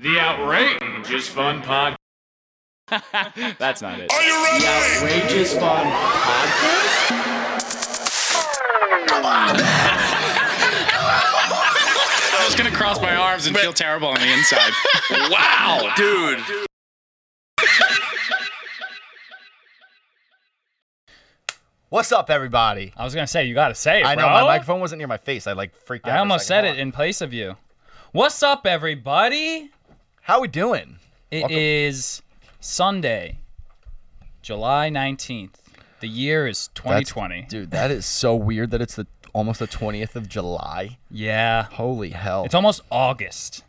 The outrageous fun Podcast. That's not it. Are you ready? Outrageous fun podcast. I was gonna cross my arms and feel terrible on the inside. Wow, dude. What's up, everybody? I was gonna say you gotta say it, I know bro. my microphone wasn't near my face. I like freaked out. I almost said it in place of you. What's up, everybody? How we doing? It is Welcome. Sunday, July nineteenth. The year is That's- 2020. dude. That is so weird that it's the almost the twentieth of July. Yeah, Holy hell! it's almost August.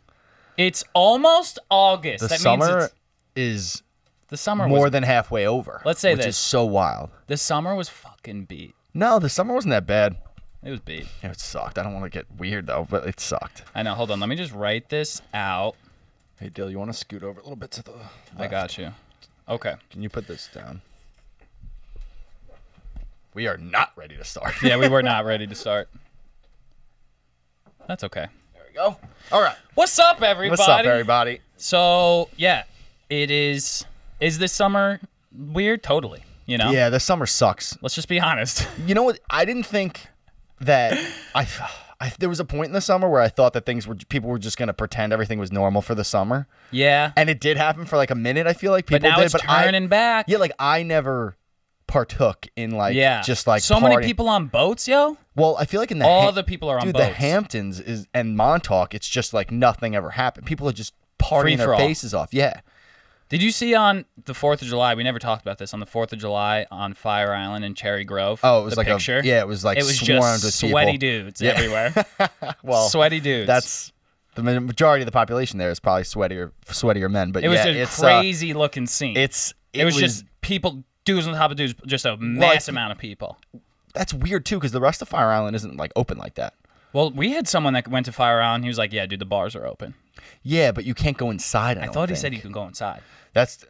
It's almost August. the that means summer is the summer more was than halfway over. Let's say which this. is so wild. the summer was fucking beat. No, the summer wasn't that bad. It was beat. It sucked. I don't want to get weird though, but it sucked. I know. Hold on. Let me just write this out. Hey, Dill, you want to scoot over a little bit to the? I got you. Okay. Can you put this down? We are not ready to start. Yeah, we were not ready to start. That's okay. there we go. All right. What's up, everybody? What's up, everybody? So yeah, it is. Is this summer weird? Totally. You know. Yeah, the summer sucks. Let's just be honest. You know what? I didn't think that I, I. There was a point in the summer where I thought that things were people were just gonna pretend everything was normal for the summer, yeah. and it did happen for like a minute. I feel like people But now did, it's but I- back. Yeah, like I never partook in like yeah. just like so many people on boats, yo. Well, I feel like in the All Ham- the people are on dude, boats. the Hamptons is and Montauk. It's just like nothing ever happened. People are just partying their faces off. Yeah. Did you see on the Fourth of July? We never talked about this on the Fourth of July on Fire Island in Cherry Grove. Oh, it was the like picture. a yeah. It was like It was just sweaty people. dudes Yeah. everywhere. Well, sweaty dudes. That's the majority of the population there is probably sweatier, sweatier men. But It was yeah, a it's uh, crazy looking scene. it's it, was, just people, dudes on top of dudes, just a mass amount of people. that's weird too because the rest of Fire Island isn't like open like that. Well, we had someone that went to Fire Island. He was like, "Yeah, dude, the bars are open." Yeah, but you can't go inside. I, I thought he said you can go inside. That's.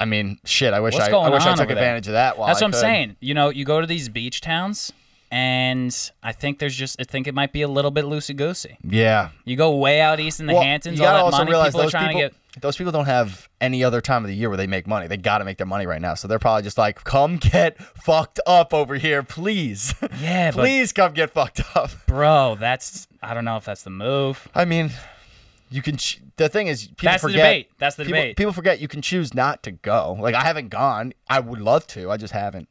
I mean, shit. I wish What's I. I wish I took over there? advantage of that. While That's I what I'm could. saying. You know, you go to these beach towns, and I think there's just, I think it might be a little bit loosey goosey. Yeah. You go way out east in the Well, Hamptons, you all gotta that also money realize people are those trying people, to get. those people don't have any other time of the year where they make money. They got to make their money right now. So they're probably just like, come get fucked up over here, please. Yeah, please come get fucked up. bro, that's I don't know if that's the move. I mean, you can. Ch- the thing is, people That's the forget. debate. That's the people, debate. People forget you can choose not to go. Like I haven't gone. I would love to. I just haven't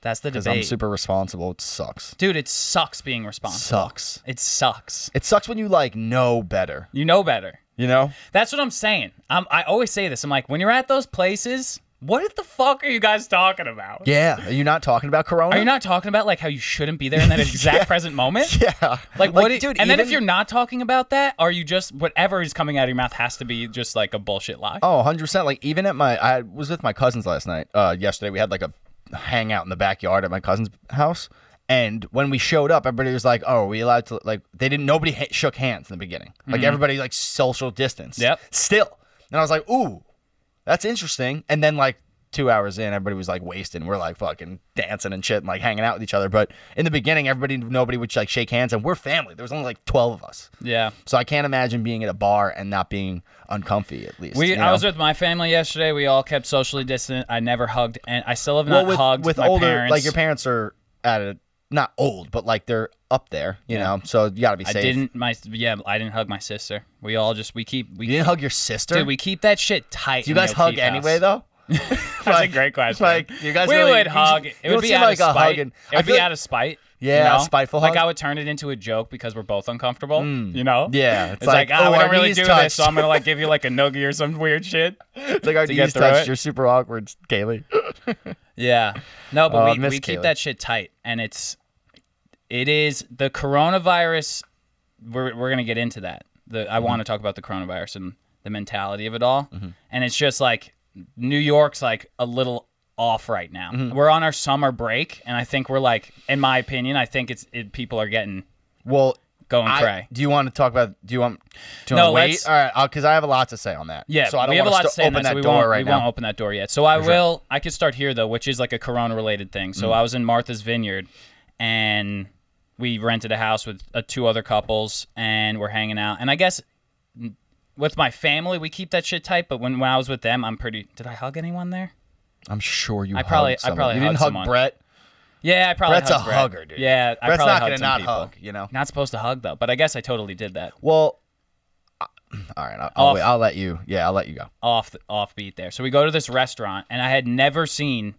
That's the debate. because I'm super responsible. It sucks. dude. It sucks being responsible. Sucks. It sucks. It sucks when you like know better. You know better. You know. That's what I'm saying. I'm, I always say this. I'm like, when you're at those places, what the fuck are you guys talking about? Yeah. Are you not talking about Corona? Are you not talking about like how you shouldn't be there in that exact present moment? Yeah. Like what? it- dude? and then if you're not talking about that, are you just whatever is coming out of your mouth has to be just like a bullshit lie? Oh, 100%. Like, even at my, I was with my cousins last night. Uh, yesterday, we had like a hangout in the backyard at my cousin's house. And when we showed up, everybody was like, "Oh, are we allowed to?" Like, they didn't. Nobody ha- shook hands in the beginning. Like, everybody like social distance. Mm-hmm. Yep. Still, and I was like, "Ooh, that's interesting." And then like two hours in, everybody was like wasting. We're like fucking dancing and shit, and like hanging out with each other. But in the beginning, everybody, nobody would like shake hands, and we're family. There was only like twelve of us. Yeah. So I can't imagine being at a bar and not being uncomfy. At least We, you I was with my family yesterday. We all kept socially distant. I never hugged, and I still have well, not with, hugged with my older, parents. like your parents are at a not old, but like they're up there, you Yeah. know. So you gotta be safe. I didn't. My yeah, I didn't hug my sister. We all just we keep we You didn't hug your sister. dude we keep that shit tight. Do you guys hug anyway, house. though? That's Like- a great question. Like you guys we really, would hug. It would be out like of spite. It would be like- out of spite. Yeah, you know? spiteful Like hug? I would turn it into a joke because we're both uncomfortable. You know? Yeah, It's, it's like, like, oh, we don't really do touched. this, so I'm gonna like give you like a noogie or some weird shit. It's like our to get knees touched. it. You're super awkward, Kaylee. Yeah. No, but Oh, we, we keep that shit tight. And it's it is the coronavirus we're we're gonna get into that. The Mm-hmm. I want to talk about the coronavirus and the mentality of it all. Mm-hmm. And it's just like New York's like a little off right now. Mm-hmm. We're on our summer break and I think we're like in my opinion, I think it's it, people are getting Well, going I- cray. do you want to talk about? Do you want? Do you No, want to wait? All right, because I have a lot to say on that. Yeah, so I don't we have a want lot to say open that, that we door right we now. won't open that door yet. So I will. I could start here though, which is like a Corona related thing. So I was in Martha's Vineyard, and we rented a house with uh, two other couples, and we're hanging out. And I guess with my family, we keep that shit tight. But when, when I was with them, I'm pretty. Did I hug anyone there? I'm sure you. I probably- I probably. You didn't hug someone. Brett. Yeah, I probably. Brett's a Brett. hugger, dude. Yeah, I Brett's probably not gonna not people. hug. You know. Not supposed to hug though, but I guess I totally did that. Well, I- all right. I'll, I'll, wait, I'll let you. Yeah, I'll let you go. off off beat there. So we go to this restaurant, and I had never seen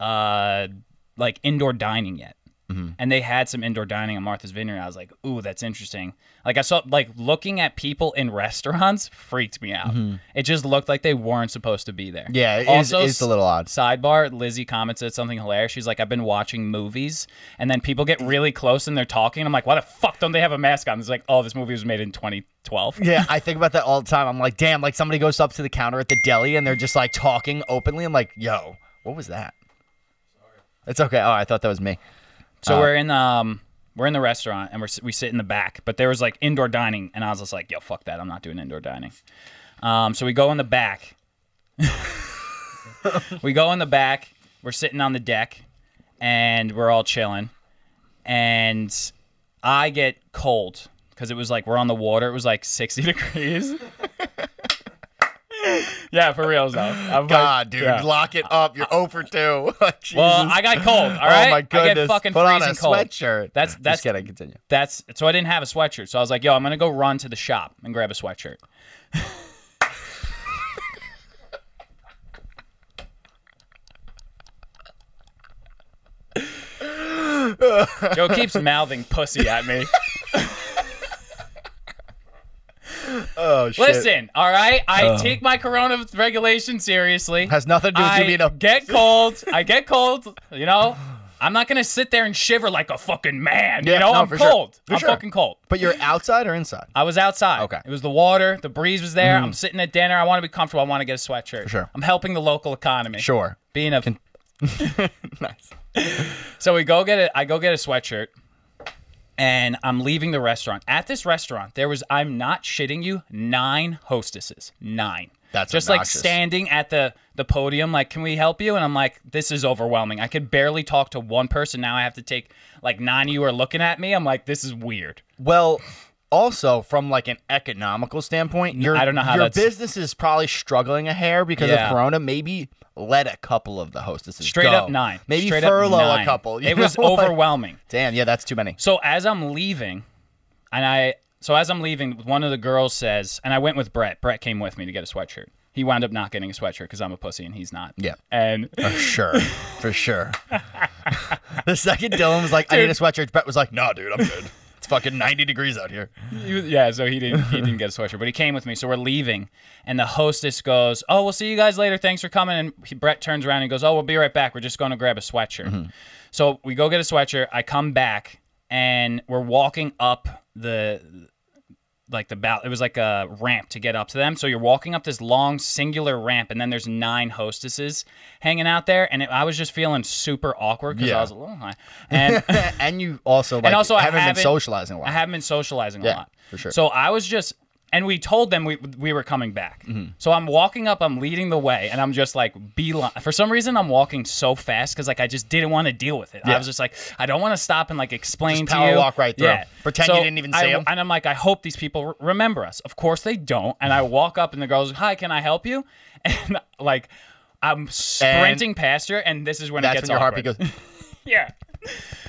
uh like indoor dining yet. Mm-hmm. And they had some indoor dining at Martha's Vineyard. I was like, "Ooh, that's interesting." Like I saw, like looking at people in restaurants freaked me out. Mm-hmm. It just looked like they weren't supposed to be there. Yeah, it is- also, it's a little odd. Sidebar: Lizzie commented something hilarious. She's like, "I've been watching movies, and then people get really close and they're talking. I'm like, why the fuck don't they have a mask on?" It's like, "Oh, this movie was made in 2012." Yeah, I think about that all the time. I'm like, damn, like somebody goes up to the counter at the deli and they're just like talking openly. I'm like, yo, what was that? It's okay. Oh, I thought that was me. So we're in um we're in the restaurant and we're we sit in the back, but there was like indoor dining, and I was just like, yo, fuck that, I'm not doing indoor dining. Um, so we go in the back. we go in the back. We're sitting on the deck, and we're all chilling, and I get cold because it was like we're on the water. It was like 60 degrees. yeah, for real though. I'm like- God, dude, yeah. lock it up. You're uh, over 2. Well, I got cold. Oh, all right, Oh my I goodness. get fucking Put on freezing a cold. sweatshirt. That's that's. Just that's kidding. Continue. that's so I didn't have a sweatshirt. So I was like, yo, I'm gonna go run to the shop and grab a sweatshirt. Joe keeps mouthing pussy at me. Oh shit. Listen, all right, I oh. take my corona regulation seriously. Has nothing to do with you being a. get cold. I get cold. You know, I'm not gonna sit there and shiver like a fucking man. Yeah, you know, no, I'm for sure. cold. For I'm sure. fucking cold. But you're outside or inside? I was outside. Okay. It was the water. The breeze was there. Mm. I'm sitting at dinner. I want to be comfortable. I want to get a sweatshirt. sure. I'm helping the local economy. Sure. Being a Nice. so we go get it. I go get a sweatshirt, and I'm leaving the restaurant. At this restaurant, there was I'm not shitting you nine hostesses. Nine. That's just like standing at the the podium. Like, can we help you? And I'm like, this is overwhelming. I could barely talk to one person. Now I have to take like nine of you are looking at me. I'm like, this is weird. Well, also from like an economical standpoint, your I don't know how your that's- business is probably struggling a hair because Yeah. of Corona. Maybe let a couple of the hostesses Straight go. up nine. Maybe Straight furlough nine. a couple. you It was know, like- overwhelming. Damn, yeah, that's too many. So as I'm leaving, and I so as I'm leaving, one of the girls says, and I went with Brett. Brett came with me to get a sweatshirt. He wound up not getting a sweatshirt because I'm a pussy and he's not. Yeah. And uh, For sure, for sure. the second Dylan was like, "I need a sweatshirt," Brett was like, "No, dude, I'm good. It's fucking 90 degrees out here." yeah, so he didn't he didn't get a sweatshirt, but he came with me. So we're leaving, and the hostess goes, "Oh, we'll see you guys later. Thanks for coming." And he, Brett turns around and goes, "Oh, we'll be right back. We're just going to grab a sweatshirt." Mm-hmm. So we go get a sweatshirt. I come back, and we're walking up the like the bal- it was like a ramp to get up to them. So you're walking up this long singular ramp, and then there's nine hostesses hanging out there, and it, I was just feeling super awkward because Yeah. I was a little high, and. and you also like also I haven't, been haven't- socializing a lot. I haven't been socializing a Yeah, lot. for sure. So I was just, and we told them we we were coming back. Mm-hmm. So I'm walking up, I'm leading the way, and I'm just like beeline. For some reason, I'm walking so fast because like I just didn't want to deal with it. I was just like, I don't want to stop and like explain Just to power you. walk right through. Yeah. Pretend you didn't even see I- 'em. And I'm like, I hope these people re- remember us. Of course they don't. And I walk up, and the girl's, like, "Hi, can I help you?" And like. I'm sprinting past her, and this is when it gets when your awkward. heartbeat goes. Yeah.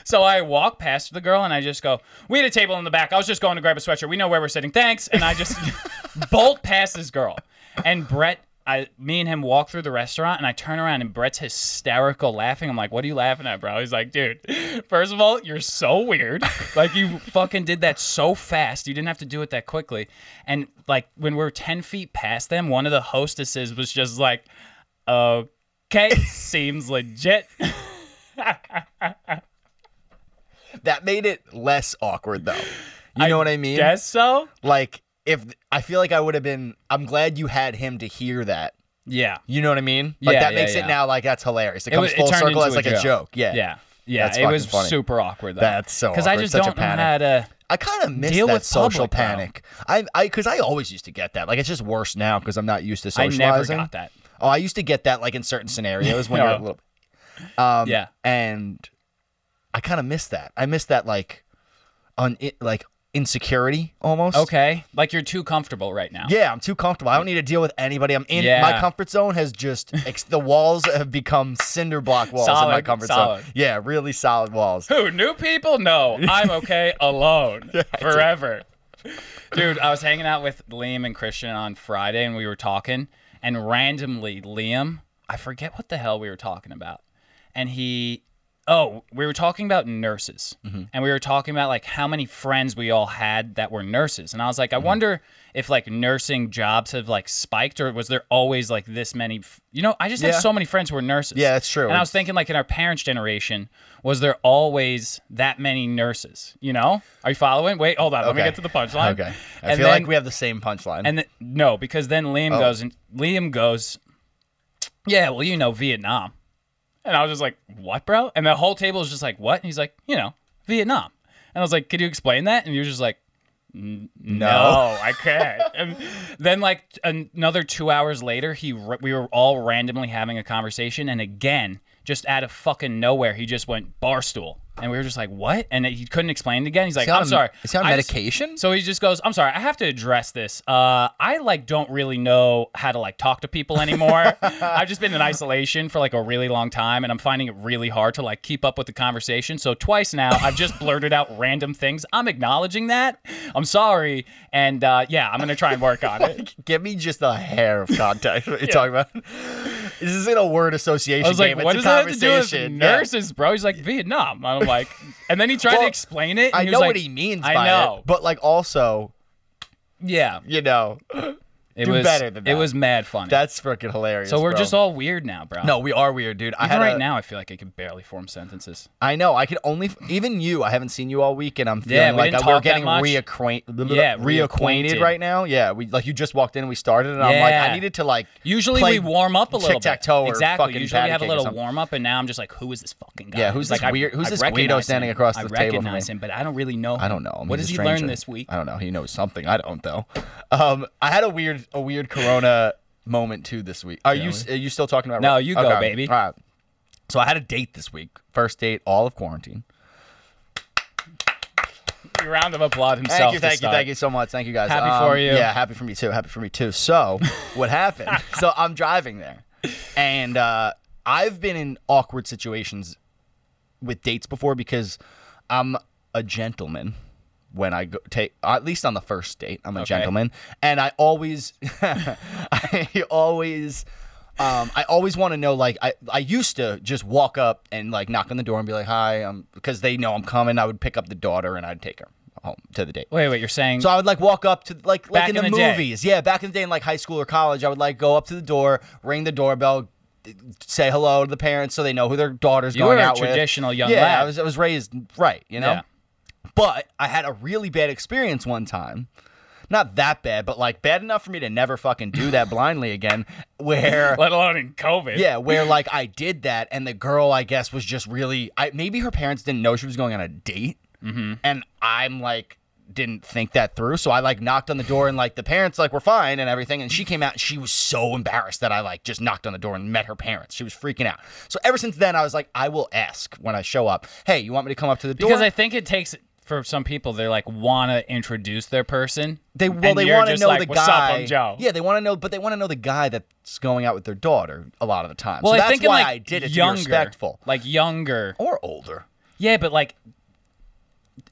So I walk past the girl and I just go, We had a table in the back. I was just going to grab a sweatshirt. We know where we're sitting. Thanks. And I just bolt past this girl. And Brett, I, me and him walk through the restaurant and I turn around and Brett's hysterical laughing. I'm like, What are you laughing at, bro? He's like, Dude, first of all, you're so weird. Like, you fucking did that so fast. You didn't have to do it that quickly. And like, when we're 10 feet past them, one of the hostesses was just like, Okay, seems legit. That made it less awkward though. You know what I mean? Guess so. Like if I feel like I would have been. I'm glad you had him to hear that. Yeah. You know what I mean? Like Yeah, that yeah, makes yeah. it now like that's hilarious. It It comes it full circle as like a joke. joke. Yeah. Yeah. Yeah. That's it was funny. super awkward though. That's so Because I just Such don't know how to. I kind of miss Deal that with social public, panic. I I because I always used to get that. Like it's just worse now because I'm not used to socializing. I never got that. Oh, I used to get that like in certain scenarios when you're a little. Um, Yeah. and I kind of miss that. I miss that like on like insecurity almost. Okay, like you're too comfortable right now. Yeah, I'm too comfortable. I don't need to deal with anybody. I'm in Yeah. my comfort zone has just ex- the walls have become cinder block walls in my comfort solid. zone. Yeah, really solid walls. Who new people? No, I'm okay alone forever. Dude, I was hanging out with Liam and Christian on Friday, and we were talking, and randomly Liam, I forget what the hell we were talking about, and he. Oh, we were talking about nurses, mm-hmm. and we were talking about like how many friends we all had that were nurses, and I was like, I mm-hmm. wonder if like nursing jobs have like spiked, or was there always like this many? F- you know, I just Yeah. had so many friends who were nurses. Yeah, that's true. And I was thinking, like in our parents' generation, was there always that many nurses? You know, are you following? Wait, hold on. Let me get to the punchline. Okay. I And feel then- like we have the same punchline. And then, no, because then Liam Oh. goes and Liam goes, yeah, well, you know, Vietnam. And I was just like, what, bro? And the whole table was just like, what? And he's like, you know, Vietnam. And I was like, could you explain that? And he was just like, "N- no, I can't. and then like another two hours later, he we were all randomly having a conversation, and again, just out of fucking nowhere, he just went barstool, and we were just like, what? And he couldn't explain it again. He's like, he I'm a- sorry. is he on I just- medication? so he just goes, "I'm sorry, I have to address this. Uh, I like don't really know how to like talk to people anymore. I've just been in isolation for like a really long time, and I'm finding it really hard to like keep up with the conversation. So twice now, I've just blurted out random things. I'm acknowledging that. I'm sorry, and uh, yeah, I'm gonna try and work on it. Give me just a hair of context. What you're talking about? This isn't a word association I was like, game. "What it's does a that have to do with conversation. Yeah. nurses, bro?" He's like, "Vietnam." I'm like, and then he tried to explain it. and I he was know like- what he means I know, it, but like also, yeah, you know, it do was better than It was mad funny. that's freaking hilarious. so we're bro. just all weird now, bro. no, we are weird, dude. I Even right a- now, I feel like I can barely form sentences. I know. I can only even you. I haven't seen you all week, and I'm feeling Yeah, we like I- we're that getting reacquaint, Yeah, reacquainted reacquainted. right now. Yeah, we like you just walked in, and we started, and I'm like, I needed to like. Usually we warm up a little or exactly. Usually we have a patty cake or little warm up, and now I'm just like, who is this fucking guy? Yeah, who's like, this I- weird- who's I this recognize standing him. across I the table from recognize him, but I don't really know. I don't know. What does he learn this week? I don't know. He knows something. I don't though. Um, I had a weird, a weird Corona moment too this week. Are you are you still talking about? No, you go, baby. All right. So I had a date this week. First date, all of quarantine. Round of applause himself. Thank you, to thank you, start. thank you so much. Thank you guys. Happy Um, for you. Yeah, happy for me too. Happy for me too. So, what happened? So I'm driving there, and uh, I've been in awkward situations with dates before because I'm a gentleman when I go take at least on the first date. I'm a Okay. gentleman, and I always, I always. Um, I always want to know, like, I, I used to just walk up and, like, knock on the door and be like, hi, um, because they know I'm coming. I would pick up the daughter and I'd take her home to the date. Wait, wait, you're saying So I would like walk up to like like in in the, the day. movies. Yeah, back in the day in like high school or college, I would like go up to the door, ring the doorbell, say hello to the parents so they know who their daughter's You going were a out with. traditional young yeah, lad. I was I was raised right, you know. Yeah. But I had a really bad experience one time. Not that bad, but like bad enough for me to never fucking do that blindly again. Where let alone in COVID. yeah, where like I did that, and the girl, I guess, was just really. I maybe her parents didn't know she was going on a date, Mm-hmm. and I'm like didn't think that through. So I like knocked on the door, and like the parents like were fine and everything, and she came out. and She was so embarrassed that I like just knocked on the door and met her parents. She was freaking out. So ever since then, I was like, I will ask when I show up. Hey, you want me to come up to the door? Because I think it takes for some people they like want to introduce their person. They well, they want to know like, the guy. up, Joe. Yeah, they want to know, but they want to know the guy that's going out with their daughter a lot of the time. Well, so I that's think in why like I did it younger, respectful like younger. or older. Yeah, but like,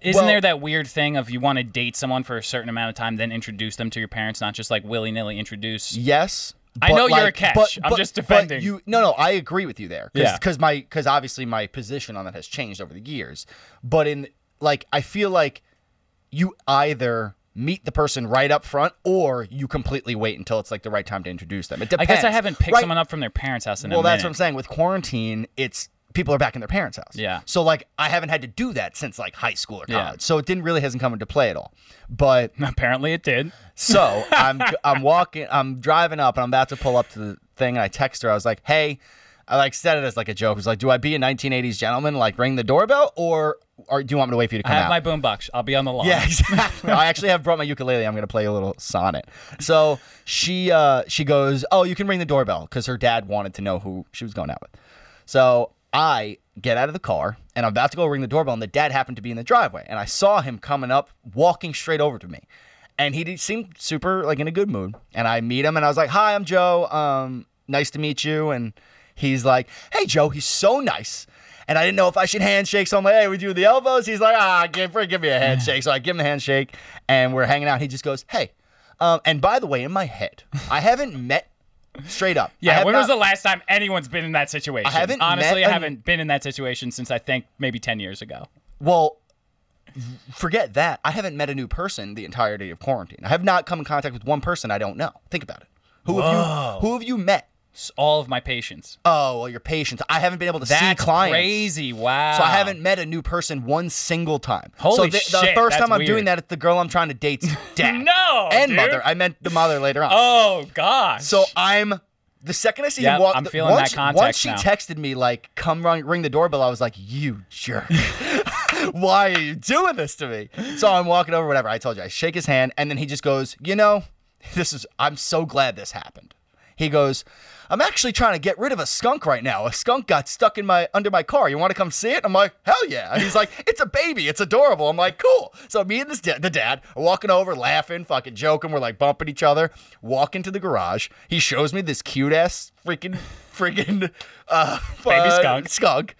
isn't Well- there that weird thing of you want to date someone for a certain amount of time, then introduce them to your parents, not just like willy nilly introduce? Yes. I but, know you're a like, catch. but- I'm but- just but defending. you. No, no, I agree with you there. Cause, Yeah. Because my, because obviously my position on that has changed over the years. But in like, I feel like you either meet the person right up front or you completely wait until it's like the right time to introduce them. It depends. I guess I haven't picked Right- someone up from their parents' house in Well, a Well, that's minute. what I'm saying. With quarantine, it's people are back in their parents' house. Yeah. So like, I haven't had to do that since like high school or college. Yeah. So it didn't really hasn't come into play at all. But Apparently, it did. so I'm I'm walking, I'm driving up, and I'm about to pull up to the thing, and I text her. I was like, "Hey," I like said it as like a joke. I was like, "Do I be a 1980s gentleman, like ring the doorbell, or or do you want me to wait for you to come out? I have out?" my boombox. I'll be on the lawn. yeah, exactly. I actually have brought my ukulele. I'm gonna play a little sonnet. So she uh she goes, "Oh, you can ring the doorbell," because her dad wanted to know who she was going out with. So I get out of the car and I'm about to go ring the doorbell, and the dad happened to be in the driveway, and I saw him coming up, walking straight over to me, and he seemed super like in a good mood. And I meet him, and I was like, "Hi, I'm Joe. Um, nice to meet you." And he's like, "Hey, Joe." He's so nice. And I didn't know if I should handshake, so I'm like, "Hey, we do the elbows." He's like, "Ah, give, give me a handshake." So I give him a handshake, and we're hanging out. He just goes, "Hey," um, and by the way, in my head, I haven't met straight up. Yeah, when was the last time anyone's been in that situation? I haven't Honestly, met I haven't been in that situation since I think maybe 10 years ago. Well, forget that. I haven't met a new person the entirety of quarantine. I have not come in contact with one person I don't know. Think about it. Who have you who have you met? All of my patients. Oh, well, your patients. I haven't been able to see clients. crazy. Wow. So I haven't met a new person one single time. Holy so the, the first that's time I'm weird. doing that, it's the girl I'm trying to date's dad. No, and dude. mother. I meant the mother later on. Oh, gosh. So I'm the second I see Yep, him walk. I'm feeling once, that context Once she now. texted me like, "Come ring, ring the doorbell," I was like, "You jerk! Why are you doing this to me?" So I'm walking over, whatever. I told you, I shake his hand, and then he just goes, "You know, this is. I'm so glad this happened." He goes, "I'm actually trying to get rid of a skunk right now. A skunk got stuck in my under my car. You want to come see it?" I'm like, "Hell yeah!" And he's like, "It's a baby. It's adorable." I'm like, "Cool." So me and this da- the dad are walking over, laughing, fucking joking. We're like bumping each other. Walk into the garage. He shows me this cute ass freaking freaking uh, Baby uh, skunk. skunk.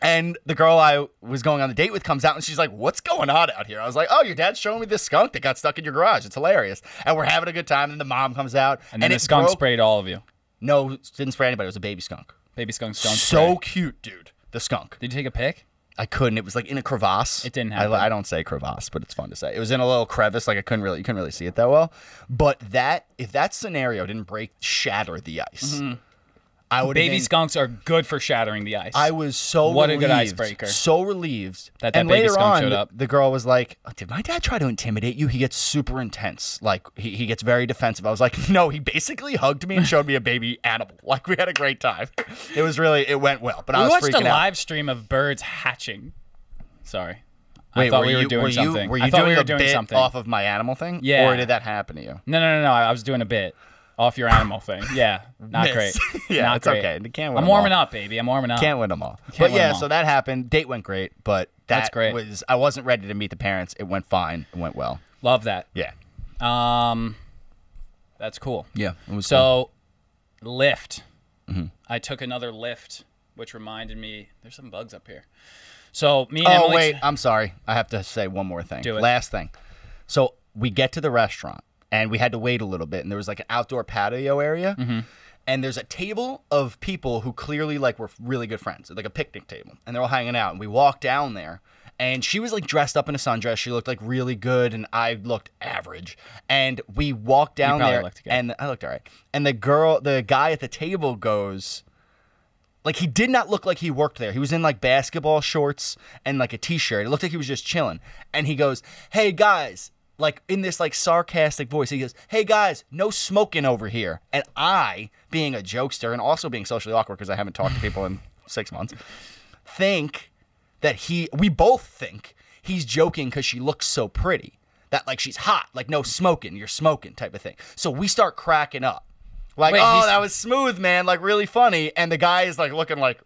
And the girl I was going on the date with comes out and she's like, What's going on out here? I was like, Oh, your dad's showing me this skunk that got stuck in your garage. It's hilarious. And we're having a good time. And the mom comes out. and then the skunk broke- sprayed all of you. No, didn't spray anybody. It was a baby skunk. Baby skunk skunk So spray. cute, dude. The skunk. Did you take a pic? I couldn't. It was like in a crevasse. It didn't I, happen. I don't say crevasse, but it's fun to say. It was in a little crevice. Like I couldn't really, you couldn't really see it that well. But that, if that scenario didn't break, shatter the ice, mm-hmm. I would. Baby skunks are good for shattering the ice. I was so What a good icebreaker. So relieved That that and baby later skunk on, showed the- up. The girl was like, "Oh, "Did my dad try to intimidate you?" He gets super intense. Like he, he gets very defensive. I was like, "No, he basically hugged me and showed me a baby animal. Like we had a great time. It was really it went well. But I we was watched a freaking out. live stream of birds hatching. Sorry. I Wait, thought were we were you, doing were you, something. Were I thought doing we were a doing bit something. off of my animal thing? Yeah. Or did that happen to you? No, no, no, no. I was doing a bit off your animal thing. Yeah, not Miss. great. Yeah, not it's great. okay. You can't win I'm warming all. up, baby. I'm warming up. Can't win them all. Can't but yeah, all. so that happened. Date went great, but that That's great. was I wasn't ready to meet the parents. It went fine. It went well. Love that. Yeah. Um, that's cool. Yeah. So, Lyft. Mm-hmm. I took another Lyft, which reminded me. There's some bugs up here. So me and Oh Emily. wait, I'm sorry. I have to say one more thing. Do it. Last thing. So we get to the restaurant and we had to wait a little bit, and there was like an outdoor patio area, Mm-hmm. and there's a table of people who clearly like were really good friends, like a picnic table, and they're all hanging out. And we walked down there, and she was like dressed up in a sundress. She looked like really good, and I looked average. And we walked down there, and I looked all right. And the girl, the guy at the table goes like he did not look like he worked there. He was in like basketball shorts and like a t-shirt. It looked like he was just chilling. And he goes, "Hey guys," like in this like sarcastic voice. He goes, "Hey guys, no smoking over here." And I, being a jokester and also being socially awkward because I haven't talked to people in 6 months, think that he we both think he's joking cuz she looks so pretty. That like she's hot, like no smoking, you're smoking type of thing. So we start cracking up. Like, Wait, oh, that was smooth, man. Like, really funny. And the guy is like looking like,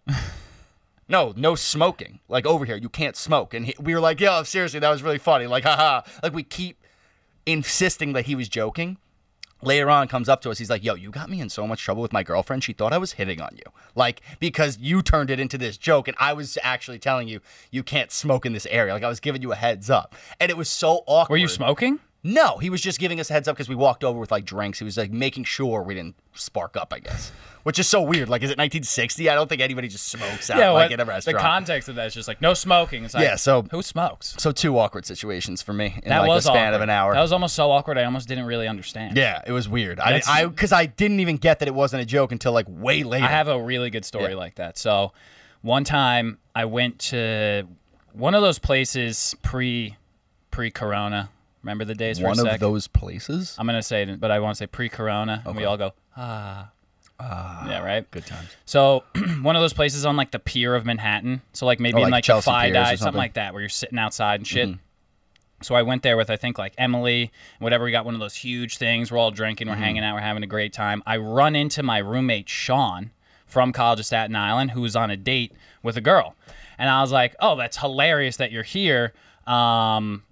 no, no smoking. Like, over here, you can't smoke. And he, we were like, yo, seriously, that was really funny. Like, haha. Like, we keep insisting that he was joking. Later on, comes up to us. He's like, yo, you got me in so much trouble with my girlfriend. She thought I was hitting on you. Like, because you turned it into this joke. And I was actually telling you, you can't smoke in this area. Like, I was giving you a heads up. And it was so awkward. Were you smoking? No, he was just giving us a heads up because we walked over with like drinks. He was like making sure we didn't spark up, I guess. Which is so weird. Like, is it 1960? I don't think anybody just smokes out like what- in a restaurant. The context of that is just like no smoking. It's like, Yeah, so- who smokes? so two awkward situations for me in That like was the span awkward. of an hour. That was almost so awkward. I almost didn't really understand. yeah, it was weird. I, That's- I, because I didn't even get that it wasn't a joke until like way later. I have a really good story Yeah. like that. So, one time I went to one of those places pre pre Corona. Remember the days for one a of sec? those places. I'm gonna say it, but I want to say pre Corona, and we all go ah. Ah, yeah, right. Good times. So one of those places on like the pier of Manhattan. So like maybe Oh, in like like Chelsea the Phi Piers or Dye, something something? like that, where you're sitting outside and shit. So I went there with I think like Emily, whatever. We got one of those huge things. We're all drinking, we're hanging out, we're having a great time. I run into my roommate Sean from College of Staten Island who was on a date with a girl. And I was like, "Oh, that's hilarious that you're here. Um,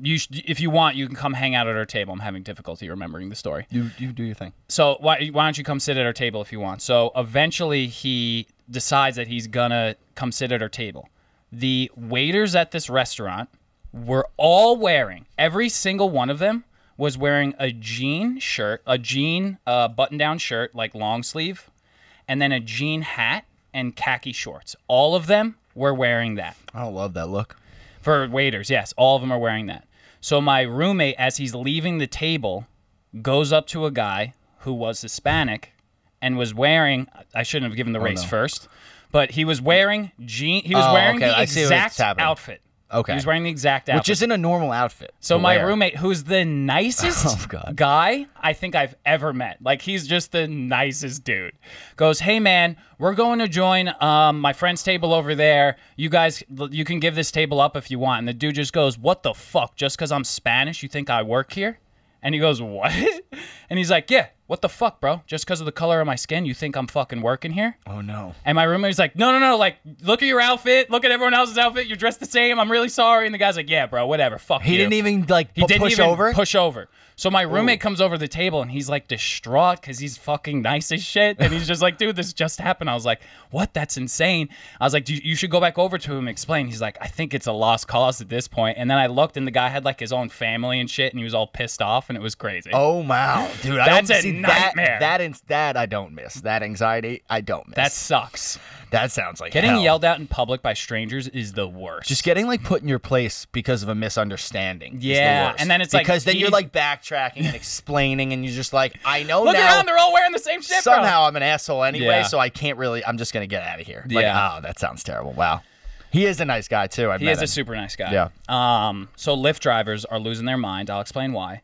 you, sh- if you want, you can come hang out at our table. I'm having difficulty remembering the story. You you do your thing. So why why don't you come sit at our table if you want? So eventually he decides that he's gonna come sit at our table. The waiters at this restaurant were all wearing every single one of them was wearing a jean shirt, a jean uh, button-down shirt, like long sleeve, and then a jean hat and khaki shorts. All of them were wearing that. I don't love that look. For waiters, yes, all of them are wearing that. So my roommate, as he's leaving the table, goes up to a guy who was Hispanic and was wearing. I shouldn't have given the race Oh, no. first, but he was wearing jean. He was Oh, wearing okay, the I exact outfit. Okay. he was wearing the exact outfit. Which isn't a normal outfit. So my wear. roommate, who's the nicest Oh, guy I think I've ever met, like he's just the nicest dude, goes, "Hey man, we're going to join um, my friend's table over there. You guys, you can give this table up if you want." And the dude just goes, "What the fuck? Just because I'm Spanish, you think I work here?" And he goes, "What?" And he's like, "Yeah, what the fuck, bro? Just because of the color of my skin, you think I'm fucking working here?" Oh no. And my roommate's like, no, no, no, like, look at your outfit. Look at everyone else's outfit. You're dressed the same. I'm really sorry. And the guy's like, yeah, bro, whatever. Fuck He you. didn't even like He pu- didn't push even over. push over. So my roommate comes over the table and he's like distraught because he's fucking nice as shit. And he's just like, dude, this just happened. I was like, what? That's insane. I was like, you you should go back over to him and explain. He's like, I think it's a lost cause at this point. And then I looked and the guy had like his own family and shit and he was all pissed off and it was crazy. Oh wow, dude! I That's don't a see nightmare. That that, ins- that I don't miss. That anxiety I don't miss. that sucks. that sounds like Getting hell. yelled at in public by strangers is the worst. Just getting like put in your place because of a misunderstanding. is the Yeah, and then it's like because then you're like like backtracking and explaining, and you're just like, I know Look now. around, they're all wearing the same shit, bro. somehow I'm an asshole anyway, Yeah. so I can't really. I'm just gonna get out of here. Like, Yeah. oh, that sounds terrible. Wow, he is a nice guy too. I He met is a super nice guy. Yeah. Um. So Lyft drivers are losing their mind. I'll explain why.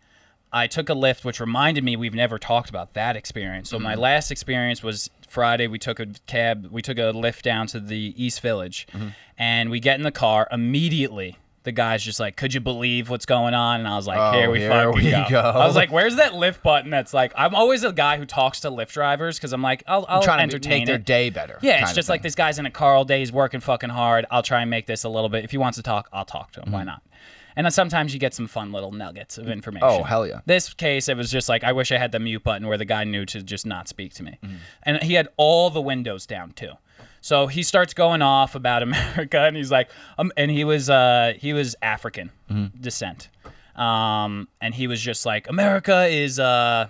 I took a Lyft, which reminded me we've never talked about that experience. So Mm-hmm. my last experience was Friday. We took a cab. We took a Lyft down to the East Village, Mm-hmm. and we get in the car immediately. The guy's just like, "Could you believe what's going on?" And I was like, Oh, "Here we here fucking we go. go. I was like, "Where's that lift button?" That's like, I'm always a guy who talks to Lyft drivers because I'm like, I'll, I'll trying to entertain make their it. day better. Yeah, it's just like this guy's in a car all day. He's working fucking hard. I'll try and make this a little bit. If he wants to talk, I'll talk to him. Why mm-hmm. not? And then sometimes you get some fun little nuggets of information. Oh, hell yeah. This case, it was just like I wish I had the mute button where the guy knew to just not speak to me, mm-hmm. and he had all the windows down too. So he starts going off about America, and he's like, um, and he was uh, he was African descent, um, and he was just like, America is uh,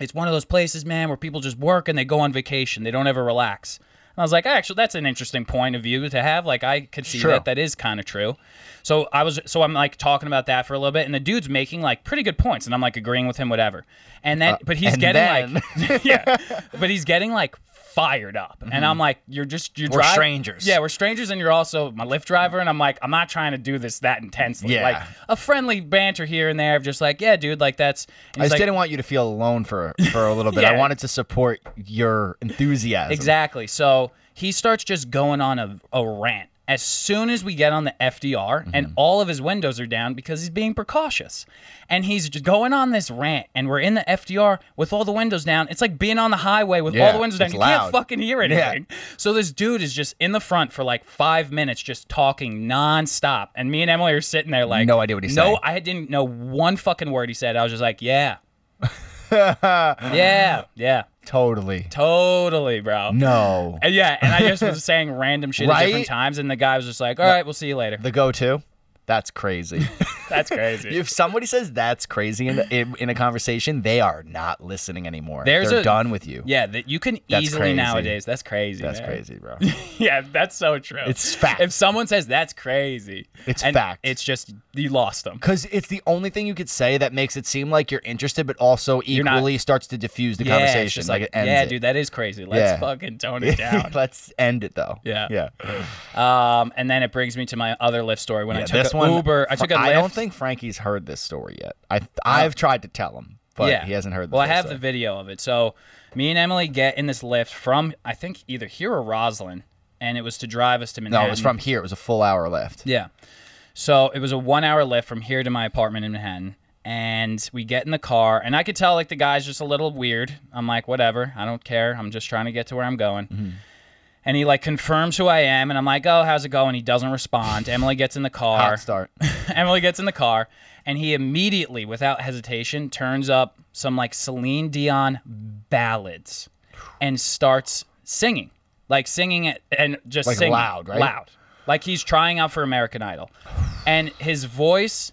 it's one of those places, man, where people just work and they go on vacation. They don't ever relax. And I was like, actually, that's an interesting point of view to have. Like, I could see True. that. That is kind of true. So I was, so I'm like talking about that for a little bit, and the dude's making like pretty good points, and I'm like agreeing with him, whatever. And then, but he's getting then- like, yeah, but he's getting like fired up, and I'm like, you're just you're Mm-hmm. We're strangers. Yeah, we're strangers, and you're also my Lyft driver, and I'm like, I'm not trying to do this that intensely. Yeah. Like a friendly banter here and there of just like, yeah, dude, like that's. I just like, didn't want you to feel alone for for a little bit. Yeah. I wanted to support your enthusiasm. Exactly. So he starts just going on a, a rant as soon as we get on the FDR, and mm-hmm. all of his windows are down because he's being precautious. And he's just going on this rant, and we're in the FDR with all the windows down. It's like being on the highway with all the windows down. You loud. can't fucking hear anything. So this dude is just in the front for like five minutes, just talking nonstop. And me and Emily are sitting there like, No idea what he's no, saying. I didn't know one fucking word he said. I was just like, yeah. yeah, yeah, Totally. totally, bro. No. And yeah, and I just was saying random shit at different times, and the guy was just like, "All right, we'll see you later." The go-to. That's crazy. That's crazy. if somebody says that's crazy in, in, in a conversation, they are not listening anymore. There's They're a- done with you. yeah, that you can That's easily crazy. nowadays. That's crazy. That's man. crazy, bro. Yeah, that's so true. It's fact. If someone says that's crazy, It's fact. It's just you lost them. Because it's the only thing you could say that makes it seem like you're interested, but also not- equally starts to diffuse the Yeah, conversation. like, like, it ends yeah, it. dude, that is crazy. Let's Yeah. fucking tone it down. Let's end it though. Yeah. Yeah. um, and then it brings me to my other Lyft story when I took this a one, Uber. I took a Lyft. I don't think Frankie's heard this story yet. I I've tried to tell him, but yeah. he hasn't heard. Well, I have the video of it. So me and Emily get in this Lyft from I think either here or Roslyn, and it was to drive us to No, it was from here. It was a full hour left. Yeah. So it was a one hour Lyft from here to my apartment in Manhattan. and we get in the car, and I could tell like the guy's just a little weird. I'm like, whatever, I don't care. I'm just trying to get to where I'm going. Mm-hmm. And he like confirms who I am, and I'm like, oh, how's it going? He doesn't respond. Emily gets in the car. Hot start. Emily gets in the car, and he immediately, without hesitation, turns up some like Celine Dion ballads and starts singing, like singing it and just Like singing loud, right? Loud, like he's trying out for American Idol, and his voice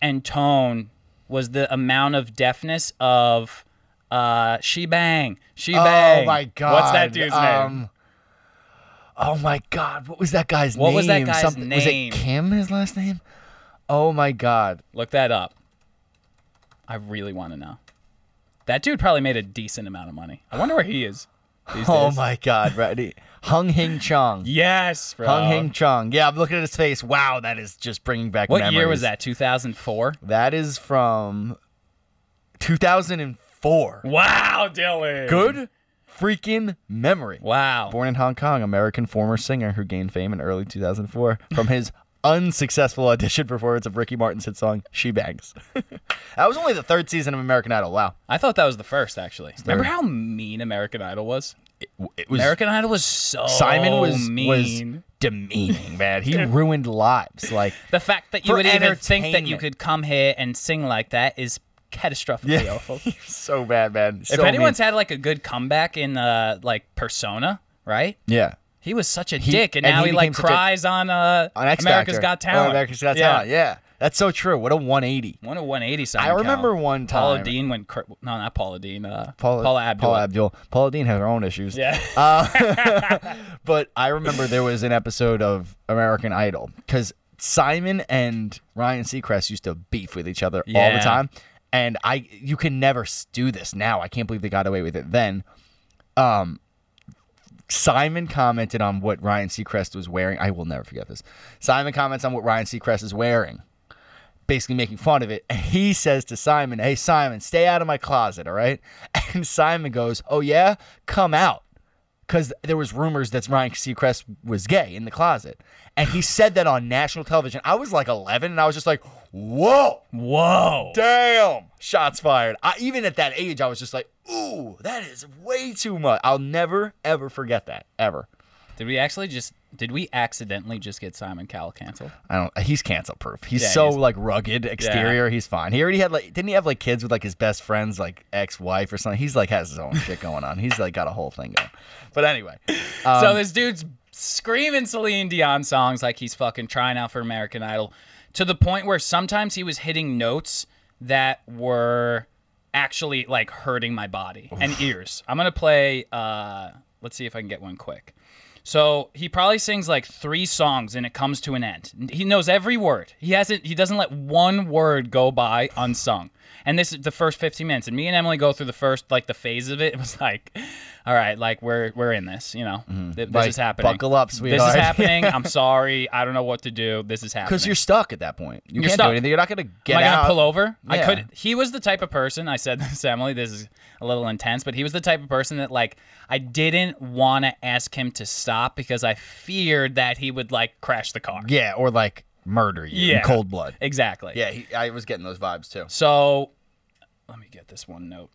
and tone was the amount of deafness of uh she bang she bang Oh my god. what's that dude's name um, Oh my god, what was that guy's What name? was that guy's Something- Was it Kim? His last name? Oh my god. Look that up. I really want to know. That dude probably made a decent amount of money. I wonder where he is Oh days. my god, ready? Hung Hing Chong. Yes, bro. Hung Hing Chong. Yeah, I'm looking at his face. Wow, that is just bringing back What memories. year was that? 2004. That is from 2004. Wow, Dylan. Good freaking memory. Wow. Born in Hong Kong, American former singer who gained fame in early 2004 from his unsuccessful audition performance of Ricky Martin's hit song "She Bangs." that was only the third season of American Idol. Wow, I thought that was the first actually. Remember how mean American Idol was? it was American Idol was so Simon was was mean. demeaning, man. He ruined lives. Like the fact that you would even think that you could come here and sing like that is catastrophically yeah, awful. so bad, man. If anyone's mean. had like a good comeback in uh like Persona, right? yeah. He was such a He- dick, and, and now he he, like such a- cries on uh On X America's Factor. Got Talent. Oh, America's Got yeah. Talent. Yeah, that's so true. What a 180. One a 180 Simon I remember Cowell. one Paula Deen went cr- no, not Paula Deen. Uh, Paula, Paula Abdul. Paula Abdul. Paula Deen has her own issues. Yeah. But I remember there was an episode of American Idol because Simon and Ryan Seacrest used to beef with each other all the time, and I you can never do this now. I can't believe they got away with it then. Um, Simon commented on what Ryan Seacrest was wearing. I will never forget this. Simon comments on what Ryan Seacrest is wearing, basically making fun of it. And he says to Simon, Hey, Simon, stay out of my closet, all right? And Simon goes, Oh, yeah? Come out. Because there was rumors that Ryan Seacrest was gay in the closet. And he said that on national television. I was like 11, and I was just like, Whoa, Whoa. damn, shots fired. I, even at that age, I was just like, Ooh, that is way too much. I'll never, ever forget that, ever. Did we actually just? Did we accidentally just get Simon Cowell canceled? I don't. He's cancel proof. He's Yeah, so he's- like rugged exterior. He's fine. He already had like. Didn't he have like kids with like his best friend's like ex wife or something? He's like has his own shit going on. He's like got a whole thing going. But anyway, um, so this dude's screaming Celine Dion songs like he's fucking trying out for American Idol, to the point where sometimes he was hitting notes that were actually like hurting my body and ears. I'm gonna play. uh Let's see if I can get one quick. So he probably sings like three songs and it comes to an end. He knows every word. He hasn't. He doesn't let one word go by unsung. And this is the first 15 minutes. And me and Emily go through the first like the phase of it. It was like, all right, like we're we're in this. You know, mm-hmm. Th- this Like, is happening. buckle up, This is happening. I'm sorry. I don't know what to do. This is happening. because you're stuck at that point. You You're can't stuck. do anything. You're not gonna get Am I out. gonna pull over? I could. He was the type of person. I said this, to Emily. This is a little intense, but he was the type of person that like I didn't want to ask him to stop because I feared that he would like crash the car. Yeah, or like murder you Yeah. in cold blood. Exactly. Yeah, he, I was getting those vibes too. So let me get this one note.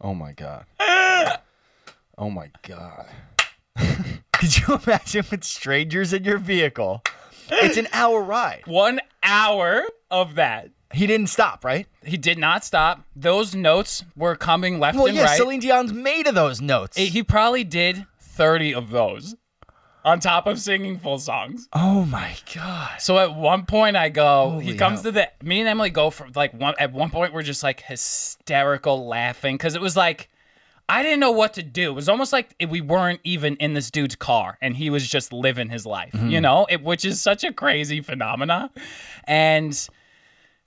Oh my god. oh my god. Could you imagine with strangers in your vehicle? It's an hour ride. One hour of that. He didn't stop, right? He did not stop. Those notes were coming left Well, and yeah, right. Celine Dion's made of those notes. He- probably did 30 of those on top of singing full songs. oh my god. So at one point I go, he comes hell. to the me and Emily go for like one at one point we're just like hysterical laughing because it was like I didn't know what to do. It was almost like we weren't even in this dude's car and he was just living his life, Mm-hmm. you know, it, which is such a crazy phenomena. And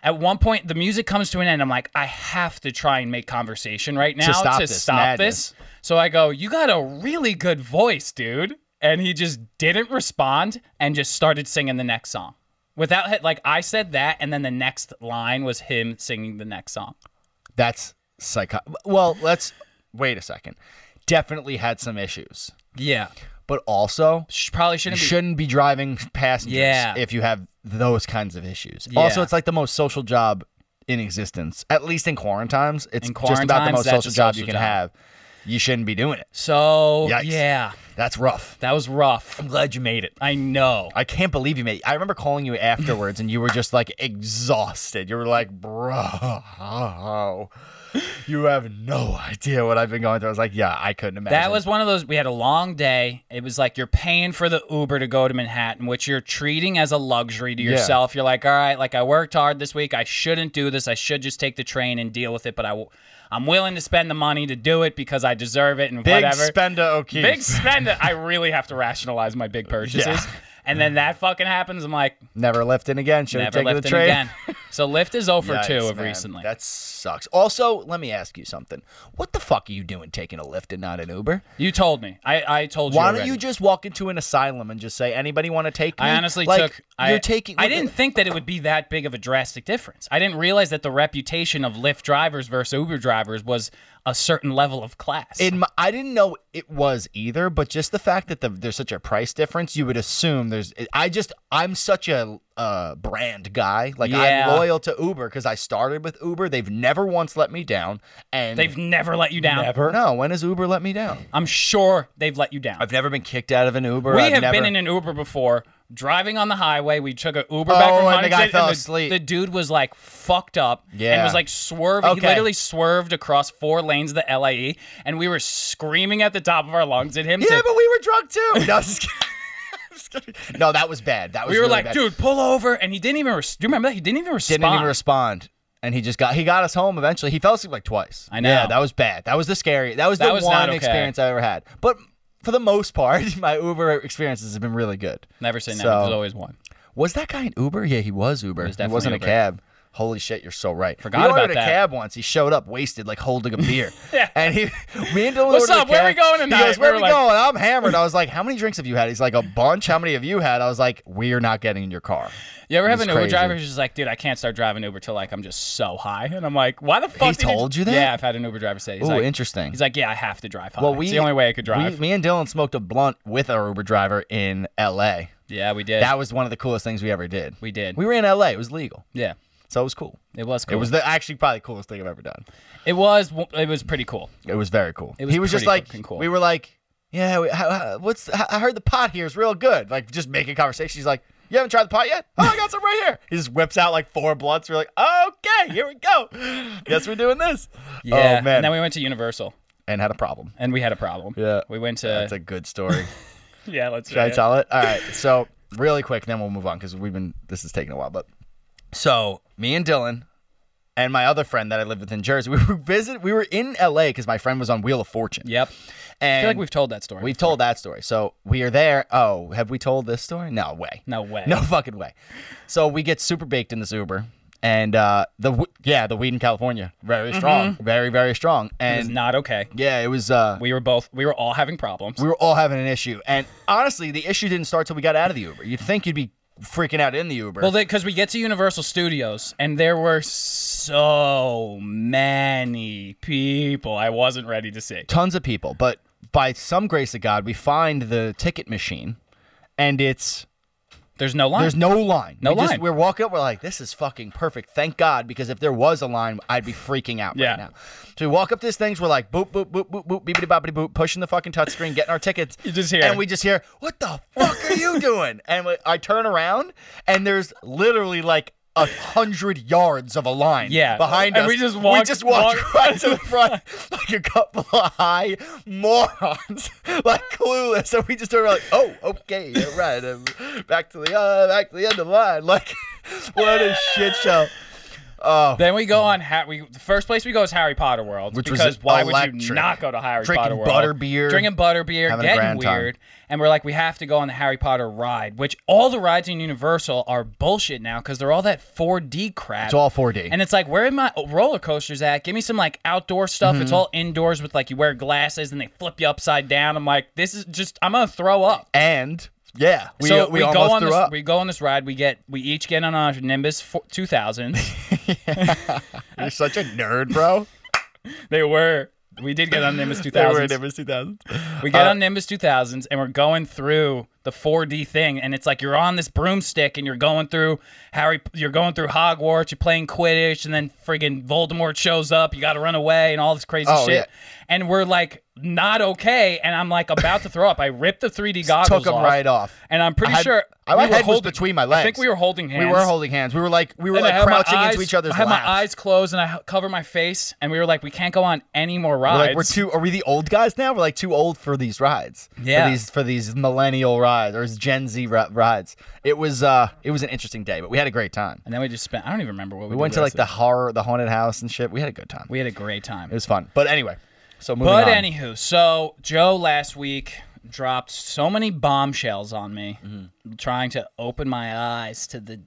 at one point the music comes to an end. I'm like, I have to try and make conversation right now stop to this stop this. So I go, you got a really good voice, dude. and he just didn't respond and just started singing the next song. Without like I said that, and then the next line was him singing the next song. That's psycho. Well, let's wait a second. Definitely had some issues, Yeah, but also Sh- probably you shouldn't be. shouldn't be driving passengers Yeah. if you have those kinds of issues. Also, Yeah. it's like the most social job in existence. At least in quarantines, it's In just about the quarantines, most that's social a job social you can job. have. You shouldn't be doing it. So Yikes. yeah, That's rough. that was rough. I'm glad you made it. I know. I can't believe you made it. I remember calling you afterwards and you were just like exhausted. You were like, bro, you have no idea what I've been going through. I was like, yeah, I couldn't imagine. That was one of those. We had a long day. It was like you're paying for the Uber to go to Manhattan, which you're treating as a luxury to Yeah. yourself. You're like, all right, like I worked hard this week. I shouldn't do this. I should just take the train and deal with it. But I, I'm willing to spend the money to do it because I deserve it and big whatever. Big spender O'Keefe. big spender. I really have to rationalize my big purchases. Yeah. And then that fucking happens. I'm like, Never lifting again. Should have never taken the lifting train. again. So Lyft is 0 for 2 of man. recently. That sucks. Also, let me ask you something. What the fuck are you doing taking a Lyft and not an Uber? you told me. I, I told you. Why don't already. you just walk into an asylum and just say, anybody want to take me? I honestly like, took. I, You're taking. I didn't think that it would be that big of a drastic difference. I didn't realize that the reputation of Lyft drivers versus Uber drivers was a certain level of class. In my, I didn't know it was either, but just the fact that the, there's such a price difference, you would assume there's. I just I'm such a uh, brand guy. Like Yeah. I'm loyal to Uber because I started with Uber. They've never once let me down, and they've never let you down. Never. No, when has Uber let me down? I'm sure they've let you down. I've never been kicked out of an Uber. we I've have never, been in an Uber before, driving on the highway. We took an Uber back Oh, from and the guy Huntington, fell the, asleep. The dude was like fucked up yeah. and Yeah. was like swerving. He literally swerved across four lanes of the LIE, and we were screaming at the top of our lungs at him. Yeah, to, but we were drunk too. No, no, that was bad. That was we were really like, bad. dude, pull over, and he didn't even. Res- do you remember that? He didn't even respond. didn't even respond. And he just got he got us home eventually. He fell asleep like twice. I know. Yeah, that was bad. That was the scary. That was That the was one okay. experience I ever had. But for the most part, my Uber experiences have been really good. Never say never. So- There's always one. Was that guy an Uber? Yeah, he was Uber. was he definitely wasn't Uber. a cab. Holy shit, you're so right. Forgot we about ordered that. a cab once. He showed up wasted, like holding a beer. Yeah. And he, me and Dylan What's ordered a up? Where are we going He tonight? goes, We where were we like- going? I'm hammered. I was like, how many drinks have you had? He's like, a bunch. How many have you had? I was like, we're not getting in your car. You ever have an Uber driver who's just like, dude, I can't start driving Uber till like I'm just so high, and I'm like, why the fuck? He- told you that? Yeah, I've had an Uber driver say. He's Ooh, like, interesting. He's like, yeah, I have to drive high. Well, we it's the only way I could drive. We, me and Dylan smoked a blunt with our Uber driver in L.A. yeah, we did. That was one of the coolest things we ever did. we did. We were in L.A. It was legal, yeah, so it was cool. it was cool. It was the actually probably the coolest thing I've ever done. It was. It was pretty cool. It was very cool. It was he was just like, cool. we were like, yeah, we, how, how- what's? I heard the pot here is real good. Like just making conversation. He's like, you haven't tried the pot yet? Oh, I got some right here. He just whips out like four blunts. We're like, okay, here we go. Guess we're doing this. Yeah. Oh man. And then we went to Universal, and had a problem. and we had a problem. Yeah. We went to. That's a good story. yeah. Let's. Should I it. tell it? All right. So really quick, then we'll move on because we've been. This is taking a while, but so me and Dylan and my other friend that I lived with in Jersey, we were visit. We were in L.A. because my friend was on Wheel of Fortune. Yep. And I feel like we've told that story. we've told that story. So we are there. Oh, have we told this story? No way. No way. No fucking way. So we get super baked in this Uber. And uh, the yeah the weed in California very strong very very strong Mm-hmm. It was and not okay. yeah it was uh, We were both. We were all having problems. we were all having an issue. And honestly, the issue didn't start till we got out of the Uber. You'd think you'd be freaking out in the Uber. Well, because we get to Universal Studios and there were so many people I wasn't ready to see. Tons of people. But by some grace of God, we find the ticket machine and it's There's no line. there's no line. No we just- line. we're walking up, we're like, this is fucking perfect. Thank God, because if there was a line, I'd be freaking out Yeah. right now. So we walk up to this things, we're like boop, boop, boop, boop, boop, beepity boppity boop, pushing the fucking touchscreen, getting our tickets. You just hear- And we just hear, what the fuck are you doing? And we, I turn around and there's literally like a hundred yards of a line Yeah. behind And us. we just we just walked walk- right to the front like a couple of high morons, like clueless. And we just started like, oh, okay, you're right. Back to the uh, back to the end of the line. Like, what a shit show. Oh, Then we go on. Ha- we the first place we go is Harry Potter World, Which was because why would you electric. not go to Harry Drinking Potter World? butterbeer, drinking butterbeer, having a getting grand time. weird, and we're like, we have to go on the Harry Potter ride. Which all the rides in Universal are bullshit now because they're all that 4D crap. it's all 4D. And it's like, where are my roller coasters at? Give me some like outdoor stuff. Mm-hmm. It's all indoors with like you wear glasses and they flip you upside down. I'm like, this is just I'm gonna throw up. and yeah, we, so we, we, go on this up. we go on this ride. We get we each get on our Nimbus 2000. You're such a nerd, bro. they were we did get on Nimbus They were 2000s. in Nimbus 2000. We get Uh, on Nimbus 2000s and we're going through the 4D thing, and it's like you're on this broomstick and you're going through Harry, you're going through Hogwarts, you're playing Quidditch, and then friggin' Voldemort shows up, you got to run away and all this crazy Oh, shit. yeah. And we're like not okay, and I'm like about to throw up. I ripped the 3D goggles Took them off, right off. and I'm pretty I sure I- my were head was between my legs. I think we were holding hands. We were holding hands. We were like we were And like crouching eyes- into each other's I had laps. my eyes closed and I covered my face, and we were like, we can't go on any more We're rides. like we're too. Are we the old guys now? We're like too old for these rides. Yeah. For these for these millennial rides or Gen Z rides. It was uh it was an interesting day, but we had a great time. and then we just spent. I don't even remember what we, We went to like the horror, the haunted house and shit. We had a good time. We had a great time. It was fun. But anyway, so moving But on. anywho, so Joe last week dropped so many bombshells on me, Mm-hmm. trying to open my eyes to the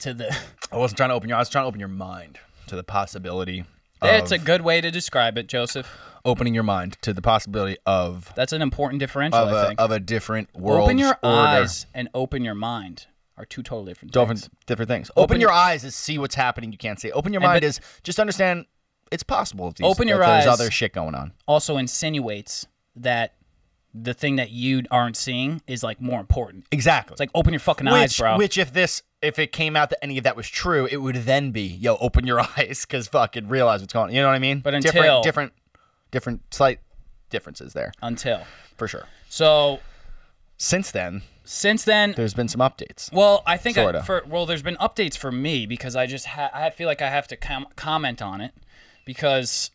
to the. I wasn't trying to open your. Eyes I was trying to open your mind to the possibility. it's a good way to describe it, Joseph. opening your mind to the possibility of That's an important differential. of I a, think. of a different world. open your order. eyes and open your mind are two totally different things. different different things. Open, Open your your- eyes is see what's happening. You can't see. Open your And mind but- is just understand it's possible. These, Open your eyes. There's other shit going on. Also insinuates that the thing that you aren't seeing is like more important. Exactly. It's like open your fucking which, eyes, bro. which if this if it came out that any of that was true, it would then be yo open your eyes because fucking realize what's going. on. You know what I mean? But different until- different different slight differences there Until for sure. so Since then, since then, there's been some updates. Well, I think I, for well, there's been updates for me because I just ha- I feel like I have to com- comment on it because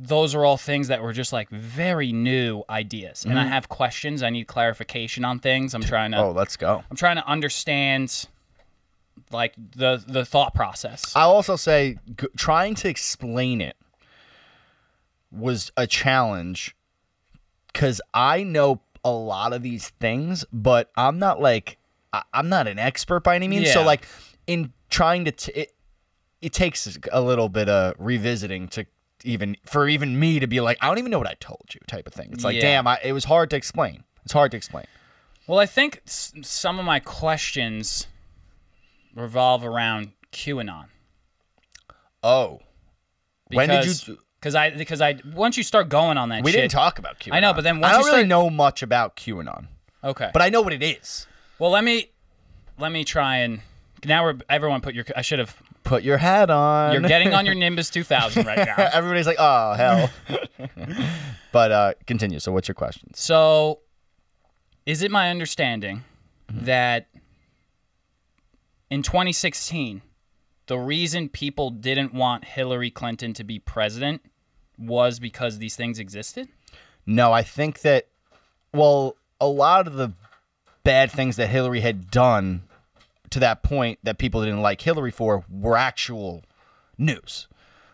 those are all things that were just like very new ideas, and I Mm-hmm. have questions. I need clarification on things. I'm trying to Oh, let's go. I'm trying to understand like the the thought process. I'll also say g- trying to explain it was a challenge because I know a lot of these things, but I'm not like I- I'm not an expert by any means. So like in trying to t- it, it takes a little bit of revisiting to even for even me to be like I don't even know what I told you type of thing. It's like Yeah. damn, I, it was hard to explain. It's hard to explain. well, I think s- some of my questions revolve around QAnon. Oh, when did you? Because I because I once you start going on that We shit, didn't talk about QAnon. I know, but then I don't you really start- know much about QAnon, Okay. but I know what it is. Well, let me let me try and now we're everyone put your I should have Put your hat on. you're getting on your Nimbus 2000 right now. Everybody's like, oh hell. but uh continue. So what's your question? So, is it my understanding that in 2016 the reason people didn't want Hillary Clinton to be president was because these things existed? No, I think that well, a lot of the bad things that Hillary had done to that point that people didn't like Hillary for were actual news.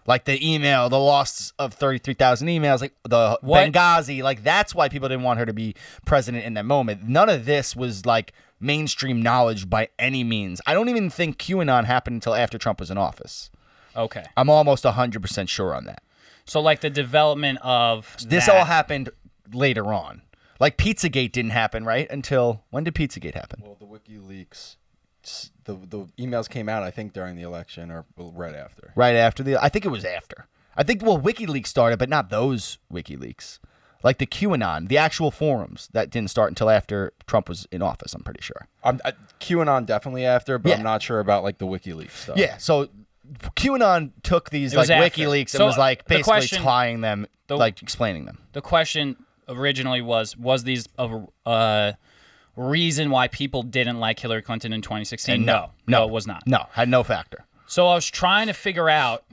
Like the email, the loss of 33,000 emails, like the What- Benghazi, like that's why people didn't want her to be president in that moment. None of this was like mainstream knowledge by any means. I don't even think QAnon happened until after Trump was in office. Okay. I'm almost 100% sure on that. So like the development of This that- all happened later on. Like Pizzagate didn't happen, right? Until when did Pizzagate happen? Well, the WikiLeaks, s- the the emails came out, I think, during the election or right after. Right after the I think it was after. I think well WikiLeaks started, but not those WikiLeaks. Like the QAnon, the actual forums that didn't start until after Trump was in office, I'm pretty sure. I'm I, QAnon definitely after, but Yeah. I'm not sure about like the WikiLeaks stuff. Yeah, so QAnon took these It like after. WikiLeaks So, and was like the basically question- tying them the- like explaining them. the question originally was was these a uh, reason why people didn't like Hillary Clinton in 2016? And no, no, it was not. No, had no factor. So I was trying to figure out,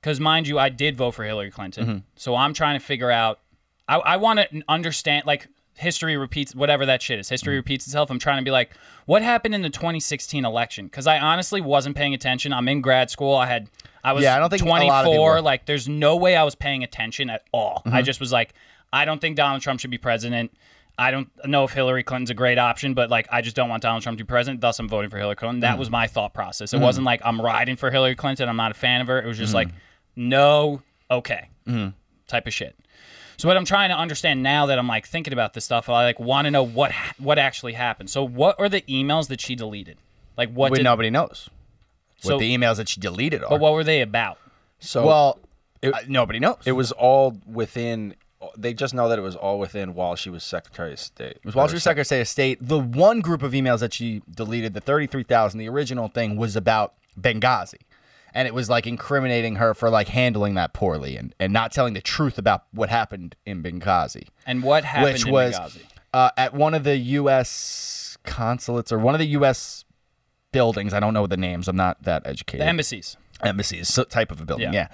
because mind you, I did vote for Hillary Clinton. Mm-hmm. So I'm trying to figure out. I, I want to understand. Like history repeats whatever that shit is. History repeats itself. I'm trying to be like, what happened in the 2016 election? Because I honestly wasn't paying attention. I'm in grad school. I had I was Yeah, I don't think a lot of 24. people. Like, there's no way I was paying attention at all. I just was like, I don't think Donald Trump should be president. I don't know if Hillary Clinton's a great option, but like I just don't want Donald Trump to be president. Thus, I'm voting for Hillary Clinton. That hmm. was my thought process. It hmm. wasn't like I'm riding for Hillary Clinton. I'm not a fan of her. It was just hmm. like, no, okay, type of shit. So what I'm trying to understand now that I'm like thinking about this stuff, I like want to know what what actually happened. So what are the emails that she deleted? Like what Well, did? nobody knows So- what the emails that she deleted are. but what were they about? So well, It- uh, nobody knows. it was all within. They just know that it was all within while she was Secretary of State. It was Wall Street Secretary of State. The one group of emails that she deleted, the 33,000, the original thing was about Benghazi. And it was like incriminating her for like handling that poorly and, and not telling the truth about what happened in Benghazi. And what happened which in was Benghazi? uh, at one of the U.S. consulates or one of the U.S. buildings. I don't know the names. I'm not that educated. The embassies. embassies, so type of a building. Yeah.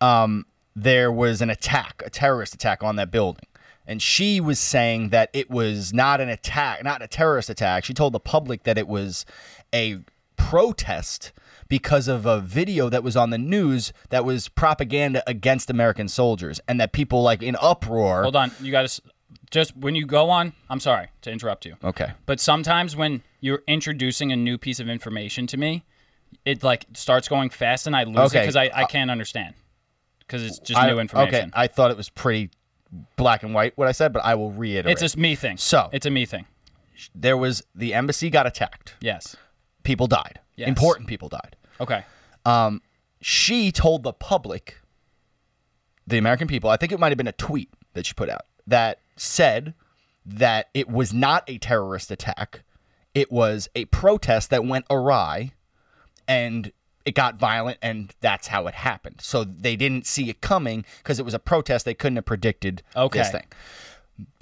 Yeah. Um, there was an attack, a terrorist attack on that building. And she was saying that it was not an attack, not a terrorist attack. She told the public that it was a protest because of a video that was on the news that was propaganda against American soldiers and that people like in uproar. Hold on, you got to just when you go on. I'm sorry to interrupt you, Okay. but sometimes when you're introducing a new piece of information to me, it like starts going fast and I lose it because I, I uh, can't understand because it's just I- new information. Okay. I thought it was pretty black and white what I said, but I will reiterate. it's a me thing. So- it's a me thing. there was the embassy got attacked. Yes. People died. Yes. Important people died. Okay. Um, she told the public, the American people, I think it might have been a tweet that she put out that said that it was not a terrorist attack. It was a protest that went awry and it got violent and that's how it happened. So they didn't see it coming because it was a protest they couldn't have predicted Okay. this thing.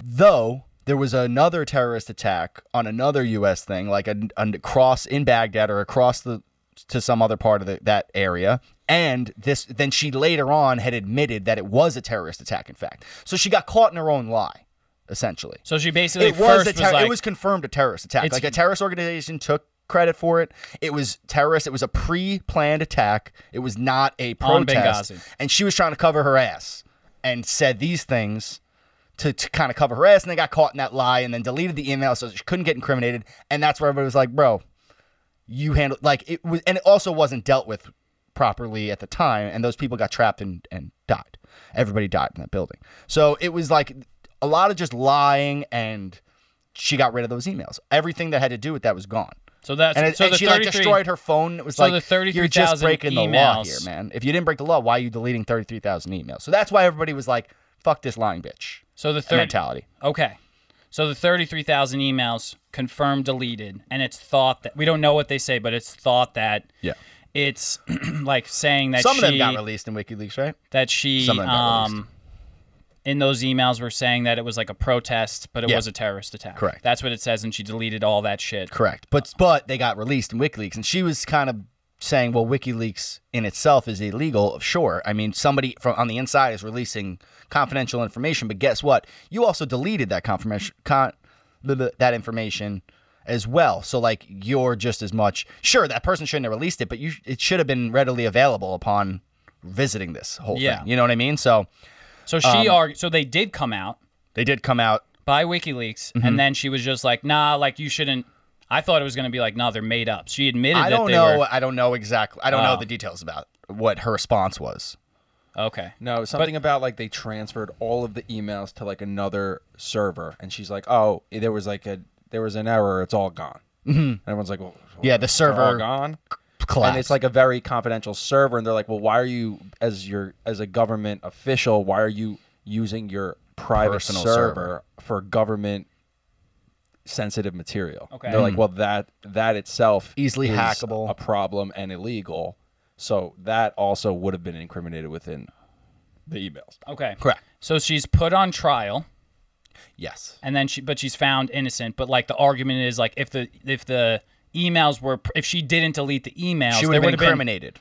Though there was another terrorist attack on another U.S. thing, like a, a cross in Baghdad or across the to some other part of the, that area. And this, then she later on had admitted that it was a terrorist attack. In fact, so she got caught in her own lie, essentially. So she basically it was ter- was like, it was confirmed a terrorist attack. Like a terrorist organization took credit for it. It was terrorist. It was a pre-planned attack. It was not a protest. And she was trying to cover her ass and said these things to, to kind of cover her ass, and they got caught in that lie, and then deleted the email so she couldn't get incriminated. And that's where everybody was like, "Bro, you handled like it was," and it also wasn't dealt with properly at the time, and those people got trapped and and died. Everybody died in that building. So it was like a lot of just lying, and she got rid of those emails. Everything that had to do with that was gone. So that's And, it, so and the she like 33 destroyed her phone. It was so like the you're just 33,000 breaking the law here, man. If you didn't break the law, why are you deleting thirty three thousand emails? So that's why everybody was like, "Fuck this lying bitch." So the 30, mentality. Okay. So the 33,000 emails confirmed deleted and it's thought that we don't know what they say but it's thought that Yeah. it's like saying that Some she of them got released in WikiLeaks, right? that she Some of them got um in those emails were saying that it was like a protest but it Yeah. was a terrorist attack. Correct. That's what it says and she deleted all that shit. Correct. But but they got released in WikiLeaks, and she was kind of saying, well, WikiLeaks in itself is illegal. Of sure. I mean, somebody from on the inside is releasing confidential information, but guess what? You also deleted that confirmation con, that information as well. So like you're just as much sure that person shouldn't have released it, but you it should have been readily available upon visiting this whole Yeah. thing. You know what I mean? So So she Um, argued so they did come out they did come out. by WikiLeaks Mm-hmm. and then she was just like, "Nah, like you shouldn't I thought it was going to be like, "No, they're made up." She admitted I that don't they know. were I don't know exactly. I don't know Oh. the details about what her response was. Okay. No, something about like they transferred all of the emails to like another server, and she's like, "Oh, there was like a there was an error. It's all gone." Mm-hmm. And everyone's like, well, Yeah, the they're all server gone." Collapsed. And it's like a very confidential server, and they're like, "Well, why are you, as your as a government official, why are you using your private Personal server, server. for government sensitive material?" Okay. They're like, hmm. "Well, that that itself Easily is hackable. a problem and illegal." So that also would have been incriminated within the emails. Okay. Correct. So she's put on trial. yes. and then she but she's found innocent but like the argument is like if the if the emails were if she didn't delete the emails She would have been would have been.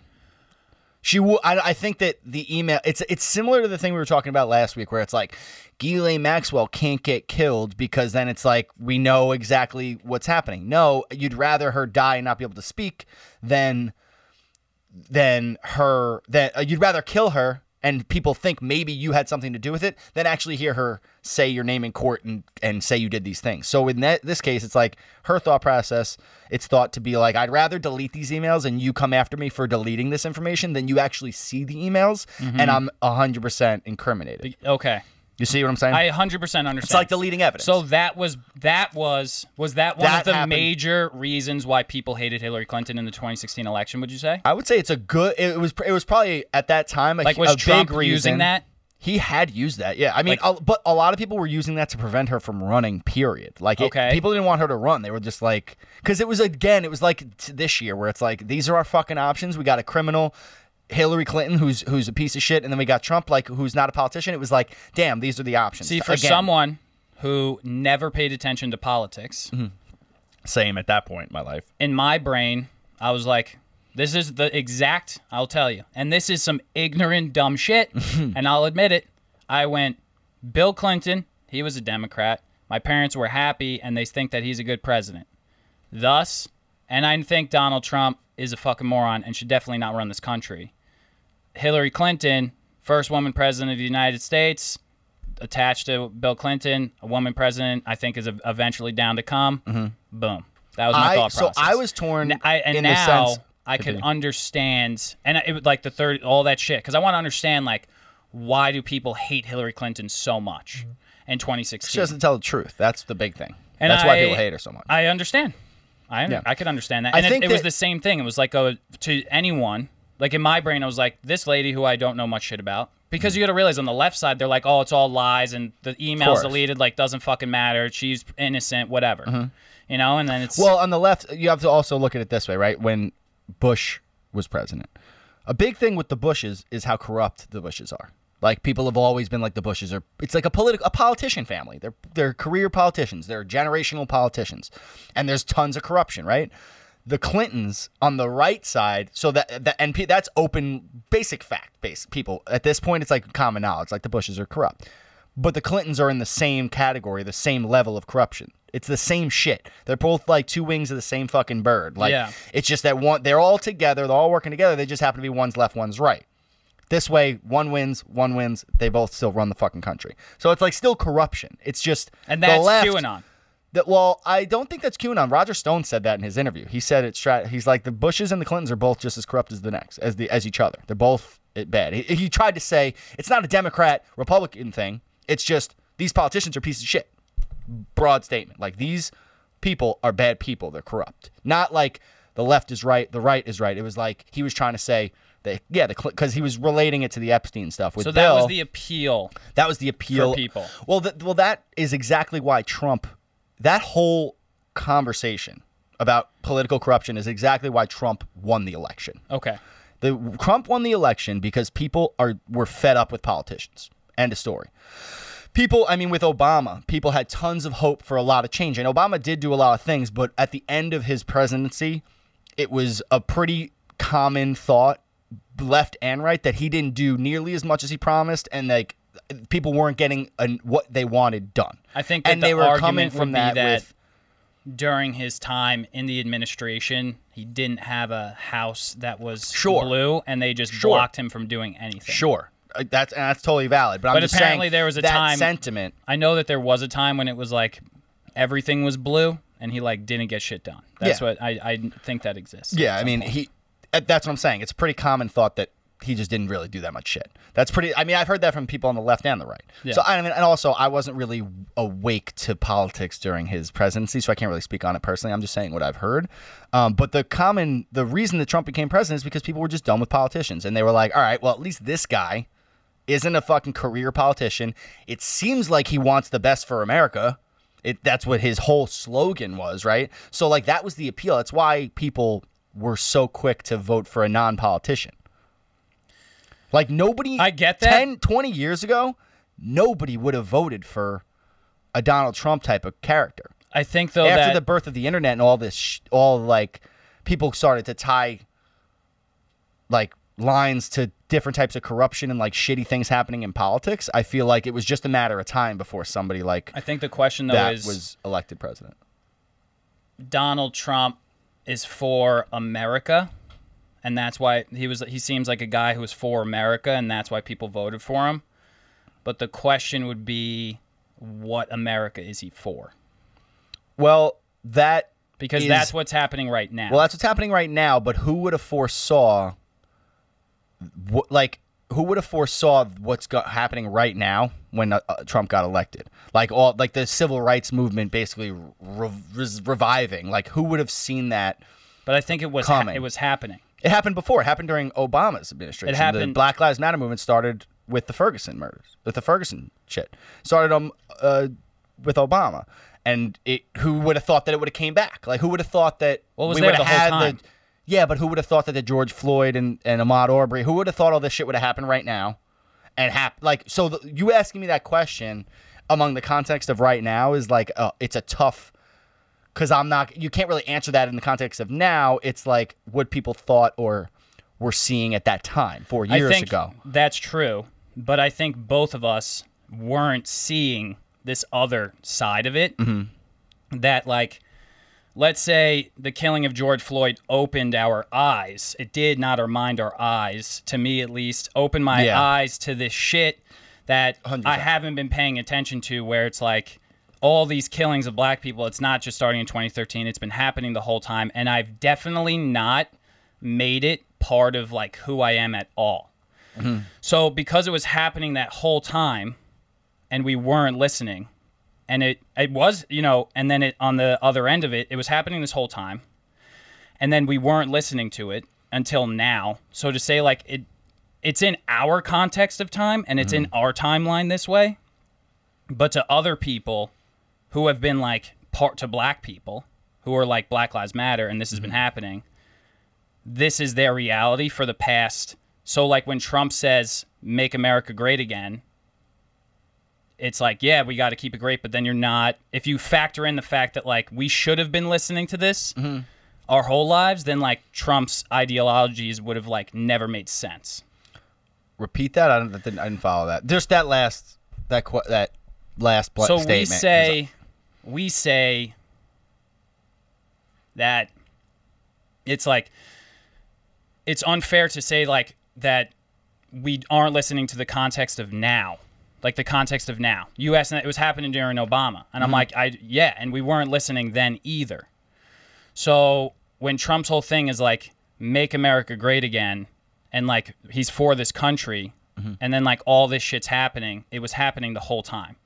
She will. I, I think that the email. It's it's similar to the thing we were talking about last week, where it's like Ghislaine Maxwell can't get killed because then it's like we know exactly what's happening. No, you'd rather her die and not be able to speak than than her that uh, you'd rather kill her and people think maybe you had something to do with it than actually hear her say your name in court and, and say you did these things. So in that, this case, it's like her thought process. It's thought to be like, I'd rather delete these emails and you come after me for deleting this information than you actually see the emails mm-hmm. and I'm 100% incriminated. Okay. You see what I'm saying? I 100% understand. it's like the leading evidence. So that was that was was that one That of the happened- major reasons why people hated Hillary Clinton in the 2016 election? Would you say? I would say it's a good. It was. It was probably at that time a, Like was a Trump big reason. using that? He had used that, yeah. I mean, Like- a- but a lot of people were using that to prevent her from running. Period. Like, it, Okay. people didn't want her to run. They were just like, because it was again, it was like t- this year where it's like these are our fucking options. We got a criminal, Hillary Clinton, who's who's a piece of shit, and then we got Trump, like who's not a politician. It was like, damn, these are the options. See, for Again, someone who never paid attention to politics, Mm-hmm. same at that point in my life. in my brain, I was like, this is the exact, I'll tell you. And this is some ignorant, dumb shit. and I'll admit it. I went, Bill Clinton, he was a Democrat. My parents were happy and they think that he's a good president. Thus, and I think Donald Trump is a fucking moron and should definitely not run this country. Hillary Clinton, first woman president of the United States, attached to Bill Clinton, a woman president, I think is eventually down to come. Boom. That was my Mm-hmm. I thought so. I was torn N- I, and in now sense. I could Continue. understand, and it would like the third, all that shit, because I want to understand like why do people hate Hillary Clinton so much in 2016? She doesn't tell the truth. That's the big thing. And That's why people hate her so much. I understand. I Yeah. I could understand that. I And think it, it was the same thing. It was like a, to anyone. Like in my brain, I was like, this lady who I don't know much shit about. Because mm. you got to realize on the left side, they're like, oh, it's all lies and the email's course. deleted. Like doesn't fucking matter. She's innocent. Whatever. Mm-hmm. You know. And then it's Well, on the left, you have to also look at it this way, right? When Bush was president, a big thing with the Bushes is how corrupt the Bushes are. Like people have always been like the Bushes are. It's like a political, a politician family. They're they're career politicians. They're generational politicians, and there's tons of corruption, right? The Clintons on the right side, so that, that and that's open, basic fact, base people. At this point, it's like common knowledge. Like the Bushes are corrupt. But the Clintons are in the same category, the same level of corruption. It's the same shit. They're both like two wings of the same fucking bird. Like Yeah. it's just that one they're all together, they're all working together. They just happen to be one's left, one's right. This way, one wins, one wins. They both still run the fucking country. So it's like still corruption. It's just and the that's left, QAnon. That, well, I don't think that's QAnon. Roger Stone said that in his interview. He said it's strat- he's like the Bushes and the Clintons are both just as corrupt as the next as the as each other. They're both bad. He, he tried to say it's not a Democrat Republican thing. It's just these politicians are pieces of shit. Broad statement. Like these people are bad people. They're corrupt. Not like the left is right, the right is right. It was like he was trying to say that yeah, the because he was relating it to the Epstein stuff with So that Bill. was the appeal. That was the appeal For people. Well, th- well, that is exactly why Trump. That whole conversation about political corruption is exactly why Trump won the election. Okay. The Trump won the election because people are were fed up with politicians. End of story. People, I mean, with Obama, people had tons of hope for a lot of change, and Obama did do a lot of things. But at the end of his presidency, it was a pretty common thought, left and right, that he didn't do nearly as much as he promised, and like people weren't getting an, what they wanted done. I think that and the they were argument coming from that, that with during his time in the administration, he didn't have a house that was Sure. blue, and they just Sure. blocked him from doing anything. sure. Uh, That's and that's totally valid, but I'm But just apparently saying there was a that time- sentiment. I know that there was a time when it was like everything was blue, and he like didn't get shit done. That's Yeah. what I, I think that exists. Yeah, I mean, point. he. uh, That's what I'm saying. It's a pretty common thought that he just didn't really do that much shit. That's pretty. I mean, I've heard that from people on the left and the right. Yeah. So I mean, and also I wasn't really awake to politics during his presidency, so I can't really speak on it personally. I'm just saying what I've heard. Um, but the common, the reason that Trump became president is because people were just done with politicians, and they were like, all right, well, at least this guy isn't a fucking career politician. It seems like he wants the best for America. It that's what his whole slogan was, right? So like that was the appeal. That's why people were so quick to vote for a non-politician. Like nobody I get that. 10 20 years ago, nobody would have voted for a Donald Trump type of character. I think though After that the birth of the internet and all this sh- all like people started to tie like lines to different types of corruption and like shitty things happening in politics, I feel like it was just a matter of time before somebody like I think the question though that is was elected president. Donald Trump is for America, and that's why he was. He seems like a guy who is for America, and that's why people voted for him. But the question would be, what America is he for? Well, that Because is- that's what's happening right now. Well, that's what's happening right now. But who would have foresaw? What like who would have foresaw what's go- happening right now when uh, uh, Trump got elected? Like all like the civil rights movement basically re- re- reviving. Like who would have seen that? but I think it was ha- it was happening. It happened before. It happened during Obama's administration. It happened. The Black Lives Matter movement started with the Ferguson murders, with the Ferguson shit. Started um uh, with Obama, and it. Who would have thought that it would have came back? Like who would have thought that Well, we would have had time. the. Yeah, but who would have thought that the George Floyd and and Ahmaud Arbery? Who would have thought all this shit would have happened right now? And hap- like so, the, you asking me that question among the context of right now is like uh, it's a tough because I'm not. You can't really answer that in the context of now. It's like what people thought or were seeing at that time four years I think ago. that's true, but I think both of us weren't seeing this other side of it. Mm-hmm. That like, let's say the killing of George Floyd opened our eyes. It did not remind our eyes, to me at least, open my Yeah. eyes to this shit that I 100%. haven't been paying attention to. Where it's like. All these killings of black people, it's not just starting in 2013. It's been happening the whole time. And I've definitely not made it part of like who I am at all. Mm-hmm. So because it was happening that whole time and we weren't listening and it it was, you know, and then it on the other end of it, it was happening this whole time. And then we weren't listening to it until now. So to say like it it's in our context of time and it's in mm-hmm. our timeline this way. But to other people who have been like part to black people who are like Black Lives Matter and this has been mm-hmm. happening, this is their reality for the past. So, like when Trump says, make America great again, it's like, yeah, we got to keep it great, but then you're not. If you factor in the fact that, like, we should have been listening to this mm-hmm. our whole lives, then, like, Trump's ideologies would have, like, never made sense. Repeat that. I don't. I didn't, I didn't follow that. Just that last that that last so statement. we say we say that it's like it's unfair to say like that we aren't listening to the context of now like the context of now. You asked it was happening during obama and i'm mm-hmm. like i yeah and we weren't listening then either. So when trump's whole thing is like make america great again and like he's for this country mm-hmm. and then like all this shit's happening it was happening the whole time.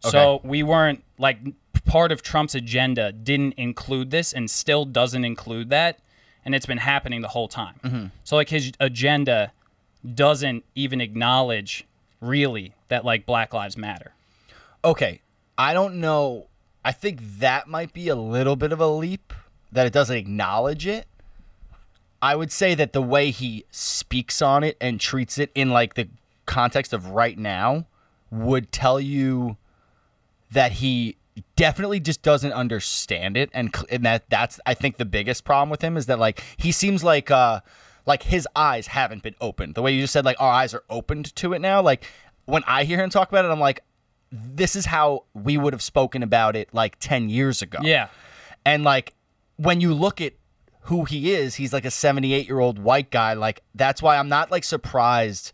So we weren't like part of Trump's agenda didn't include this and still doesn't include that and it's been happening the whole time. Mm-hmm. So like his agenda doesn't even acknowledge really that like Black Lives Matter. okay. I don't know. I think that might be a little bit of a leap that it doesn't acknowledge it. I would say that the way he speaks on it and treats it in like the context of right now would tell you that he definitely just doesn't understand it and, and that that's I think the biggest problem with him is that like he seems like uh like his eyes haven't been opened. The way you just said like our eyes are opened to it now like when I hear him talk about it I'm like this is how we would have spoken about it like 10 years ago. Yeah. And like when you look at who he is, he's like a 78 year old white guy. Like that's why I'm not like surprised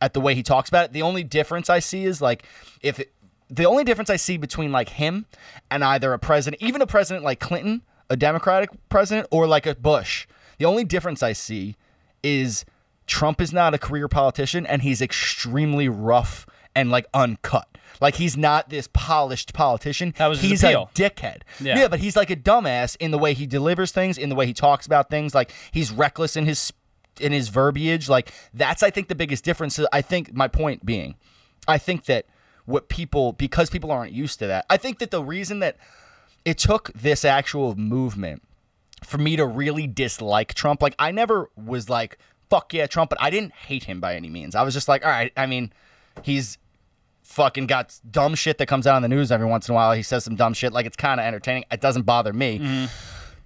at the way he talks about it. The only difference I see is like if it, the only difference I see between like him and either a president, even a president like Clinton, a Democratic president, or like a Bush, the only difference I see is Trump is not a career politician and he's extremely rough and like uncut. Like he's not this polished politician. That was he's appeal. a dickhead. Yeah. yeah, but he's like a dumbass in the way he delivers things, in the way he talks about things. Like he's reckless in his in his verbiage. Like that's I think the biggest difference. I think my point being, I think that what people because people aren't used to that. I think that the reason that it took this actual movement for me to really dislike Trump, like I never was like fuck yeah Trump, but I didn't hate him by any means. I was just like, all right, I mean, he's fucking got dumb shit that comes out on the news every once in a while. He says some dumb shit, like it's kind of entertaining. It doesn't bother me.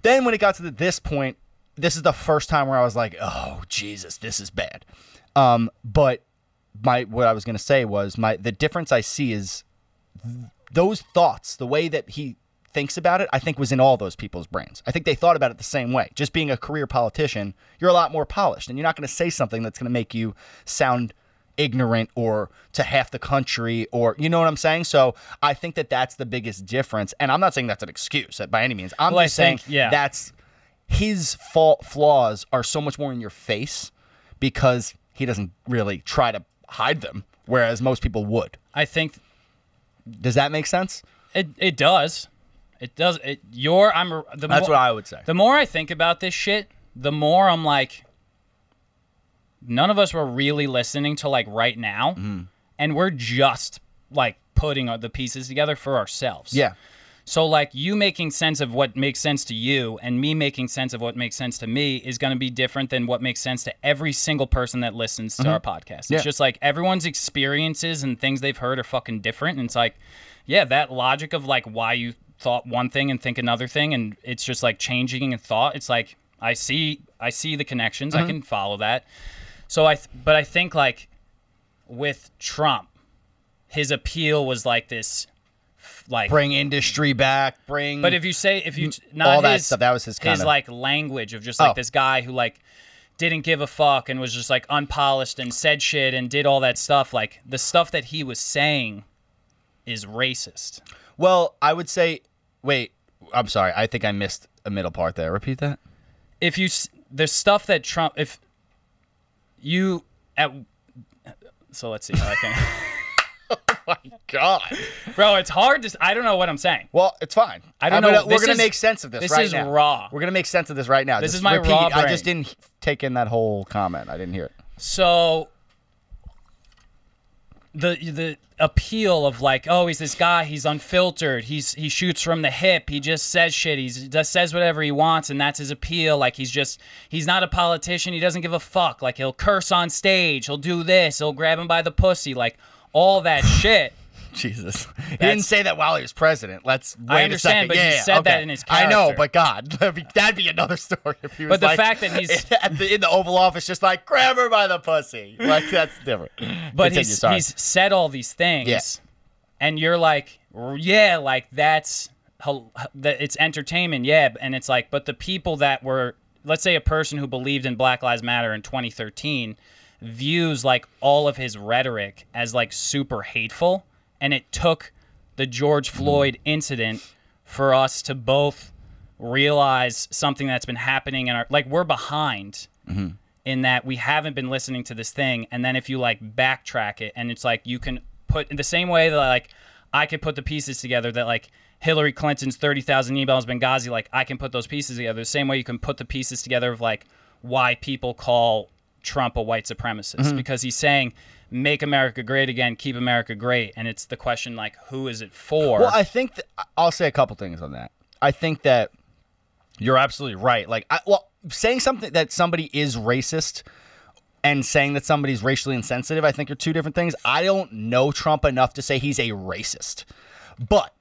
Then when it got to the, this point, this is the first time where I was like, "Oh Jesus, this is bad." Um, but my what I was gonna say was my the difference I see is th- those thoughts, the way that he thinks about it, I think was in all those people's brains. I think they thought about it the same way. Just being a career politician, you're a lot more polished, and you're not going to say something that's going to make you sound ignorant or to half the country or you know what I'm saying. So I think that that's the biggest difference, and I'm not saying that's an excuse by any means. I'm Well, just saying yeah. that's his fault flaws are so much more in your face because he doesn't really try to hide them, whereas most people would. I think Does that make sense? it it does. It does. It, you're. I'm. The That's more, what I would say. The more I think about this shit, the more I'm like, none of us were really listening to like right now, Mm-hmm. and we're just like putting the pieces together for ourselves. Yeah. So like you making sense of what makes sense to you and me making sense of what makes sense to me is going to be different than what makes sense to every single person that listens to mm-hmm. our podcast. It's Yeah. just like everyone's experiences and things they've heard are fucking different and it's like yeah, that logic of like why you thought one thing and think another thing and it's just like changing in thought. It's like I see I see the connections. I mm-hmm. can follow that. So I th- but I think like with Trump his appeal was like this like Bring industry back. Bring. but if you say if you not all that stuff, that was his kinda- like language of just like Oh. this guy who like didn't give a fuck and was just like unpolished and said shit and did all that stuff. Like the stuff that he was saying is racist. well, I would say. Wait, I'm sorry. I think I missed a middle part there. Repeat that. If you the stuff that Trump if you at so let's see how I can My god. bro it's hard to. I don't know what I'm saying. Well, it's fine. I don't I'm know. Gonna, we're This gonna make sense of this, this right is now. raw. We're gonna make sense of this right now. This Just is my repeat. raw I just didn't take in that whole comment. I didn't hear it. So the the appeal of like, oh, he's this guy, he's unfiltered, he's he shoots from the hip, he just says shit, he's just says whatever he wants, and that's his appeal. Like he's just he's not a politician, he doesn't give a fuck. Like he'll curse on stage, he'll do this, he'll grab him by the pussy, like all that shit. Jesus. He didn't say that while he was president. Let's wait I a understand, second. but yeah, he yeah, said that in his I know, but God, that'd be, that'd be another story if he was But the like- fact that he's- at the, in the Oval Office, just like grab her by the pussy, like that's different. But Continue, he's sorry. he's said all these things, Yeah. and you're like, yeah, like that's that it's entertainment, yeah. And it's like, but the people that were, let's say, a person who believed in Black Lives Matter in 2013 views like all of his rhetoric as like super hateful, and it took the George Mm. Floyd incident for us to both realize something that's been happening in our like we're behind Mm-hmm. in that we haven't been listening to this thing and then if you like backtrack it and it's like you can put in the same way that like I could put the pieces together that like Hillary Clinton's 30,000 emails Benghazi like I can put those pieces together the same way you can put the pieces together of like why people call Trump a white supremacist Mm-hmm. because he's saying make America great again keep America great and it's the question like who is it for Well, I think th- I'll say a couple things on that. I think that you're absolutely right. Like, I, well, saying something that somebody is racist and saying that somebody's racially insensitive, I think are two different things. I don't know Trump enough to say he's a racist, but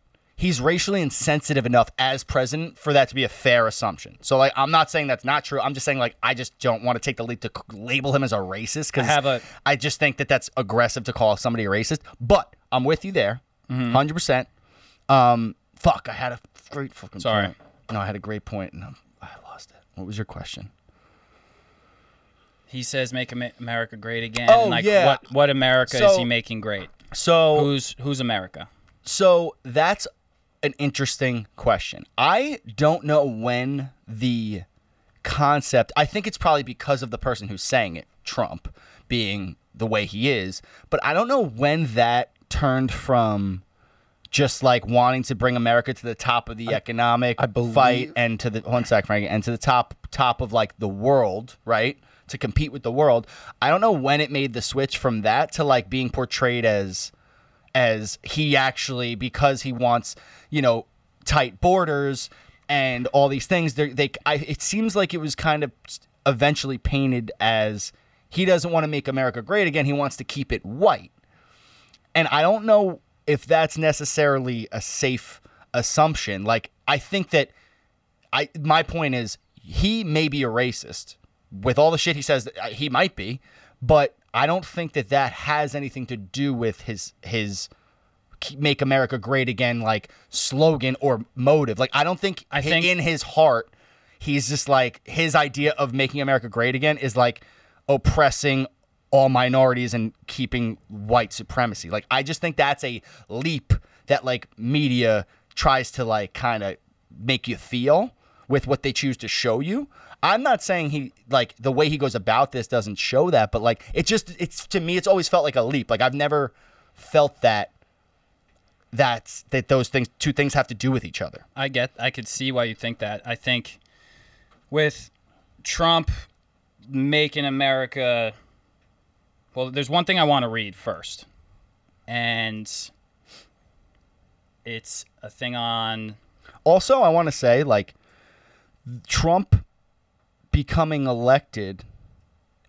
he's racially insensitive enough as president for that to be a fair assumption. So, like, I'm not saying that's not true. I'm just saying, like, I just don't want to take the leap to label him as a racist because I have a- I just think that that's aggressive to call somebody a racist. But I'm with you there, Mm-hmm. 100 percent. Um, fuck, I had a great fucking Sorry. point. No, I had a great point, and I lost it. What was your question? he says make America great again Oh, like yeah. what what America is he making great So, who's who's America so that's an interesting question. I don't know when the concept. I think it's probably because of the person who's saying it, Trump, being the way he is. But I don't know when that turned from just like wanting to bring America to the top of the economic I believe- fight and to the one sec, Frank, and to the top top of like the world, right? To compete with the world. I don't know when it made the switch from that to like being portrayed as as he actually because he wants you know tight borders and all these things they they I, it seems like it was kind of eventually painted as he doesn't want to make america great again he wants to keep it white and i don't know if that's necessarily a safe assumption like i think that i my point is he may be a racist with all the shit he says. uh, He might be, but I don't think that that has anything to do with his his make America great again like slogan or motive. Like I don't think I hi- think- in his heart he's just like his idea of making America great again is like oppressing all minorities and keeping white supremacy. Like I just think that's a leap that like media tries to like kind of make you feel with what they choose to show you. I'm not saying he like the way he goes about this doesn't show that, but like it just it's to me it's always felt like a leap. Like I've never felt that that's that those things two things have to do with each other. I get I could see why you think that. I think with Trump making America well, there's one thing I want to read first. And it's a thing on Also, I want to say like Trump becoming elected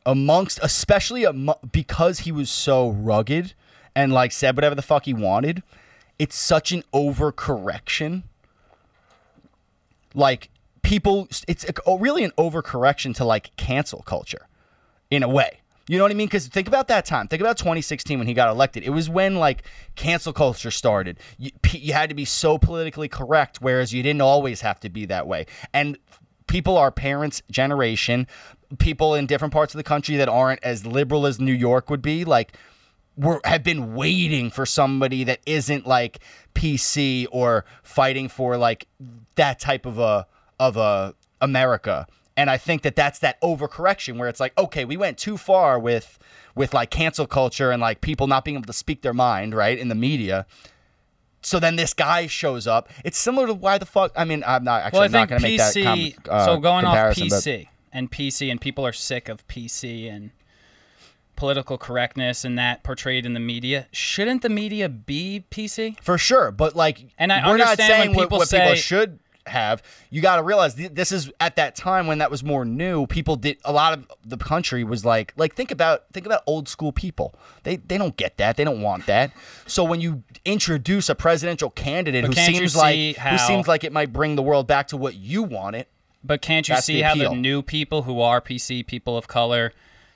amongst especially because he was so rugged and like said whatever the fuck he wanted, it's such an overcorrection. Like people it's a, really an overcorrection to like cancel culture in a way. You know what I mean? Because think about that time. Think about 2016 when he got elected. It was when like cancel culture started. You, you had to be so politically correct, whereas you didn't always have to be that way. And people our parents' generation, people in different parts of the country that aren't as liberal as New York would be, like were have been waiting for somebody that isn't like PC or fighting for like that type of a of a America. And I think that that's that overcorrection where it's like, okay, we went too far with with like cancel culture and like people not being able to speak their mind, right, in the media. So then this guy shows up. It's similar to why the fuck. I mean, I'm not actually Well, I'm not going to make that PC. com- uh, so going off comparison, but- PC and PC, and people are sick of PC and political correctness and that portrayed in the media. Shouldn't the media be PC? For sure, but like, And I we're not saying what, people what people say- should have. You got to realize th- this is at that time when that was more new. People did a lot of the country was like, like think about think about old school people. They they don't get that. They don't want that. So when you introduce a presidential candidate But who seems see like how- who seems like it might bring the world back to what you want it. But can't you see the how the new people who are PC, people of color,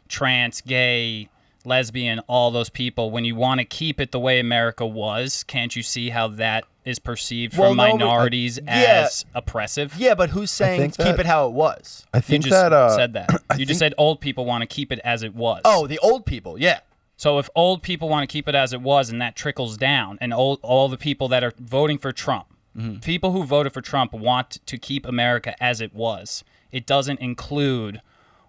trans, gay, lesbian, all those people, when you want to keep it the way America was, can't you see how that is perceived Well, from no, but- minorities yeah. as oppressive? Yeah, but who's saying think keep that- it how it was? I think You think just that uh, said that. You just said old people want to keep it as it was. Oh, the old people. Yeah. So if old people want to keep it as it was and that trickles down and old, all the people that are voting for Trump, Mm-hmm. people who voted for Trump want to keep America as it was. It doesn't include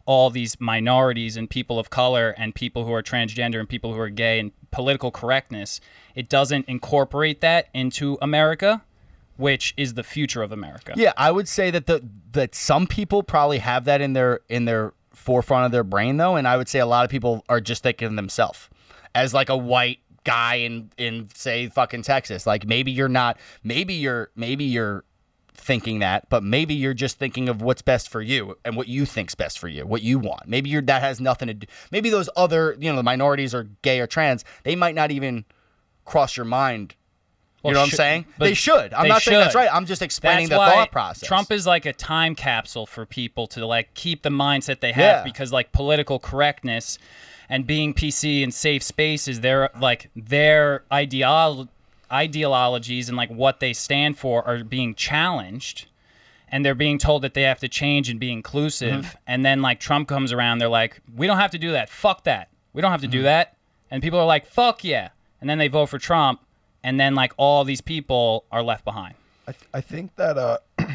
all these minorities and people of color and people who are transgender and people who are gay and political correctness. It doesn't incorporate that into America, which is the future of America. Yeah, I would say that the that some people probably have that in their in their forefront of their brain though, and I would say a lot of people are just thinking themselves as like a white guy in in say fucking Texas. Like maybe you're not maybe you're maybe you're thinking that, but maybe you're just thinking of what's best for you and what you think's best for you, what you want. Maybe you're that has nothing to do. Maybe those other, you know, the minorities or gay or trans, they might not even cross your mind. Well, you know what I'm should- saying? They should. I'm they not saying that's right. I'm just explaining That's the thought process. Trump is like a time capsule for people to like keep the mindset they have Yeah. because like political correctness and being PC and safe spaces, their like their ideol ideologies and like what they stand for are being challenged and they're being told that they have to change and be inclusive Mm-hmm. and then like Trump comes around they're like we don't have to do that fuck that we don't have to Mm-hmm. do that and people are like fuck yeah and then they vote for Trump and then like all these people are left behind I, th- I think that uh,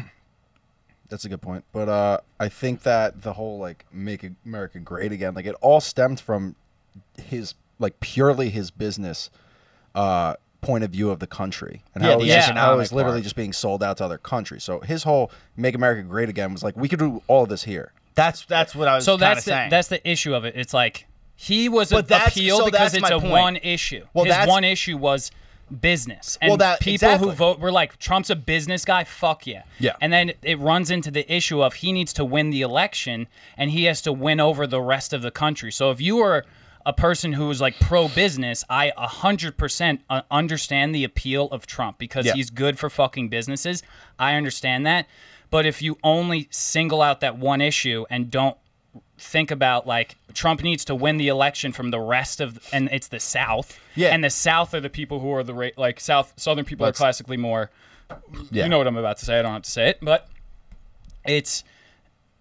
that's a good point. But uh, I think that the whole like make America great again, like it all stemmed from his like purely his business uh, point of view of the country and Yeah, how, the it was, how it was literally part. just being sold out to other countries. So his whole make America great again was like we could do all of this here. That's that's what I was so that's the, saying. that's the issue of it. It's like he was But that's- appealed so because it's a point. one issue. Well, His that's- one issue was business, and Well, that- people exactly. who vote were like Trump's a business guy. Fuck yeah. Yeah. And then it runs into the issue of he needs to win the election and he has to win over the rest of the country. So if you are a person who is like pro business, I 100% uh, understand the appeal of Trump because Yeah. he's good for fucking businesses. I understand that. But if you only single out that one issue and don't think about like Trump needs to win the election from the rest of and it's the South. Yeah. And the South are the people who are the ra- like South Southern people Let's- are classically more Yeah. you know what I'm about to say. I don't have to say it, but it's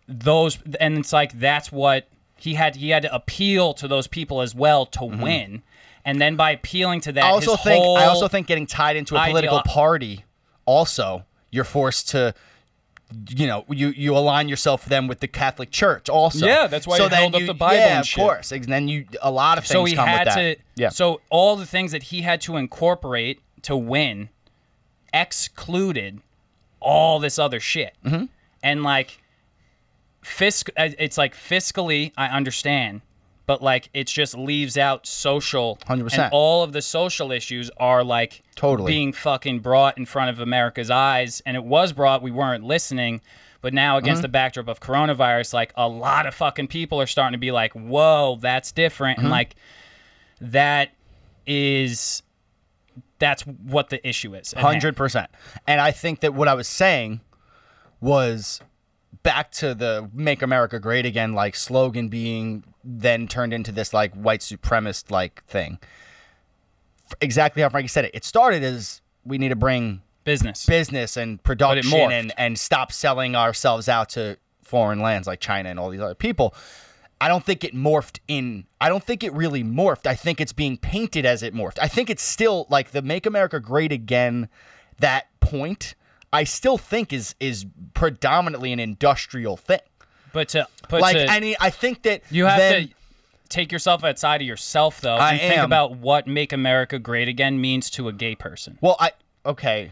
those, and it's like that's what he had. He had to appeal to those people as well to win, and then by appealing to that, Mm-hmm. I also his think I also think getting tied into a political party also you're forced to you know you you align yourself then with the Catholic Church also. Yeah, that's why so he held up the Bible Yeah, of shit. course. And then you a lot of things so he come had with that. to. yeah. So all the things that he had to incorporate to win excluded all this other shit, Mm-hmm. and like fisc. uh, It's like fiscally, I understand. But like it just leaves out social, 100%. and all of the social issues are like Totally. being fucking brought in front of America's eyes, and it was brought. We weren't listening, but now against Mm-hmm. the backdrop of coronavirus, like a lot of fucking people are starting to be like, "Whoa, that's different," Mm-hmm. and like that is that's what the issue is. Hundred percent. And I think that what I was saying was back to the "Make America Great Again" like slogan being then turned into this like white supremacist like thing. Exactly how Frankie said it. It started as we need to bring business. business and production and, and stop selling ourselves out to foreign lands like China and all these other people. I don't think it morphed in. I don't think it really morphed. I think it's being painted as it morphed. I think it's still like the "Make America Great Again." That point, I still think is is predominantly an industrial thing. But to but Like to, any, I think that you have then- to take yourself outside of yourself though I and think am. about what "Make America Great Again" means to a gay person. Well, I okay.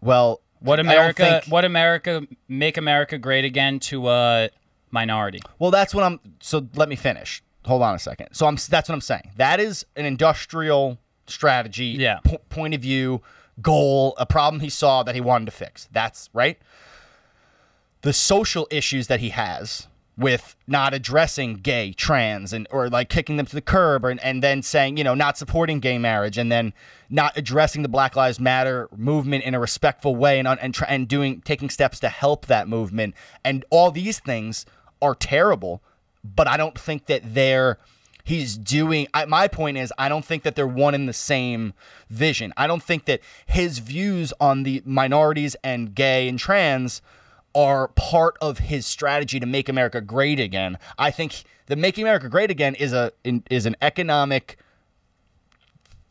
Well, What America? think- What America? Make America great again to a minority. Well, that's what I'm. So let me finish. Hold on a second. So I'm. That's what I'm saying. That is an industrial strategy. Yeah. po- point of view, goal, a problem he saw that he wanted to fix. That's right. The social issues that he has with not addressing gay, trans, and or like kicking them to the curb, or, and then saying you know not supporting gay marriage, and then not addressing the Black Lives Matter movement in a respectful way, and and try, and doing taking steps to help that movement, and all these things are terrible. But I don't think that they're he's doing I, my point is i don't think that they're one in the same vision. I don't think that his views on the minorities and gay and trans are part of his strategy to make america great again. I think the making america great again is a in, is an economic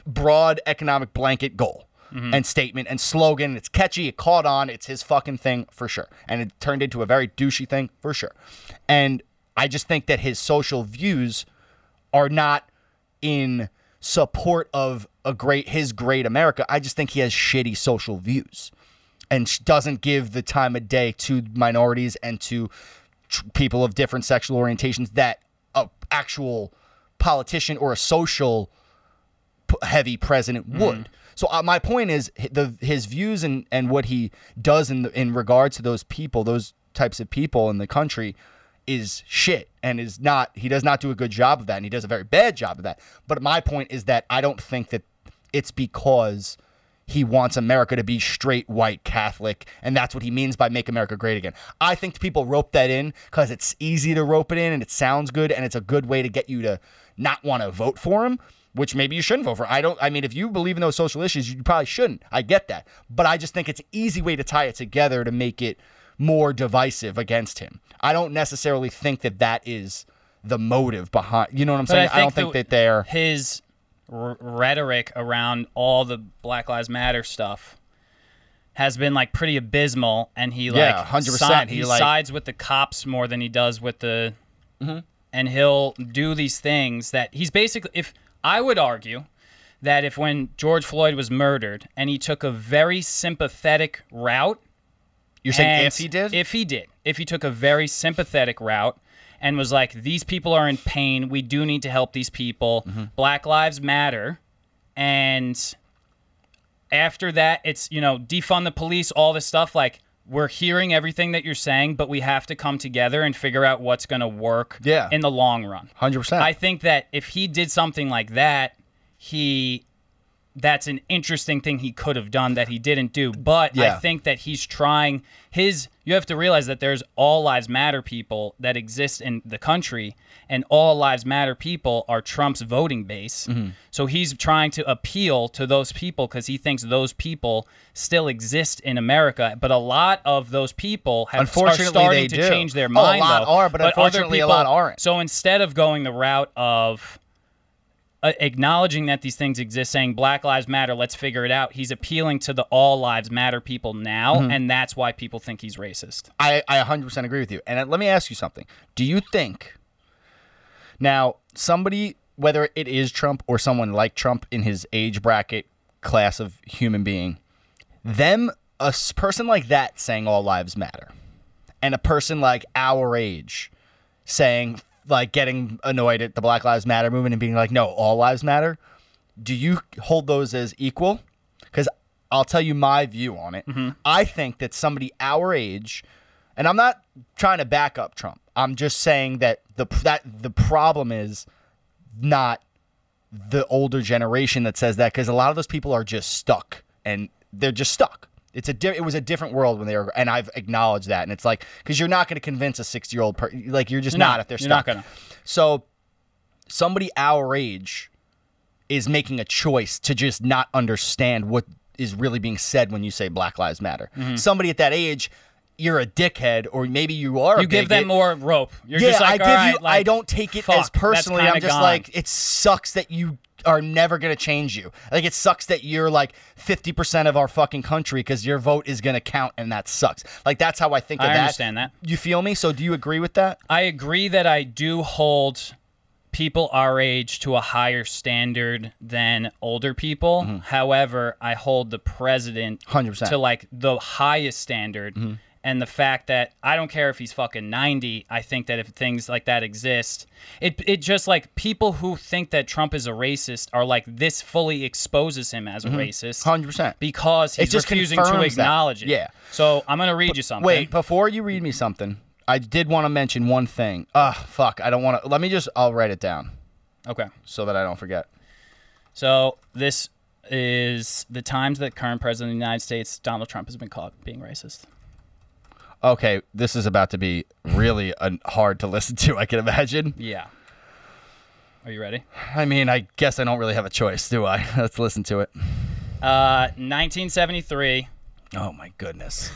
broad economic blanket goal mm-hmm. and statement and slogan. It's catchy. It caught on. It's his fucking thing for sure. And it turned into a very douchey thing for sure. And i just think that his social views are not in support of a great his great America. I just think he has shitty social views and doesn't give the time of day to minorities and to tr- people of different sexual orientations that a actual politician or a social p- heavy president would. So uh, my point is the his views and, and what he does in the, in regards to those people, those types of people in the country is shit and is not he does not do a good job of that and he does a very bad job of that. But my point is that I don't think that it's because he wants America to be straight white Catholic, and that's what he means by make America great again. I think people rope that in because it's easy to rope it in and it sounds good and it's a good way to get you to not want to vote for him, which maybe you shouldn't vote for. I don't I mean if you believe in those social issues, you probably shouldn't. I get that. But I just think it's an easy way to tie it together to make it more divisive against him. I don't necessarily think that that is the motive behind, you know what I'm But saying? I, don't the- think that they're his r- rhetoric around all the Black Lives Matter stuff has been like pretty abysmal, and he like Yeah, 100%, si- he, he like- sides with the cops more than he does with the, Mm-hmm. and he'll do these things that he's basically. If I would argue that if when George Floyd was murdered and he took a very sympathetic route you're saying and if he did? If he did. If he took a very sympathetic route and was like, these people are in pain. We do need to help these people. Mm-hmm. Black Lives Matter. And after that, it's, you know, defund the police, all this stuff. Like, we're hearing everything that you're saying, but we have to come together and figure out what's going to work Yeah. in the long run. 100%. I think that if he did something like that, he that's an interesting thing he could have done that he didn't do. But I think that he's trying his you have to realize that there's all lives matter people that exist in the country and all lives matter people are Trump's voting base. Mm-hmm. So he's trying to appeal to those people cuz he thinks those people still exist in America, but a lot of those people have Unfortunately, are starting to do. change their Oh, a mind lot though. are, but other unfortunately, a lot aren't. So instead of going the route of uh, acknowledging that these things exist, saying Black Lives Matter, let's figure it out. He's appealing to the All Lives Matter people now, Mm-hmm. and that's why people think he's racist. I, I 100% agree with you. And uh, let me ask you something. Do you think now somebody, whether it is Trump or someone like Trump in his age bracket class of human being, them, a person like that saying all lives matter, and a person like our age saying, like, getting annoyed at the Black Lives Matter movement and being like, no, all lives matter, do you hold those as equal? Because I'll tell you my view on it. Mm-hmm. I think that somebody our age, and I'm not trying to back up Trump. I'm just saying that the that the problem is not the older generation that says that because a lot of those people are just stuck and they're just stuck. It's a di- it was a different world when they were and I've acknowledged that and it's like because you're not going to convince a 60 year old per- like you're just You're not, not. if they're You're stuck. not gonna. So somebody our age is making a choice to just not understand what is really being said when you say Black Lives Matter. Mm-hmm. Somebody at that age, you're a dickhead, or maybe you are. a You give them more rope. You're yeah, just like, I give all you. like, I don't take it fuck, as personally. I'm just gone. like, it sucks that you are never gonna change you. Like it sucks that you're like 50 percent of our fucking country because your vote is gonna count, and that sucks. Like that's how I think of I that. I understand that. You feel me? So do you agree with that? I agree that I do hold people our age to a higher standard than older people. Mm-hmm. However, I hold the president 100%. to like the highest standard. Mm-hmm. And the fact that I don't care if he's fucking 90, I think that if things like that exist, it it just like people who think that Trump is a racist are like this fully exposes him as a mm-hmm. racist. 100%. Because he's just refusing to confirms that. acknowledge it. Yeah. So I'm gonna read you something. Wait, before you read me something, I did want to mention one thing. Ugh, fuck. I don't want to. Let me just. I'll write it down Okay. so that I don't forget. So this is the times that current president of the United States, Donald Trump, has been caught being racist. Okay, this is about to be really hard to listen to. I can imagine. Yeah. Are you ready? I mean, I guess I don't really have a choice, do I? Let's listen to it. Uh, 1973. Oh my goodness.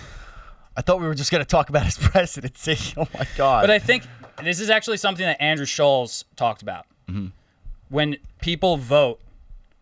I thought we were just gonna talk about his presidency. Oh my god. But I think this is actually something that Andrew Schulz talked about. When people vote,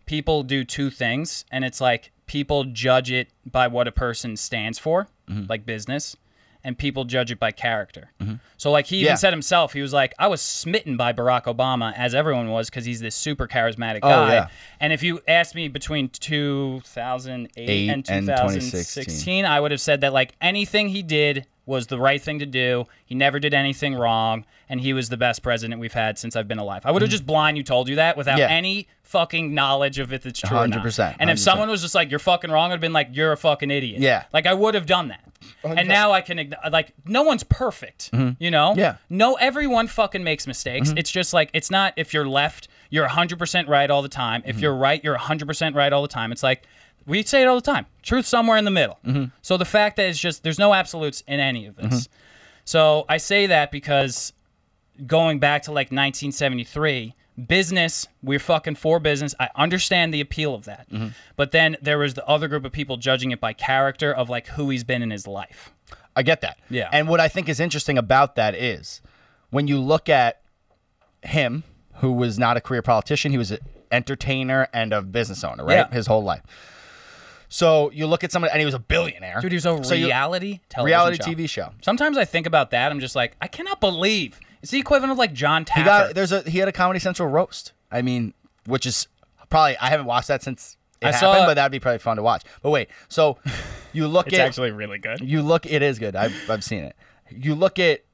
people do two things, and it's like people judge it by what a person stands for, like business, and people judge it by character. Mm-hmm. So, like he even Yeah. said himself, he was like, "I was smitten by Barack Obama, as everyone was, because he's this super charismatic Oh, guy." yeah. And if you asked me between 2008 Eight and and 2016, I would have said that like anything he did was the right thing to do. He never did anything wrong, and he was the best president we've had since I've been alive. I would have just blind you told you that without Mm-hmm. Yeah. any fucking knowledge of if it's true or not. 100%, And if 100%. someone was just like, "You're fucking wrong," I'd have been like, "You're a fucking idiot." Yeah. like I would have done that. And now I can like no one's perfect, you know. Mm-hmm. Yeah. Mm-hmm. No, everyone fucking makes mistakes. It's just like it's not if you're left, you're 100% right all the time. Mm-hmm. If you're right, you're 100% right all the time. It's like we say it all the time. Truth somewhere in the middle. Mm-hmm. So the fact that it's just there's no absolutes in any of this. So I say that because going back to like 1973, business, we're fucking for business. I understand the appeal of that. Mm-hmm. But then there was the other group of people judging it by character of like who he's been in his life. I get that. Yeah. And what I think is interesting about that is when you look at him, who was not a career politician, he was an entertainer and a business owner, right? Yeah. His whole life. So you look at somebody, and he was a billionaire. Dude, he was a So you- reality television reality show. TV show. Sometimes I think about that. I'm just like, I cannot believe it's the equivalent of like Jon Taffer. He got there's a he had a Comedy Central roast. I mean, which is probably I haven't watched that since it I happened, saw- but that'd be probably fun to watch. But wait, so you look it's at actually really good. you look it is good i've, I've seen it you look at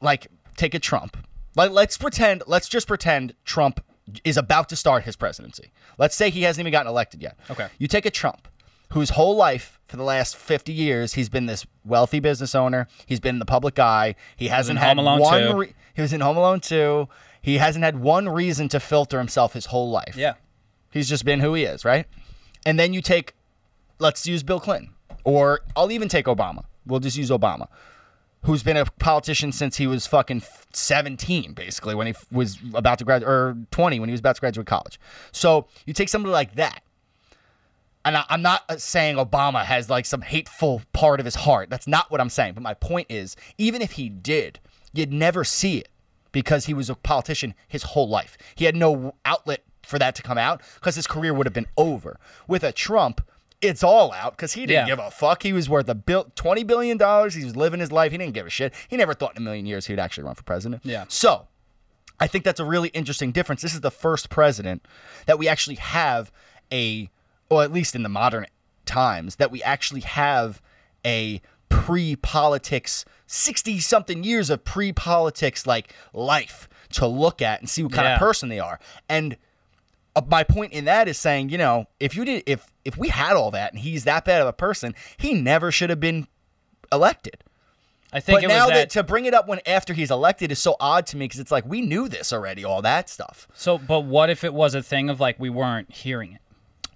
like take a trump like let's pretend let's just pretend trump is about to start his presidency let's say he hasn't even gotten elected yet Okay. you take a trump whose whole life for the last 50 years he's been this wealthy business owner he's been the public eye he hasn't had one 2. re- he was in home alone 2 he hasn't had one reason to filter himself his whole life Yeah. He's just been who he is, right? And then you take, let's use Bill Clinton, or I'll even take Obama. We'll just use Obama, who's been a politician since he was fucking 17, basically, when he was about to graduate, or 20 when he was about to graduate college. So you take somebody like that, and I, I'm not uh, saying Obama has like some hateful part of his heart. That's not what I'm saying. But my point is, even if he did, you'd never see it because he was a politician his whole life. He had no outlet for that to come out because his career would have been over. With a Trump, it's all out because he didn't Yeah. give a fuck. He was worth a bill, twenty billion dollars. He was living his life. He didn't give a shit. He never thought in a million years he'd actually run for president. Yeah. So I think that's a really interesting difference. This is the first president that we actually have a, or at least in the modern times, that we actually have a pre politics, 60 something years of pre politics like life to look at and see what kind Yeah. of person they are. And uh, my point in that is saying, you know, if you did, if, if we had all that and he's that bad of a person, he never should have been elected. I think But it now was that, that. to bring it up when after he's elected is so odd to me because it's like we knew this already, all that stuff. so, but what if it was a thing of like we weren't hearing it?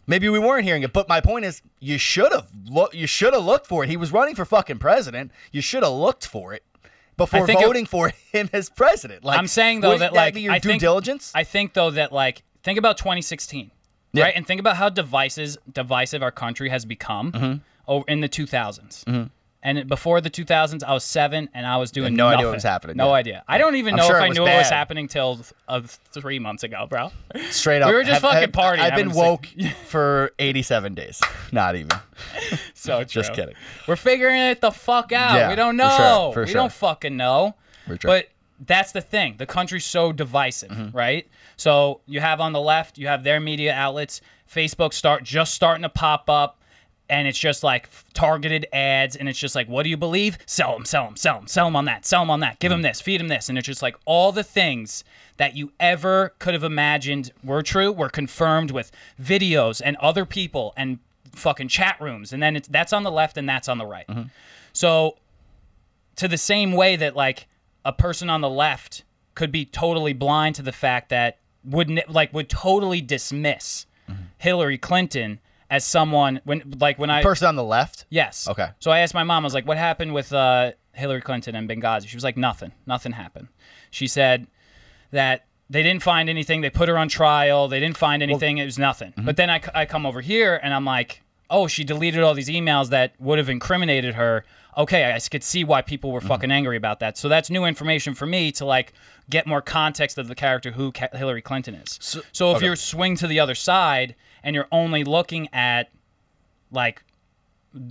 Maybe we weren't hearing it, but my point is, you should have look. You should have looked for it. He was running for fucking president. You should have looked for it before think it- voting for him as president. Like I'm saying though that like your I due think, diligence. I think though that like think about 2016, Yeah. right? And think about how divisive divisive our country has become Mm-hmm. over in the 2000s. And before the 2000s, I was seven and I was doing no idea what was happening, No yeah. idea. I don't even I'm know sure if I knew what was happening till uh, three months ago, bro. Straight up, we were just have- fucking partying, I've been woke for 87 days. Not even. So true. Just kidding. We're figuring it the fuck out. Yeah, we don't know. for sure, for we sure. don't fucking know. But that's the thing. The country's so divisive, Mm-hmm. right? So you have on the left, you have their media outlets. Facebook start just starting to pop up, and it's just like targeted ads, and it's just like, what do you believe? Sell them, sell them, sell them, sell them on that, sell them on that. Give them this, feed them this, and it's just like all the things that you ever could have imagined were true were confirmed with videos and other people and fucking chat rooms, and then it's that's on the left and that's on the right. Mm-hmm. So to the same way that like a person on the left could be totally blind to the fact that would like would totally dismiss Mm-hmm. Hillary Clinton as someone when like when I Person on the left. yes Okay. so I asked my mom I was like what happened with uh, Hillary Clinton and Benghazi she was like nothing nothing happened she said that they didn't find anything they put her on trial they didn't find anything it was nothing Mm-hmm. but then I, I come over here and I'm like oh she deleted all these emails that would have incriminated her okay I could see why people Mm-hmm. were fucking angry about that so that's new information for me to like get more context of the character who Ca- Hillary Clinton is so, if okay. you're swing to the other side and you're only looking at like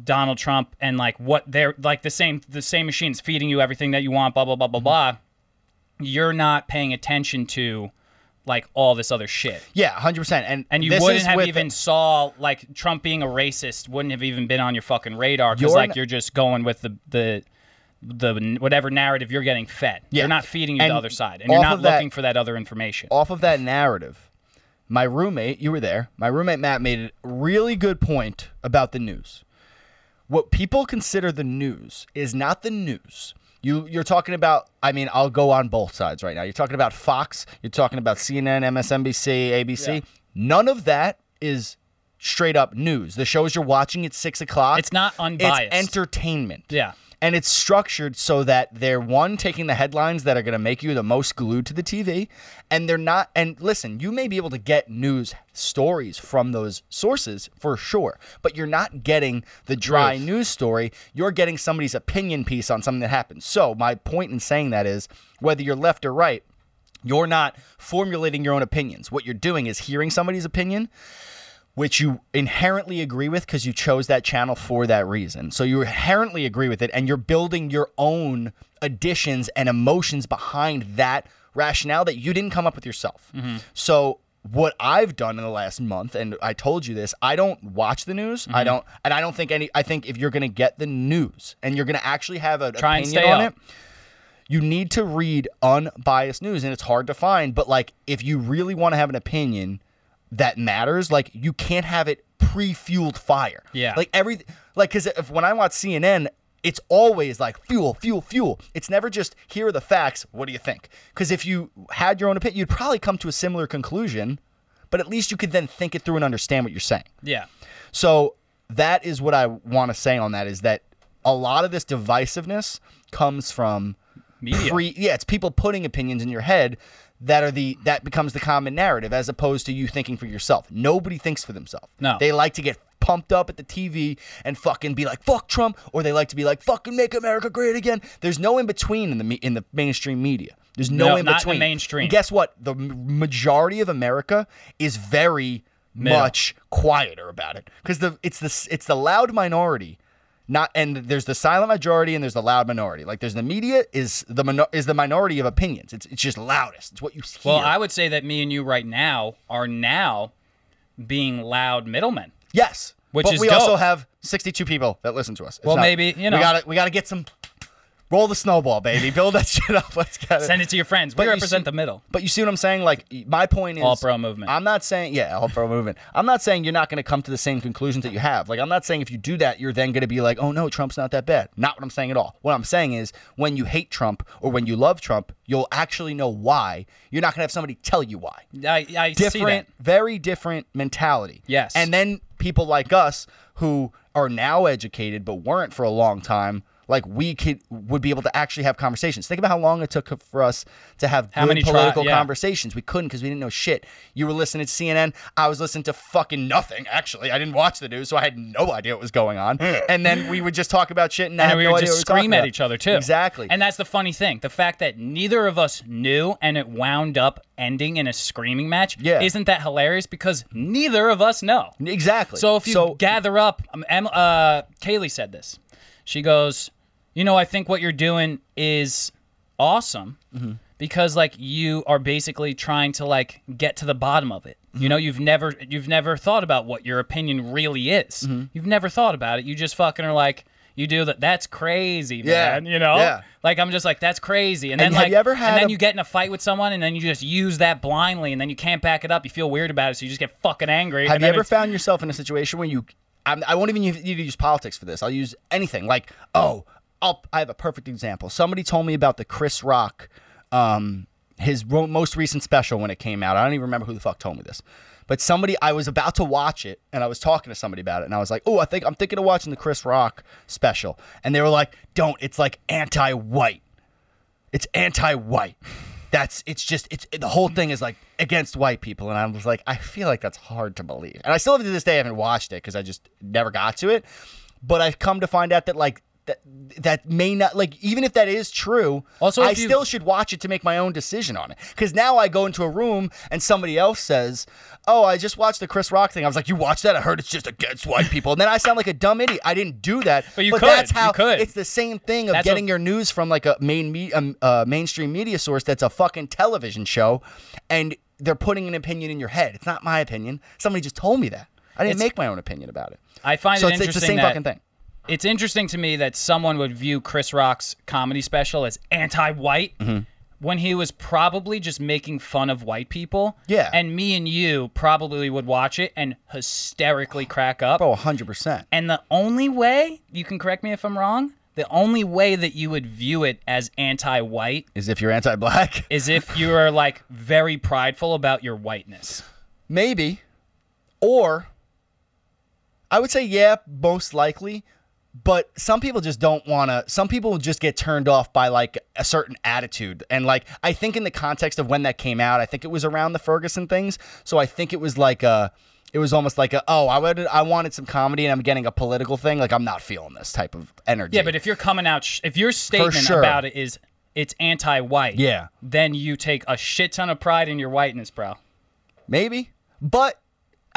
Donald Trump and like what they're like the same the same machines feeding you everything that you want blah blah blah blah blah you're not paying attention to like all this other shit Yeah, 100%. And and you wouldn't have even saw like Trump being a racist wouldn't have even been on your fucking radar because like you're just going with the the the whatever narrative you're getting fed Yeah. they're not feeding you And the other side and you're not of that- looking for that other information off of that narrative, my roommate, you were there, my roommate Matt made a really good point about the news. What people consider the news is not the news. You, you're talking about, I mean, I'll go on both sides right now. You're talking about Fox, you're talking about CNN, MSNBC, ABC. None of that is straight up news. The shows you're watching at six o'clock, It's not unbiased. It's entertainment. Yeah. And it's structured so that they're one taking the headlines that are going to make you the most glued to the TV, and they're not. And listen, you may be able to get news stories from those sources for sure, but you're not getting the dry news story. You're getting somebody's opinion piece on something that happened. So my point in saying that is, whether you're left or right, you're not formulating your own opinions. What you're doing is hearing somebody's opinion which you inherently agree with because you chose that channel for that reason. So you inherently agree with it and you're building your own additions and emotions behind that rationale that you didn't come up with yourself. Mm-hmm. So what I've done in the last month and I told you this, I don't watch the news. I mm-hmm. don't and I don't think any I think if you're going to get the news and you're going to actually have an Try and opinion stay on up. it, you need to read unbiased news and it's hard to find but like if you really want to have an opinion that matters like you can't have it pre-fueled fire Yeah. like every like because if when i watch cnn it's always like fuel fuel fuel it's never just here are the facts what do you think because if you had your own opinion you'd probably come to a similar conclusion but at least you could then think it through and understand what you're saying. Yeah. So that is what I want to say on that is that a lot of this divisiveness comes from Media. pre yeah, it's people putting opinions in your head that are the that becomes the common narrative as opposed to you thinking for yourself. Nobody thinks for themselves. No. They like to get pumped up at the TV and fucking be like fuck Trump or they like to be like fucking make America great again. There's no in between in the in the mainstream media. There's no, No, in not in between. mainstream. And guess what? The majority of America is very Middle. much quieter about it because the it's the it's the loud minority not and there's the silent majority and there's the loud minority. Like there's the media is the minor, is the minority of opinions. It's it's just loudest. It's what you hear. Well, I would say that me and you right now are now being loud middlemen. yes. Which but is we also have 62 people that listen to us. It's Well, not- maybe, you know. we gotta we gotta get some roll the snowball baby build that shit up let's get it Send it to your friends. But we you represent see- the middle. But you see what I'm saying? Like my point is All pro movement. I'm not saying yeah, all pro movement. I'm not saying you're not going to come to the same conclusions that you have. Like I'm not saying if you do that, you're then going to be like, oh no, Trump's not that bad. Not what I'm saying at all. What I'm saying is when you hate Trump or when you love Trump, you'll actually know why. You're not going to have somebody tell you why. I, I see that. Different, very different mentality. Yes. And then people like us who are now educated but weren't for a long time. Like we could would be able to actually have conversations. Think about how long it took for us to have How good many tri- political yeah. conversations. We couldn't because we didn't know shit. You were listening to CNN. I was listening to fucking nothing. Actually, I didn't watch the news, so I had no idea what was going on. and then we would just talk about shit and, I and we no would just what we were scream at about. each other too. Exactly. And that's the funny thing. The fact that neither of us knew and it wound up ending in a screaming match. Yeah. Isn't that hilarious? Because neither of us know. exactly. So if you so, gather up, um, uh, Kaylee said this. She goes, you know, I think what you're doing is awesome Mm-hmm. because like you are basically trying to like get to the bottom of it. Mm-hmm. You know, you've never you've never thought about what your opinion really is. Mm-hmm. You've never thought about it. You just fucking are like. You do that. That's crazy, Yeah, man. You know, yeah. like I'm just like that's crazy. And And then like, you and then a- you get in a fight with someone, and then you just use that blindly, and then you can't back it up. You feel weird about it, so you just get fucking angry. Have you ever it's- found yourself in a situation where you? I'm, I won't even need to use politics for this. I'll use anything. Like, oh, I'll, I have a perfect example. Somebody told me about the Chris Rock, um, his ro- most recent special when it came out. I don't even remember who the fuck told me this, but somebody I was about to watch it and I was talking to somebody about it and I was like, oh, I think I'm thinking of watching the Chris Rock special, and they were like, don't. It's like anti-white. It's anti-white. That's it's just it's the whole thing is like against white people, and I was like, I feel like that's hard to believe, and I still have to this day I haven't watched it because I just never got to it. But I've come to find out that like that that may not like even if that is true. Also, I you- still should watch it to make my own decision on it because now I go into a room and somebody else says, "Oh, I just watched the Chris Rock thing." I was like, "You watched that? I heard it's just against white people," and then I sound like a dumb idiot. I didn't do that, But you could. that's how could. it's the same thing of That's getting what- your news from like a main me, um, uh, mainstream media source that's a fucking television show, and they're putting an opinion in your head. It's not my opinion. Somebody just told me that. I didn't make my own opinion about it. I find So it it's, it's the same fucking thing. It's interesting to me that someone would view Chris Rock's comedy special as anti-white Mm-hmm. when he was probably just making fun of white people. Yeah. And me and you probably would watch it and hysterically crack up. Oh, 100%. And the only way, you can correct me if I'm wrong, the only way that you would view it as anti-white Is if you're anti black? is if you are like very prideful about your whiteness. Maybe. Or I would say, yeah, most likely. But some people just don't want to. Some people just get turned off by like a certain attitude. And like, I think in the context of when that came out, I think it was around the Ferguson things. So I think it was like a, it was almost like a, oh, I would, I wanted some comedy and I'm getting a political thing. Like, I'm not feeling this type of energy. Yeah, but if you're coming out, sh- if your statement sure. about it is it's anti-white, Yeah. then you take a shit ton of pride in your whiteness, bro. Maybe, but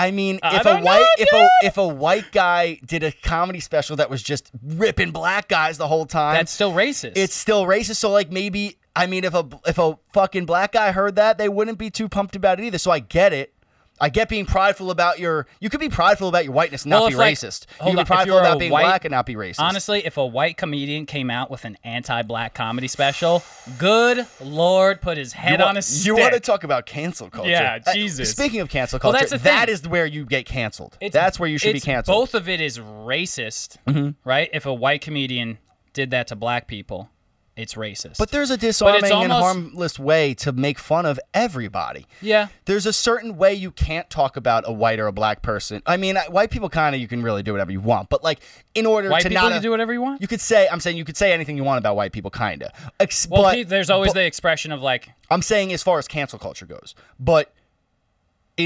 I mean, I if a don't know, white if a if a white guy did a comedy special that was just ripping black guys the whole time, That's still racist. it's still racist. So like maybe I mean, if a if a fucking black guy heard that, they wouldn't be too pumped about it either. So I get it. I get being prideful about your. You could be prideful about your whiteness and not be like- racist. You on, be prideful about being white- black and not be racist. Honestly, if a white comedian came out with an anti-black comedy special, good lord, put his head you on a stick. You want to talk about cancel culture? Yeah, Jesus. Speaking of cancel Well, culture, that's that is where you get canceled. It's- that's where you should be canceled. Mm-hmm. Both of it is racist, right? If a white comedian did that to black people, it's racist. But there's a disarming and harmless way to make fun of everybody. yeah, There's a certain way you can't talk about a white or a black person. I mean, white people kind of you can really do whatever you want, but like in order white to people not do whatever you want. you could say I'm saying you could say anything you want about white people, kind of. Ex- well, but there's always but- the expression of like, I'm saying as far as cancel culture goes, but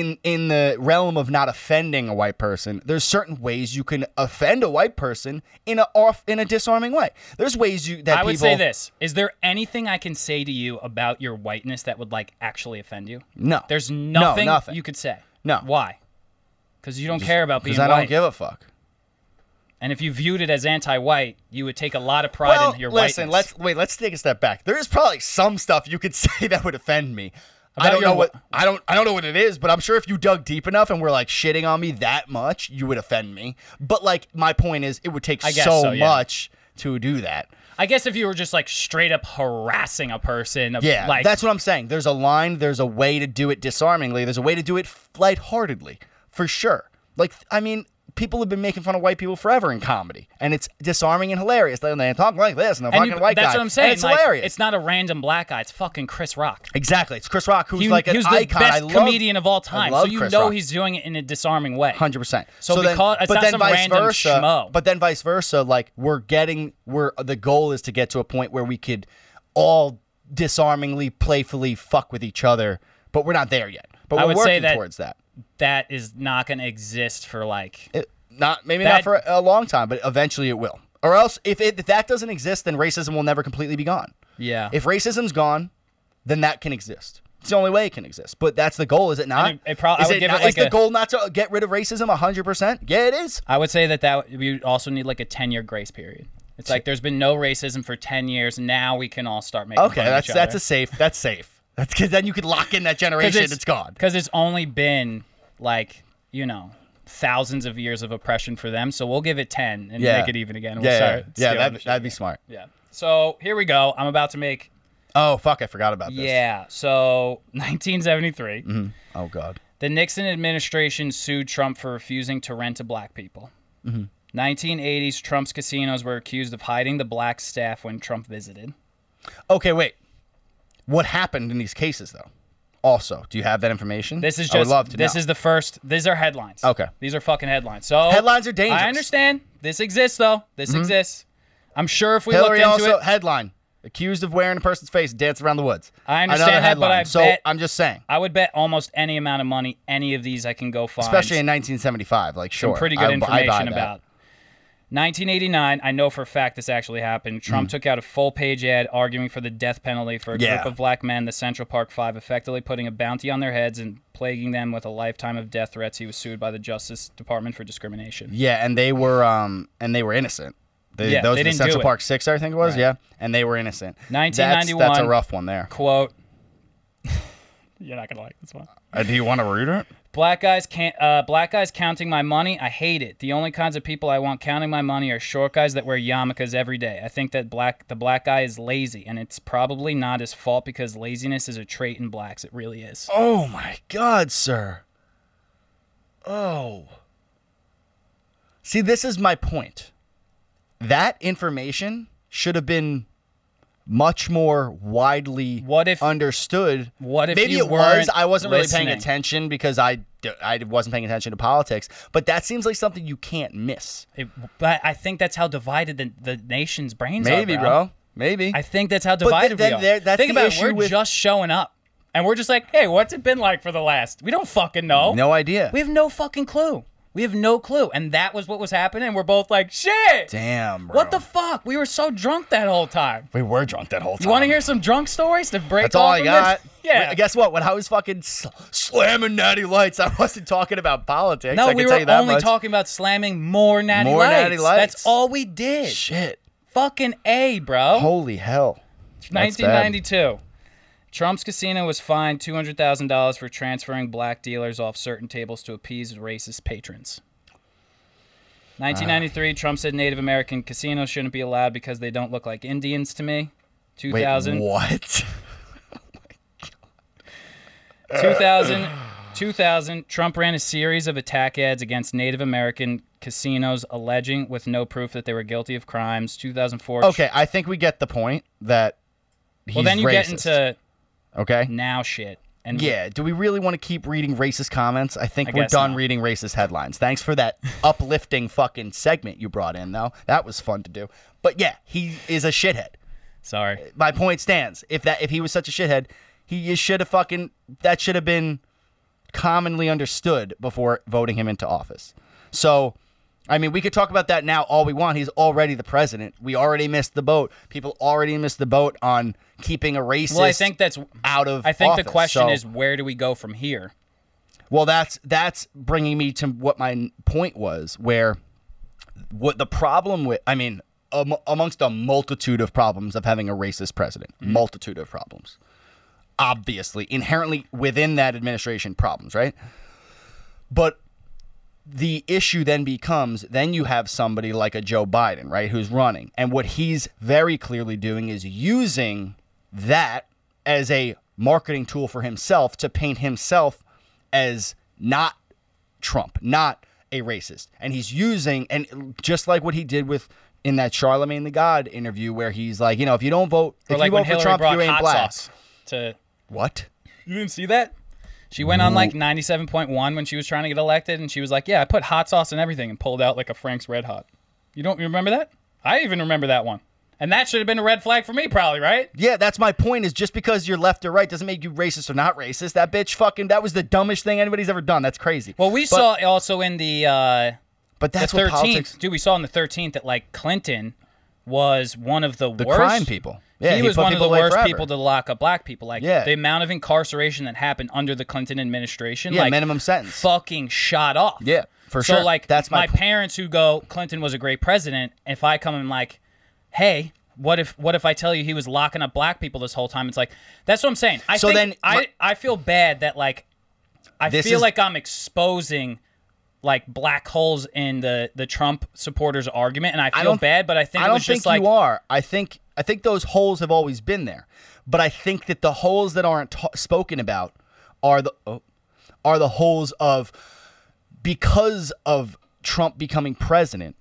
in in the realm of not offending a white person, there's certain ways you can offend a white person in a off in a disarming way. There's ways you that I would people say this: Is there anything I can say to you about your whiteness that would like actually offend you? No, There's No, nothing, nothing. you could say. No. Why? Because you don't care about being because I white. don't give a fuck. and if you viewed it as anti-white, you would take a lot of pride Well, in your listen, whiteness. let's wait. Let's take a step back. There is probably some stuff you could say that would offend me. I don't your know what wh- I don't I don't know what it is, but I'm sure if you dug deep enough and were like shitting on me that much, you would offend me. But like my point is, it would take so, so, yeah. much to do that. I guess if you were just like straight up harassing a person, Yeah, like that's what I'm saying. There's a line. There's a way to do it disarmingly. There's a way to do it lightheartedly, for sure. Like I mean, people have been making fun of white people forever in comedy, and it's disarming and hilarious. They, they talk like this, and the and fucking you, white that's guy. what I'm saying. And it's like, hilarious. It's not a random black guy. It's fucking Chris Rock. Exactly. It's Chris Rock, who's He, like an he the icon. best I love, comedian of all time. So you Chris know Rock. he's doing it in a disarming way. Hundred percent. So because- it's but not then some vice random versa. schmo. But then vice versa, like we're getting, we're the goal is to get to a point where we could all disarmingly, playfully fuck with each other, but we're not there yet. But we're would working say that- towards that. That is not going to exist for like. It, not maybe That- not for a long time, but eventually it will. Or else, if, it, if that doesn't exist, then racism will never completely be gone. Yeah. If racism's gone, then that can exist. It's the only way it can exist. But that's the goal, is it not? it- it is it not- it like is the goal not to get rid of racism 100%? Yeah, it is. I would say that that we also need like a 10 year grace period. It's like there's been no racism for 10 years. Now we can all start making Okay, that's that's a safe. That's safe. That's because then you could lock in that generation. it's gone. Because it's only been like, you know, thousands of years of oppression for them. So we'll give it 10 and Yeah. make it even again. We'll Yeah, yeah, yeah. That'd, that'd be smart. Yeah. So here we go. I'm about to make. Oh fuck, I forgot about this. Yeah. So 1973. Oh god. The Nixon administration sued Trump for refusing to rent to black people. Mm-hmm. 1980s, Trump's casinos were accused of hiding the black staff when Trump visited. Okay, wait. What happened in these cases though? Also, do you have that information? This is I would just love to this know. is the first. These are headlines. Okay. These are fucking headlines. So Headlines are dangerous. Mm-hmm. I understand. This exists though. This exists. I'm sure if we Hillary looked into it. Hillary also it, headline accused of wearing a person's face dancing around the woods. I understand Another that, but headline. I so bet- I'm just saying, I would bet almost any amount of money any of these I can go find. especially in 1975, like sure, some pretty good I- I buy information that. about. 1989, I know for a fact this actually happened. Trump took out a full page ad arguing for the death penalty for a. Yeah. group of black men, the Central Park Five, effectively putting a bounty on their heads and plaguing them with a lifetime of death threats. He was sued by the Justice Department for discrimination. Yeah, and they were um and they were innocent. They, Yeah, those they were the didn't do Central it. Park Six, I think it was. Yeah, and they were innocent. That's, that's a 1991. rough one there. Quote. You're not gonna like this one. Uh, do you want to read it? Black guys can't. Uh, black guys counting my money. I hate it. The only kinds of people I want counting my money are short guys that wear yarmulkes every day. I think that black the black guy is lazy, and it's probably not his fault because laziness is a trait in blacks. It really is. Oh my God, sir. Oh. See, this is my point. That information should have been much more widely What if- understood. what if maybe it was? I wasn't really paying attention because I, I wasn't paying attention to politics. But that seems like something you can't miss. It- but I think that's how divided the, the nation's brains are. Maybe, bro. Maybe. I think that's how divided then we are. that's think the about it. We're with- just showing up, and we're just like, hey, what's it been like for the last? We don't fucking know. no idea. We have no fucking clue. We have no clue. And that was what was happening. We're both like, shit. Damn, bro. What the fuck? We were so drunk that whole time. We were drunk that whole time. You want to hear some drunk stories to break That's all I got. This? Yeah. Guess what? When I was fucking sl- slamming natty lights, I wasn't talking about politics. no, I can we tell were you that only much. talking about slamming more natty More lights. Natty Lights. That's all we did. Shit. Fucking A, bro. Holy hell. That's bad. 1992. Trump's casino was fined $200,000 for transferring black dealers off certain tables to appease racist patrons. 1993, ah. Trump said Native American casinos shouldn't be allowed because they don't look like Indians to me. Wait, 2000, what? 2000, 2000, Trump ran a series of attack ads against Native American casinos, alleging with no proof that they were guilty of crimes. 2004. Okay, I think we get the point that he's Well, then you get into okay. now shit. And Yeah, do we really want to keep reading racist comments? I think I we're done not. reading racist headlines. Thanks for that uplifting fucking segment you brought in, though. That was fun to do. But yeah, he is a shithead. Sorry. Uh, my point stands. If that if he was such a shithead, he should have fucking that should have been commonly understood before voting him into office. So, I mean, we could talk about that now all we want. He's already the president. We already missed the boat. People already missed the boat on keeping a racist Well, I think that's. out of I think the question So- is where do we go from here? Well, that's that's bringing me to what my point was, where what the problem with, I mean, am, amongst a multitude of problems of having a racist president, hmm. multitude of problems, obviously inherently within that administration, problems, right? But the issue then becomes then you have somebody like a Joe Biden, right, who's running. And what he's very clearly doing is using that as a marketing tool for himself to paint himself as not Trump, not a racist. And he's using and just like what he did with in that Charlamagne tha God interview where he's like, you know, if you don't vote, Or if like you vote for Trump, you ain't black. to. What? You didn't see that? She went on like 97.1 when she was trying to get elected, and she was like, "Yeah, I put hot sauce and everything," and pulled out like a Frank's Red Hot. You don't you remember that? I even remember that one, and that should have been a red flag for me, probably, right? Yeah, that's my point. Is just because you're left or right doesn't make you racist or not racist. That bitch fucking that was the dumbest thing anybody's ever done. That's crazy. Well, we But- saw also in the uh, but the that's what 13th, politics. dude. We saw in the 13th that like Clinton was one of the, The worst crime people. Yeah, he, he was one of the worst forever. people to lock up black people. Like Yeah. the amount of incarceration that happened under the Clinton administration, Yeah, like minimum sentence. fucking shot off. Yeah, for so, sure. like That's my my parents who go, Clinton was a great president. If I come and like, hey, what if what if I tell you he was locking up black people this whole time? It's like that's what I'm saying. I So think then I I feel bad that like I feel is- like I'm exposing like black holes in the the Trump supporters argument, and I feel don't- bad, but I think I don't was just think like you are. I think I think those holes have always been there, but I think that the holes that aren't ta- spoken about are the oh, are the holes of because of Trump becoming president,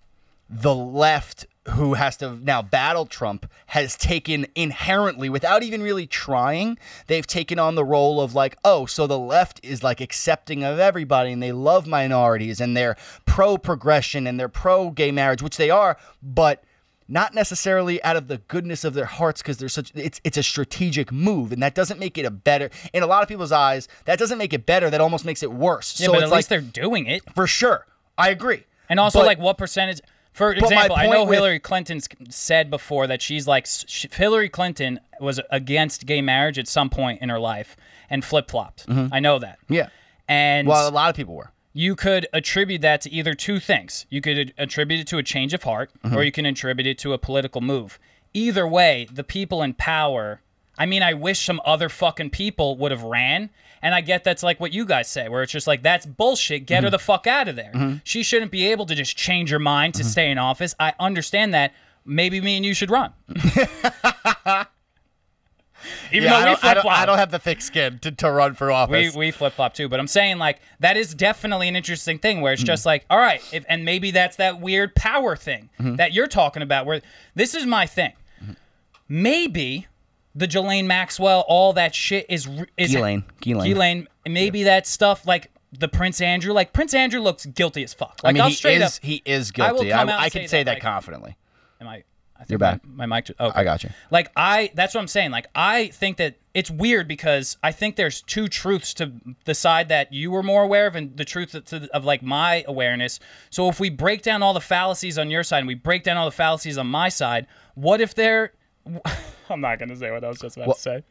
the left who has to now battle Trump has taken inherently without even really trying they've taken on the role of like oh so the left is like accepting of everybody and they love minorities and they're pro progression and they're pro gay marriage which they are but not necessarily out of the goodness of their hearts because they're such it's it's a strategic move and that doesn't make it a better in a lot of people's eyes that doesn't make it better that almost makes it worse yeah, so but at like least they're doing it. for sure i agree And also, But- like, what percentage? For example, I know with- Hillary Clinton's said before that she's like sh Hillary Clinton was against gay marriage at some point in her life and flip flopped. I know that. yeah And Mm-hmm. well a lot of people were you could attribute that to either two things. You could attribute it to a change of heart, Mm-hmm. or you can attribute it to a political move. Either way, the people in power. I mean, I wish some other fucking people would have ran. And I get that's like what you guys say, where it's just like, that's bullshit. Get her Mm-hmm. the fuck out of there. She shouldn't be able to just change her mind Mm-hmm. to stay in office. I understand that. Maybe me and you should run. Even yeah, I though we don't, I, don't, I don't have the thick skin to, to run for we, office. we flip flop too, but I'm saying like that is definitely an interesting thing where it's Mm-hmm. just like, all right, if, and maybe that's that weird power thing Mm-hmm. that you're talking about. Where this is my thing, maybe the Jelaine Maxwell, all that shit is is Ghislaine. Ghislaine. Ghislaine, maybe that stuff like the Prince Andrew, like Prince Andrew looks guilty as fuck. Like I mean, will he straight is up, he is I will guilty. come I, out I, and can say say that, that like- confidently. Am I? I think You're back. My, mic. ju- Okay. I got you. Like I, that's what I'm saying. Like I think that it's weird because I think there's two truths to the side that you were more aware of, and the truth to, of like my awareness. So if we break down all the fallacies on your side and we break down all the fallacies on my side, what if they're? I'm not gonna say what I was just about What- to say.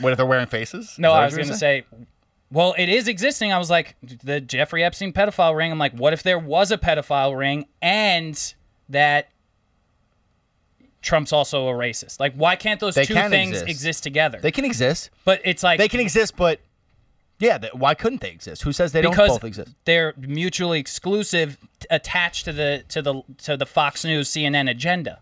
What if they're wearing faces? No, I was gonna say. Well, it is existing. I was like, the Jeffrey Epstein pedophile ring. I'm like, what if there was a pedophile ring and that Trump's also a racist? Like, why can't those They two can things exist. exist, together? They can exist. but it's like They can exist, but yeah, why couldn't they exist? Who says they don't both exist? they're mutually exclusive, attached to the to the to the Fox News CNN agenda,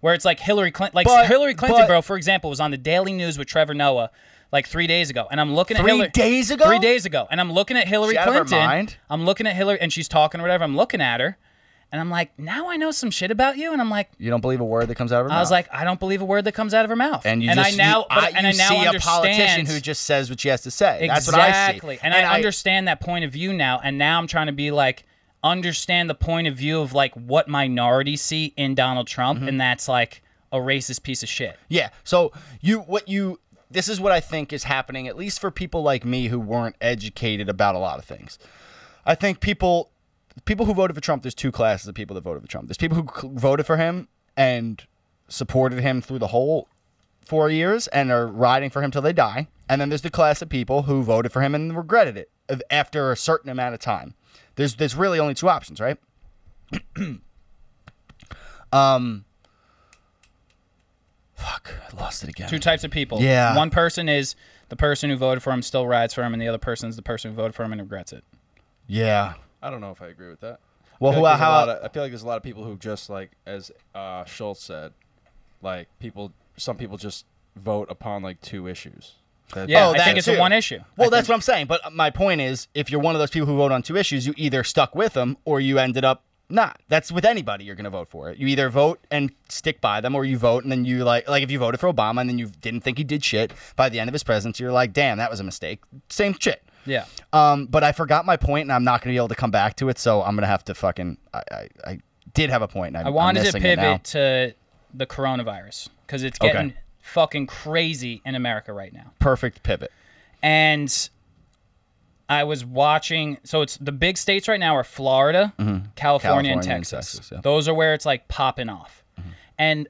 where it's like Hillary Clinton, like But- Hillary Clinton, but- bro, for example, was on the Daily News with Trevor Noah, like three days ago, and I'm looking at Three Hillary. days ago? Three days ago, and I'm looking at Hillary She out of her Clinton. mind? I'm looking at Hillary, and she's talking or whatever. I'm looking at her, and I'm like, now I know some shit about you, and I'm like. You don't believe a word that comes out of her I was mouth. like, I don't believe a word that comes out of her mouth. and you and just I now, you, I, and I now see a politician who just says what she has to say. That's what I see. Exactly. And, I, understand that point of view now. And now I'm trying to be like, understand the point of view of like what minorities see in Donald Trump. Mm-hmm. And that's like a racist piece of shit. Yeah. So you what you this is what I think is happening at least for people like me who weren't educated about a lot of things. I think people people who voted for Trump there's two classes of people that voted for Trump. There's people who voted for him and supported him through the whole 4 years and are riding for him till they die. And then there's the class of people who voted for him and regretted it after a certain amount of time. There's there's really only two options, right? um Fuck, I lost it again. Two types of people. Yeah. One person is the person who voted for him still rides for him, and the other person is the person who voted for him and regrets it. Yeah. I don't know if I agree with that. Well, I feel who- like there's a how- lot of- I feel like there's a lot of people who just like, as uh, Schulz said, like people. Some people just vote upon like two issues. That- Yeah, Oh, I think it's a one issue. Well, I that's think- what I'm saying. But my point is, if you're one of those people who vote on two issues, you either stuck with them or you ended up not. That's with anybody you're going to vote for. it. You either vote and stick by them, or you vote and then you like, like if you voted for Obama and then you didn't think he did shit by the end of his presidency, you're like, damn, that was a mistake. Same shit. Yeah. Um, but I forgot my point and I'm not going to be able to come back to it, so I'm going to have to fucking. I, I, I did have a point. And I'm, I wanted to missing it now. pivot to the coronavirus because it's Okay. Fucking crazy in America right now. Perfect pivot. and I was watching. So it's the big states right now are Florida, California, and Mm-hmm. California and Texas. Texas, yeah. Those are where it's like popping off, and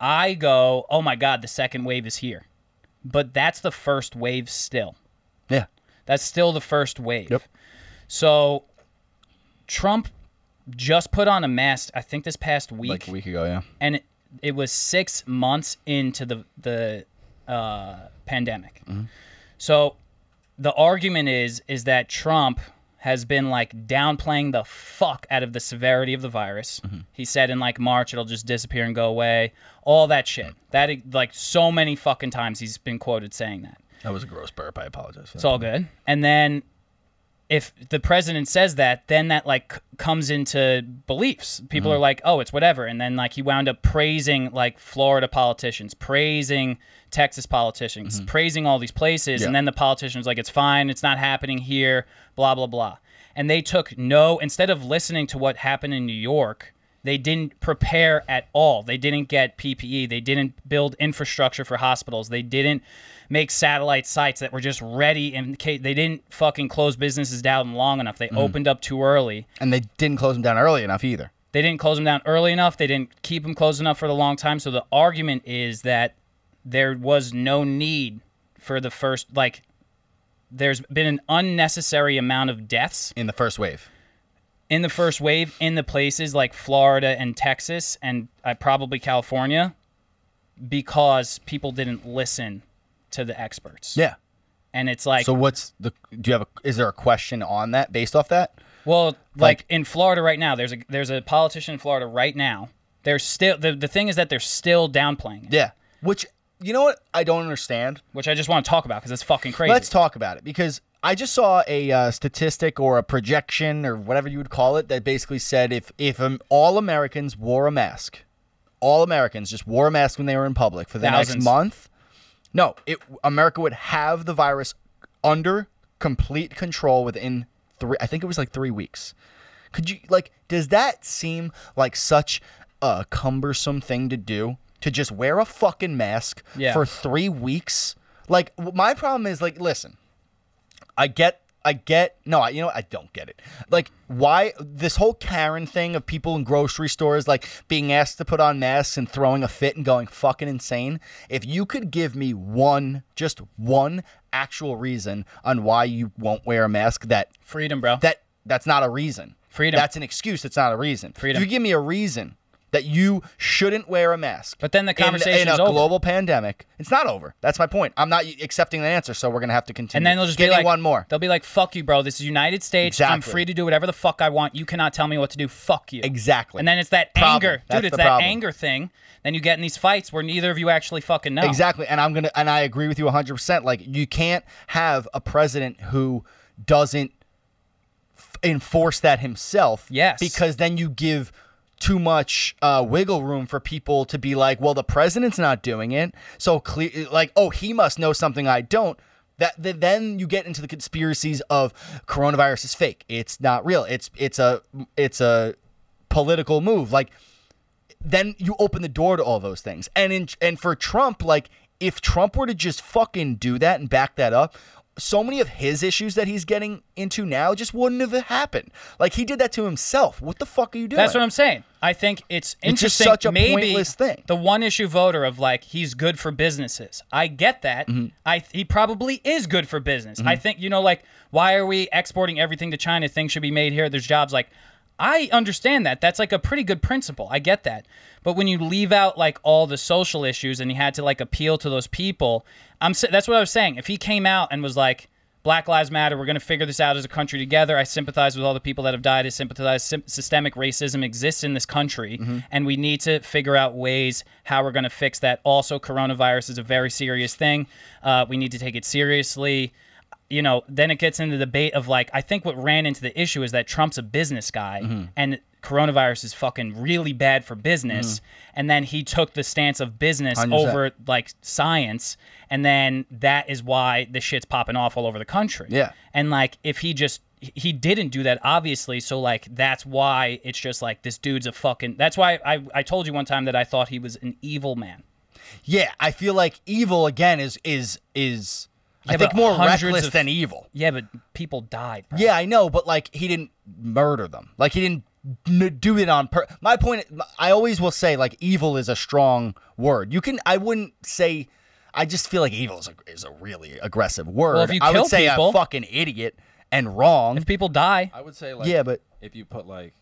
I go, "Oh my god, the second wave is here," but that's the first wave still. Yeah. That's still the first wave. Yep. So Trump just put on a mask. I think this past week Like a week ago, yeah. and it, was six months into the the uh, pandemic. So the argument is is that Trump has been like downplaying the fuck out of the severity of the virus. He said in like March it'll just disappear and go away. All that shit. That like so many fucking times he's been quoted saying that. That was a gross burp. I apologize. For It's all good. And then if the president says that, then that like c- comes into beliefs. People are mm-hmm. like, "Oh, it's whatever." And then like he wound up praising like Florida politicians, praising Texas politicians, mm-hmm. praising all these places, and then the politicians like, "It's fine. It's not happening here." Blah blah blah. And they took no instead of listening to what happened in New York. They didn't prepare at all. They didn't get PPE. They didn't build infrastructure for hospitals. They didn't make satellite sites that were just ready in case they didn't fucking close businesses down long enough. They opened up too early. And they didn't close them down early enough either. They didn't close them down early enough. They didn't keep them closed enough for the long time. So the argument is that there was no need for the first like there's been an unnecessary amount of deaths in the first wave. in the first wave in the places like Florida and Texas and uh, probably California because people didn't listen to the experts. Yeah. And it's like So what's the? Do you have a? Is there a question on that based off that? Well, like, Like- in Florida right now, there's a there's a politician in Florida right now. They're still the, the thing is that they're still downplaying it, Yeah. Which you know what I don't understand. which I just want to talk about because it's fucking crazy. Let's talk about it because I just saw a uh, statistic or a projection or whatever you would call it that basically said if if um, all Americans wore a mask, all Americans just wore a mask when they were in public for the Thousands. next month, no, it America would have the virus under complete control within three. I think it was like three weeks. Could you like? Does that seem like such a cumbersome thing to do? To just wear a fucking mask Yeah. for three weeks? Like, my problem is like, listen, I get, I get, no, I, you know. I don't get it. Like, why this whole Karen thing of people in grocery stores like being asked to put on masks and throwing a fit and going fucking insane? If you could give me one, just one actual reason on why you won't wear a mask, that Freedom, bro. that that's not a reason. Freedom. That's an excuse. That's not a reason. Freedom. If you give me a reason that you shouldn't wear a mask. But then the conversation in- in, a over. global pandemic. It's not over. That's my point. I'm not accepting the answer, so we're gonna have to continue. And then they'll just Give be like, one more. They'll be like, "Fuck you, bro. This is United States. I'm free to do whatever the fuck I want. You cannot tell me what to do. Fuck you." Exactly. And then it's that Problem. anger, That's dude. It's that problem. anger thing. Then you get in these fights where neither of you actually fucking know. Exactly. And I'm gonna and I agree with you 100. percent Like you can't have a president who doesn't enforce that himself. Yes. Because then you give too much uh, wiggle room for people to be like, well, the president's not doing it, so clear. Like, oh, he must know something I don't. That, that then you get into the conspiracies of coronavirus is fake. It's not real. It's it's a it's a political move. Like then you open the door to all those things. And in and for Trump, like if Trump were to just fucking do that and back that up, so many of his issues that he's getting into now just wouldn't have happened. Like he did that to himself. What the fuck are you doing? That's what I'm saying. I think it's It's just interesting. such a maybe pointless thing. The one issue voter of like he's good for businesses. I get that. Mm-hmm. I he probably is good for business. I think you know like why are we exporting everything to China? Things should be made here. There's jobs. Like I understand that. That's like a pretty good principle. I get that. But when you leave out like all the social issues and you had to like appeal to those people, I'm that's what I was saying. If he came out and was like. Black Lives Matter. We're going to figure this out as a country together. I sympathize with all the people that have died. I sympathize. Sy- systemic racism exists in this country, and we need to figure out ways how we're going to fix that. Also, coronavirus is a very serious thing. Uh, we need to take it seriously. You know, then it gets into the debate of like, I think what ran into the issue is that Trump's a business guy, mm-hmm. and coronavirus is fucking really bad for business. Mm-hmm. And then he took the stance of business 100%. over like science and then that is why the shit's popping off all over the country Yeah. and like if he just he didn't do that obviously so like that's why it's just like this dude's a fucking that's why i i told you one time that i thought he was an evil man Yeah, I feel like evil again is is is I think more reckless of- than evil. yeah but people died bro. Yeah, I know, but like he didn't murder them. Like he didn't n- do it on pur- My point I always will say like evil is a strong word. You can I wouldn't say I just feel like evil is a, is a really aggressive word. Well, if you I would say people- a fucking idiot and wrong. if people die I would say like Yeah, but- if you put like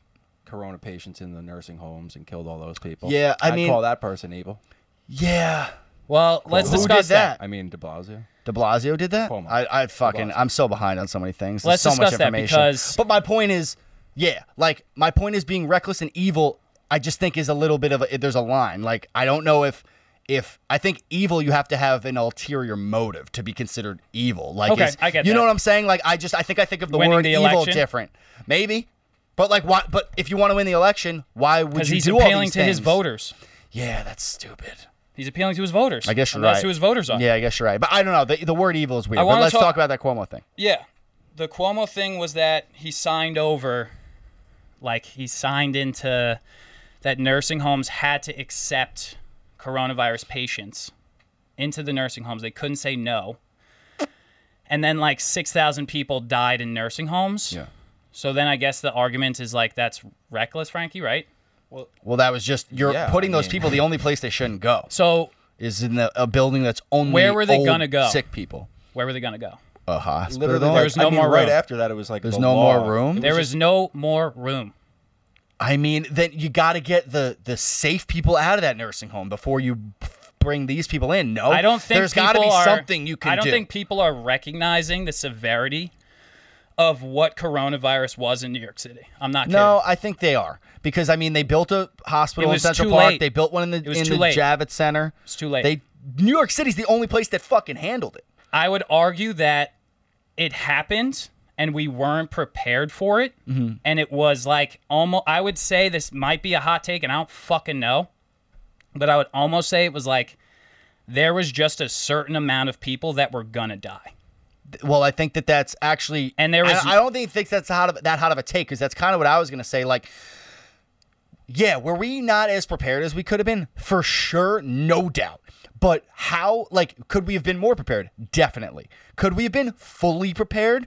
corona patients in the nursing homes and killed all those people. Yeah, I I'd mean- call that person evil. yeah. Well let's Who discuss did that? I mean, De Blasio. De Blasio did that. Cuomo. I, I fucking, I'm so behind on so many things. There's Let's so much discuss that information. because- But my point is, yeah, like my point is being reckless and evil. I just think is a little bit of a. There's a line. Like I don't know if, if I think evil, you have to have an ulterior motive to be considered evil. Like, Okay, is- I get You know that. what I'm saying? Like I just, I think I think of the Winning word the evil election? different. Maybe. But like, why? But if you want to win the election, why would because you he's do all appealing these to his things? voters Yeah, that's stupid. He's appealing to his voters I guess you're right. that's who his voters are Yeah, I guess you're right. But I don't know. The, the word evil is weird. I But wanna let's talk- talk about that Cuomo thing. Yeah. The Cuomo thing was that he signed over, like, he signed into that nursing homes had to accept coronavirus patients into the nursing homes. They couldn't say no. And then, like, 6,000 people died in nursing homes. Yeah. So then I guess the argument is, like, that's reckless, Frankie, right? Well, that was just you're Yeah, putting I those mean- people the only place they shouldn't go So is in the, a building that's only Where were they old, gonna go? Sick people. where were they going to go? A hospital. Literally, There like, was no I mean, more right room. after that, it was like There's the no law. more room? It There just- was no more room. I mean, then you got to get the the safe people out of that nursing home before you bring these people in. No, I don't think there's got to be are- something you can do. I don't do. think people are recognizing the severity of what coronavirus was in New York City. I'm not Kidding. no. I think they are because I mean they built a hospital It in Central Park. late. They built one in the in the late. Javits Center. It's too late. They New York City's the only place that fucking handled it. I would argue that it happened and we weren't prepared for it. Mm-hmm. And it was like almost, I would say this might be a hot take and I don't fucking know. But I would almost say it was like there was just a certain amount of people that were gonna die. Well, I think that that's actually, And there was- I, I don't think thinks that's hot of, that hot of a take because that's kind of what I was gonna say. Like, yeah, were we not as prepared as we could have been? For sure, no doubt. But how? Like, could we have been more prepared? Definitely. Could we have been fully prepared?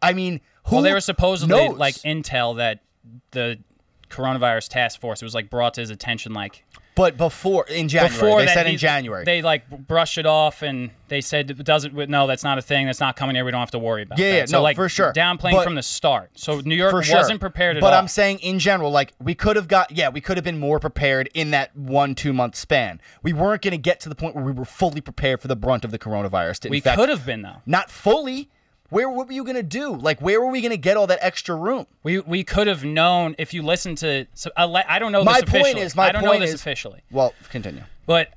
I mean, who? Well, there was supposedly knows? like intel that the coronavirus task force. It was like brought to his attention like But before in January, before they said he- in January. They like brushed it off and they said it doesn't no, that's not a thing. That's not coming here. We don't have to worry about Yeah, that. yeah, so no, like for sure. downplaying But- from the start. So New York wasn't prepared at but all. I'm saying in general, like we could have got, yeah, we could have been more prepared in that one two month span. We weren't going to get to the point where we were fully prepared for the brunt of the coronavirus. To we could have been though. not fully. Where what were you going to do? Like where were we going to get all that extra room? We we could have known if you listened to. So, I don't know My this point officially. is- my I don't know point this is- officially. Well, continue. But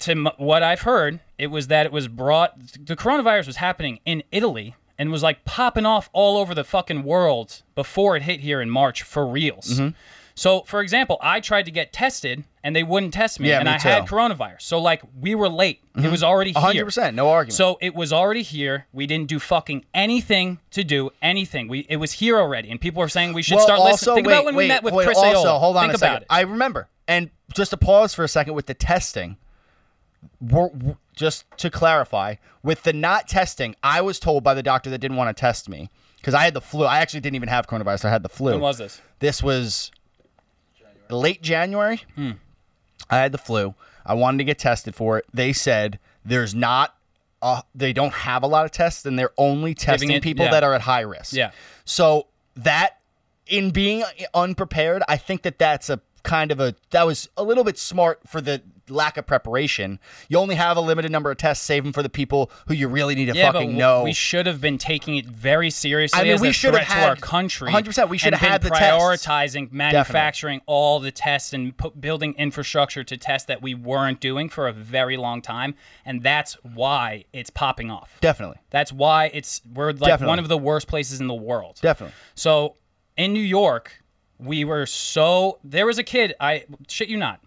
to m- what I've heard, it was that it was brought. The coronavirus was happening in Italy and was like popping off all over the fucking world before it hit here in March for reals. Mm-hmm. So, for example, I tried to get tested and they wouldn't test me, Yeah, and me I had coronavirus. So, like, we were late. It was already here. 100%, no argument. So it was already here. We didn't do fucking anything to do anything. We it was here already, and people are saying we should well, start also, listening. Think wait, about when wait, we met with wait, Chris also, Ayola. hold on Think a second. I remember. And just to pause for a second with the testing, we're, w- just to clarify, with the not testing, I was told by the doctor that didn't want to test me because I had the flu. I actually didn't even have coronavirus. I had the flu. when was this? This was late January. Hmm. I had the flu. I wanted to get tested for it. They said there's not. Uh, they don't have a lot of tests, and they're only testing it- people yeah. that are at high risk. Yeah. So that, in being unprepared, I think that that's a kind of a that was a little bit smart for the lack of preparation. You only have a limited number of tests. Save them for the people who you really need to Yeah, fucking w- know. we should have been taking it very seriously I mean, as we a should have threat to our country. 100%, we should have had the tests. prioritizing manufacturing all the tests and put, building infrastructure to test that we weren't doing for a very long time, and that's why it's popping off. Definitely, That's why it's we're like Definitely. one of the worst places in the world. definitely. So in New York, we were so there was a kid. I shit you not.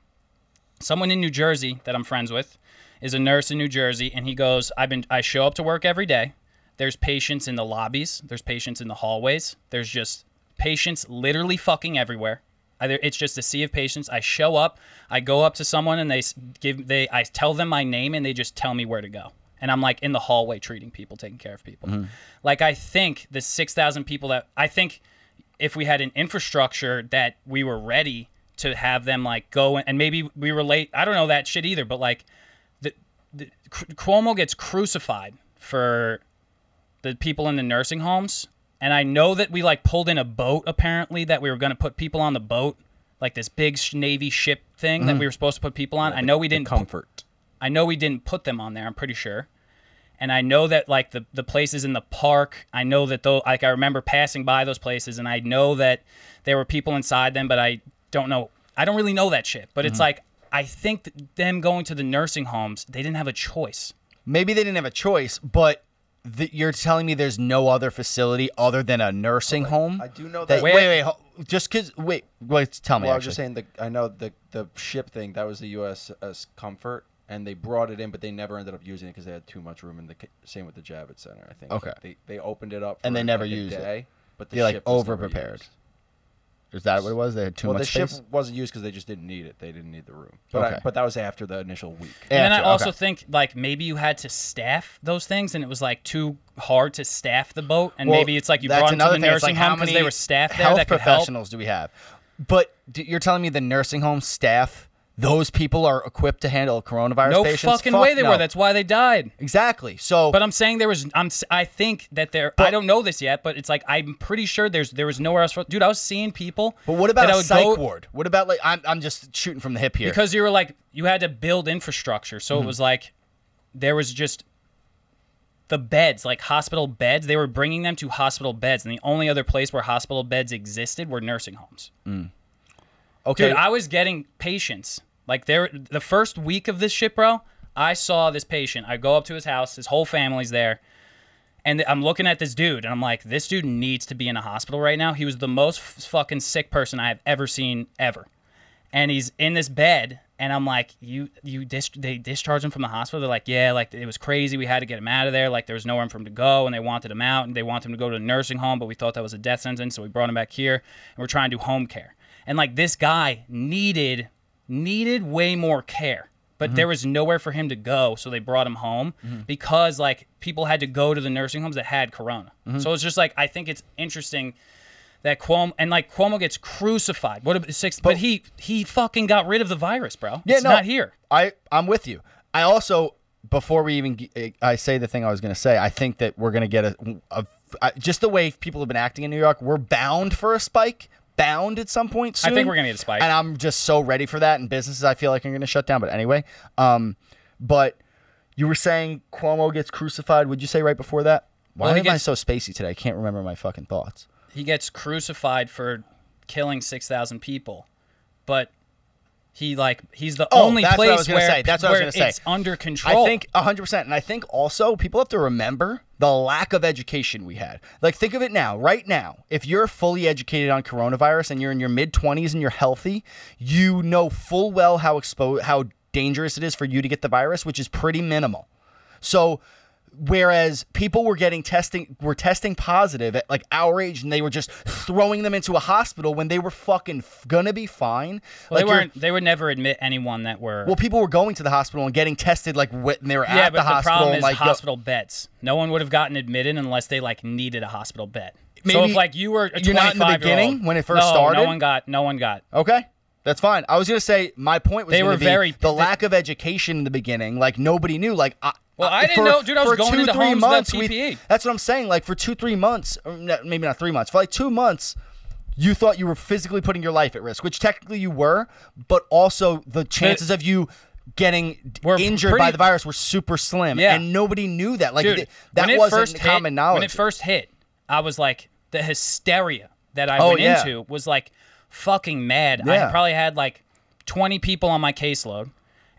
Someone in New Jersey that I'm friends with is a nurse in New Jersey, and he goes, "I've been I show up to work every day. There's patients in the lobbies. There's patients in the hallways. There's just patients literally fucking everywhere. Either it's just a sea of patients. I show up, I go up to someone, and they give they I tell them my name, and they just tell me where to go. And I'm like in the hallway treating people, taking care of people. Mm-hmm. Like I think the six thousand people that I think if we had an infrastructure that we were ready to have them like go and maybe we relate. I don't know that shit either, but like the, the Cuomo gets crucified for the people in the nursing homes, and I know that we like pulled in a boat apparently that we were going to put people on the boat, like this big navy ship thing that we mm-hmm. were supposed to put people on. I know we didn't. pu- Comfort. I know we didn't put them on there. I'm pretty sure. And I know that like the the places in the park, I know that though like I remember passing by those places and I know that there were people inside them, but I don't know. I don't really know that shit. But it's mm-hmm. like I think that them going to the nursing homes, they didn't have a choice. Maybe they didn't have a choice, but the, you're telling me there's no other facility other than a nursing home. I do know that. that- Wait, wait, ho- just because. Wait, wait. Tell me. Well, I was just actually. saying the I know the the ship thing that was the USS uh, Comfort, and they brought it in, but they never ended up using it because they had too much room. In the ca- same with the Javits Center, I think. Okay. They they opened it up, And they never like, a used it. day, But the They're, like, ship was never over-prepared. used. Is that what it was? They had too well, much the ship space. wasn't used because they just didn't need it. They didn't need the room. But Okay. I, but that was after the initial week. And then I also okay. think like maybe you had to staff those things, and it was like too hard to staff the boat, and Well, maybe it's like you brought them to another the thing. Nursing like, how home because many they were staffed there health that could help. professionals do we have? But d- you're telling me the nursing home staff, those people are equipped to handle coronavirus No patients? fucking Fuck way they no. were. That's why they died. exactly. So, But I'm saying there was. I'm. I think that there. I don't know this yet, but it's like I'm pretty sure there's there was nowhere else. For, dude, I was seeing people. but what about a psych go- ward? What about like I'm I'm just shooting from the hip here. Because you were like you had to build infrastructure, so Mm-hmm. it was like there was just the beds, like hospital beds. They were bringing them to hospital beds, and the only other place where hospital beds existed were nursing homes. Okay, Dude, I was getting patients. Like there the first week of this shit, bro, I saw this patient. I go up to his house, his whole family's there. And I'm looking at this dude and I'm like, this dude needs to be in a hospital right now. He was the most f- fucking sick person I have ever seen ever. And he's in this bed and I'm like, you you dis- they discharged him from the hospital. They're like, yeah, like it was crazy. We had to get him out of there. Like there was nowhere for him to go, and they wanted him out, and they wanted him to go to a nursing home, but we thought that was a death sentence, so we brought him back here, and we're trying to do home care. And like this guy needed needed way more care, but there mm-hmm. was nowhere for him to go, so they brought him home mm-hmm. because like people had to go to the nursing homes that had corona. Mm-hmm. So it's just like I think it's interesting that Cuomo and like Cuomo gets crucified. What about six? But, he he fucking got rid of the virus, bro. Yeah, it's no, not here. I I'm with you. I also before we even I say the thing I was going to say, I think that we're going to get a just the way people have been acting in New York. We're bound for a spike. Bound at some point soon. I think we're gonna get a spike. and I'm just so ready for that. And businesses, I feel like are going to shut down. But anyway, um, but you were saying Cuomo gets crucified. Would you say right before that? Why Well, am I gets- so spacey today? I can't remember my fucking thoughts. He gets crucified for killing six thousand people, but he like he's the Oh, only that's what I place was gonna where, say. That's what I was gonna say. it's under control. I think 100%. And I think also people have to remember the lack of education we had. Like, think of it now, right now. If you're fully educated on coronavirus and you're in your mid 20s and you're healthy, you know full well how exposed, how dangerous it is for you to get the virus, which is pretty minimal. So, whereas people were getting testing were testing positive at like our age and they were just throwing them into a hospital when they were fucking f- gonna be fine Well, like they weren't. They would never admit anyone that were. well people were going to the hospital and getting tested like when they were yeah, at but the the, hospital problem is like go- hospital beds. No one would have gotten admitted unless they like needed a hospital bed. Maybe so if like you were you're not in the 25 old- beginning when it first no, started? No one got. No one got. Okay. That's fine. I was gonna say my point was They were very- the they- lack of education in the beginning. Like nobody knew. Like I, Well, uh, I didn't for- know- dude, I was going two, into homes without months. we- that's what I'm saying. Like for two, three months, or maybe not three months. For like two months, you thought you were physically putting your life at risk, which technically you were, but also the chances of you getting Were injured by the virus were super slim, Yeah. and nobody knew that. Like Dude, th- that it wasn't first common hit, knowledge. When it first hit, I was like, the hysteria that I Oh, went yeah. into was like fucking mad. I probably had like 20 people on my caseload.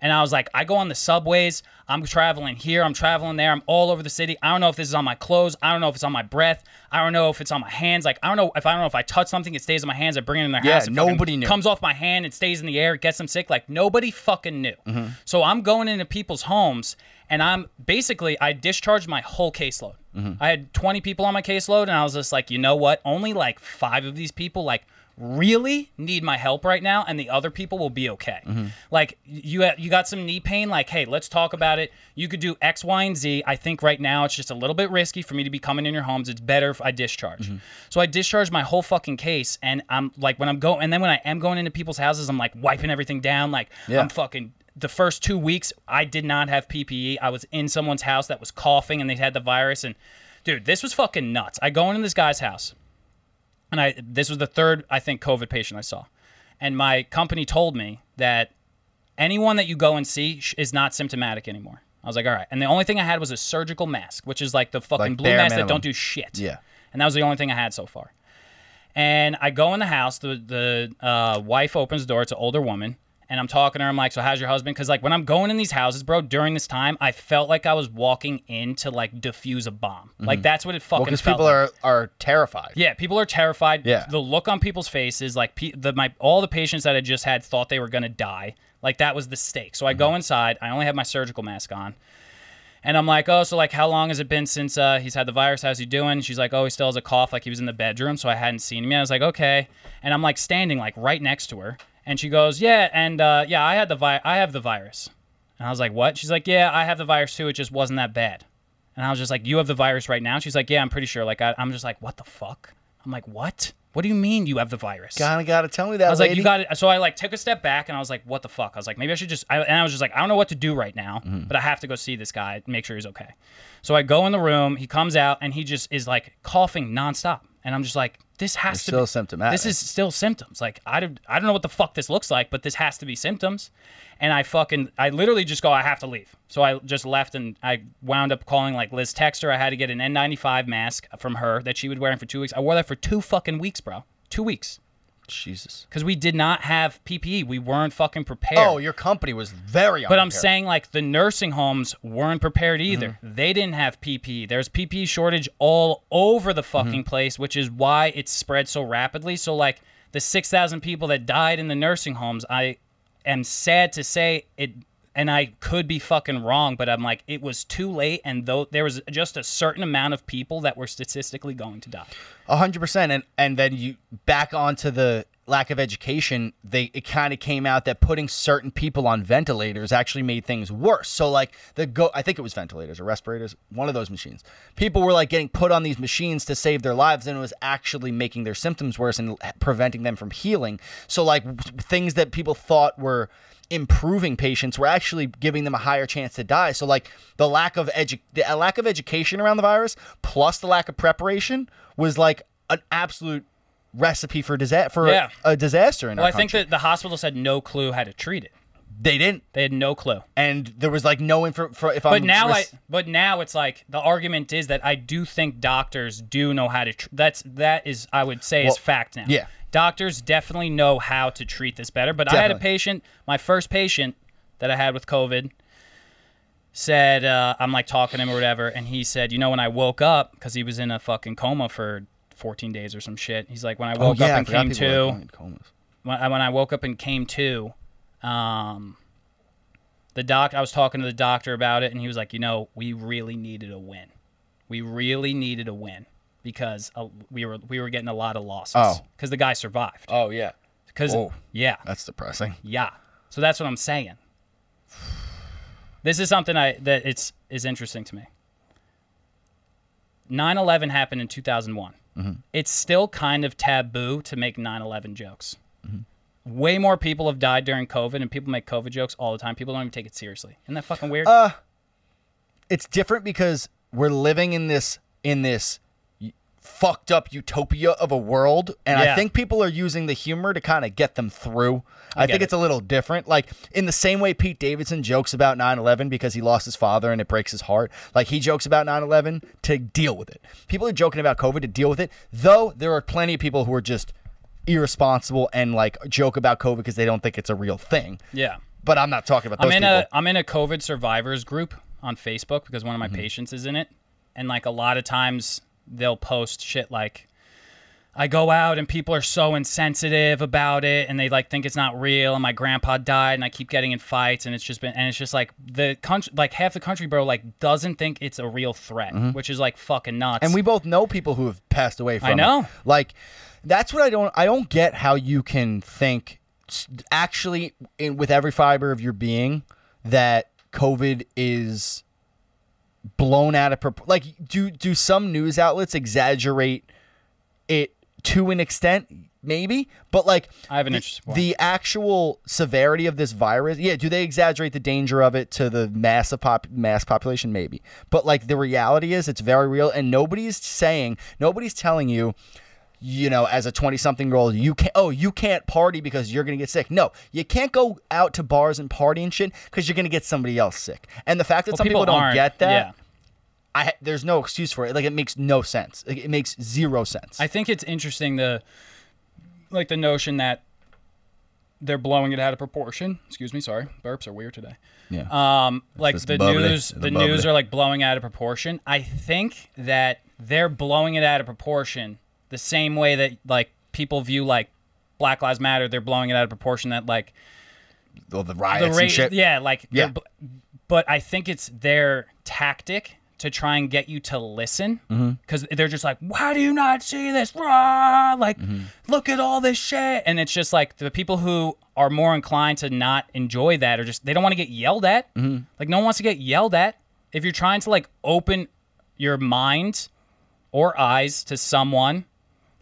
And I was like, I go on the subways. I'm traveling here. I'm traveling there. I'm all over the city. I don't know if this is on my clothes. I don't know if it's on my breath. I don't know if it's on my hands. Like I don't know if I don't know if I touch something, it stays in my hands. I bring it in their Yeah, house. it nobody knew. Comes off my hand. It stays in the air. It gets them sick. Like nobody fucking knew. Mm-hmm. So I'm going into people's homes, and I'm basically I discharged my whole caseload. Mm-hmm. I had 20 people on my caseload, and I was just like, you know what? Only like five of these people like really need my help right now, and the other people will be okay. Mm-hmm. Like you you got some knee pain. Like hey, let's talk about it. You could do X, Y, and Z. I think right now it's just a little bit risky for me to be coming in your homes. It's better if I discharge. Mm-hmm. So I discharged my whole fucking case, and I'm like when I'm going, and then when I am going into people's houses, I'm like wiping everything down. Like Yeah. I'm fucking the first two weeks I did not have PPE. I was in someone's house that was coughing and they had the virus and dude, this was fucking nuts. I go into this guy's house and I this was the third I think COVID patient I saw. And my company told me that anyone that you go and see is not symptomatic anymore. I was like, all right. And the only thing I had was a surgical mask, which is like the fucking Like blue bare mask that minimum. don't do shit. Yeah. And that was the only thing I had so far. And I go in the house. The the uh, wife opens the door. It's an older woman, and I'm talking to her. I'm like, "So how's your husband?" Because like when I'm going in these houses, bro, during this time, I felt like I was walking in to like defuse a bomb. Like that's what it fucking. because felt people like. are are terrified. Yeah, people are terrified. Yeah. The look on people's faces, like pe- the my all the patients that I just had thought they were gonna die. Like that was the stake. So I Mm-hmm. go inside. I only have my surgical mask on. And I'm like, oh, so like, how long has it been since uh, he's had the virus? How's he doing? She's like, oh, he still has a cough, like he was in the bedroom, so I hadn't seen him yet. I was like, okay. And I'm like standing like right next to her, and she goes, yeah, and uh, yeah, I had the vi- I have the virus. And I was like, what? She's like, yeah, I have the virus too. It just wasn't that bad. And I was just like, you have the virus right now? She's like, yeah, I'm pretty sure. Like, I, I'm just like, what the fuck? I'm like, what? What do you mean you have the virus? Kind of got to tell me that. I was like, you got it. So I like took a step back and I was like, what the fuck? I was like, maybe I should just. I, and I was just like, I don't know what to do right now, Mm-hmm. but I have to go see this guy, and make sure he's okay. So I go in the room. He comes out and he just is like coughing nonstop, and I'm just like, this has to still be symptomatic. This is still symptoms. Like I don't, I don't know what the fuck this looks like, but this has to be symptoms. And I fucking, I literally just go, I have to leave. So I just left and I wound up calling like Liz Texter. I had to get an N95 mask from her that she would wearing for two weeks. I wore that for two fucking weeks, bro. Two weeks Jesus. because we did not have PPE. We weren't fucking prepared. Oh, your company was very. but I'm unprepared. saying like the nursing homes weren't prepared either. Mm-hmm. They didn't have PPE. There's PPE shortage all over the fucking Mm-hmm. place, which is why it spread so rapidly. So like the 6,000 people that died in the nursing homes, I am sad to say it and I could be fucking wrong, but I'm like it was too late and though there was just a certain amount of people that were statistically going to die. Hundred percent, and and then you back onto the lack of education, they it kind of came out that putting certain people on ventilators actually made things worse. So like the go, I think it was ventilators or respirators, one of those machines. People were like getting put on these machines to save their lives, and it was actually making their symptoms worse and preventing them from healing. So like things that people thought were improving patients were actually giving them a higher chance to die. So like the lack of edu- the lack of education around the virus plus the lack of preparation was like an absolute recipe for disaster for Yeah. a, disaster in Well, our I think that the hospitals had no clue how to treat it. they didn't, They had no clue. and there was like no info. For, if But I'm now res- I but now it's like the argument is that I do think doctors do know how to tr- that's that is I would say is fact now. yeah. Doctors definitely know how to treat this better, but I had a patient, my first patient that I had with COVID said uh, I'm like talking to him or whatever and he said, "You know when I woke up cuz he was in a fucking coma for 14 days or some shit. He's like when I oh woke yeah, up and came to like, going in comas. when I, when I woke up and came to, um, the doc, I was talking to the doctor about it, and he was like, you know, we really needed a win. We really needed a win because uh, we were we were getting a lot of losses. Oh. because the guy survived. Oh yeah, Because Oh. yeah, that's depressing. yeah. So that's what I'm saying. This is something I that it's is interesting to me. 9/11 happened in 2001. It's still kind of taboo to make 9/11 jokes. Way more people have died during COVID, and people make COVID jokes all the time. People don't even take it seriously. Isn't that fucking weird? Uh, it's different because we're living in this in this fucked up utopia of a world and i think people are using the humor to kind of get them through i, get think it. it's a little different like in the same way pete davidson jokes about 9-11 because he lost his father and it breaks his heart like he jokes about 9-11 to deal with it people are joking about covid to deal with it though there are plenty of people who are just irresponsible and like joke about covid because they don't think it's a real thing yeah. but i'm not talking about I'm those in people a I'm in a COVID survivors group on Facebook because one of my Mm-hmm. patients is in it, and like a lot of times they'll post shit like, "I go out and people are so insensitive about it, and they like think it's not real, and my grandpa died, and I keep getting in fights, and it's just been, and it's just like the country, like half the country, bro, like doesn't think it's a real threat, which is like fucking nuts. Mm-hmm. and we both know people who have passed away from I know. it. like that's what i don't i don't get how you can think actually in, with every fiber of your being that covid is blown out of proportion like do do some news outlets exaggerate it to an extent? Maybe but like I have an the, interesting point. the actual severity of this virus yeah do they exaggerate the danger of it to the mass of pop, mass population? Maybe. But like the reality is it's very real and nobody's saying nobody's telling you you know as a 20 something year old you can't oh you can't party because you're gonna get sick no you can't go out to bars and party and shit because you're gonna get somebody else sick and the fact that Well, some people, don't get that Yeah. I there's no excuse for it. Like it makes no sense. Like, it makes zero sense. I think it's interesting the like the notion that they're blowing it out of proportion. Excuse me, sorry. Burps are weird today. yeah. Um, like the bubbly, news, the the news are like blowing out of proportion. I think that they're blowing it out of proportion the same way that like people view like Black Lives Matter. They're blowing it out of proportion. That like All the the riots and shit. yeah, like Yeah. But I think it's their tactic to try and get you to listen Mm-hmm. because they're just like, why do you not see this? Rah! Like, Mm-hmm. look at all this shit, and it's just like the people who are more inclined to not enjoy that or just they don't want to get yelled at. Mm-hmm. Like, no one wants to get yelled at. If you're trying to like open your mind or eyes to someone.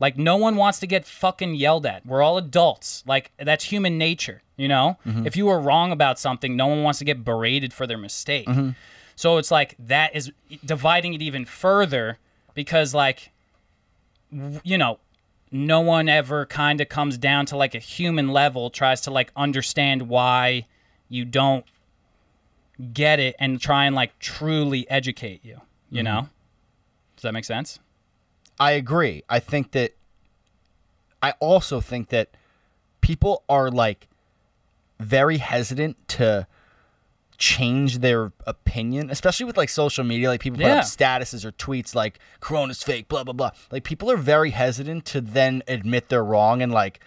Like no one wants to get fucking yelled at. We're all adults. Like that's human nature, you know? Mm-hmm. If you were wrong about something, no one wants to get berated for their mistake. Mm-hmm. So it's like that is dividing it even further because like you know, no one ever kind of comes down to like a human level tries to like understand why you don't get it and try and like truly educate you, you mm-hmm. know? Does that make sense? I agree. I think that I also think that people are like very hesitant to change their opinion, especially with like social media. Like people put Yeah. up statuses or tweets like "Corona's fake," blah blah blah. Like people are very hesitant to then admit they're wrong and like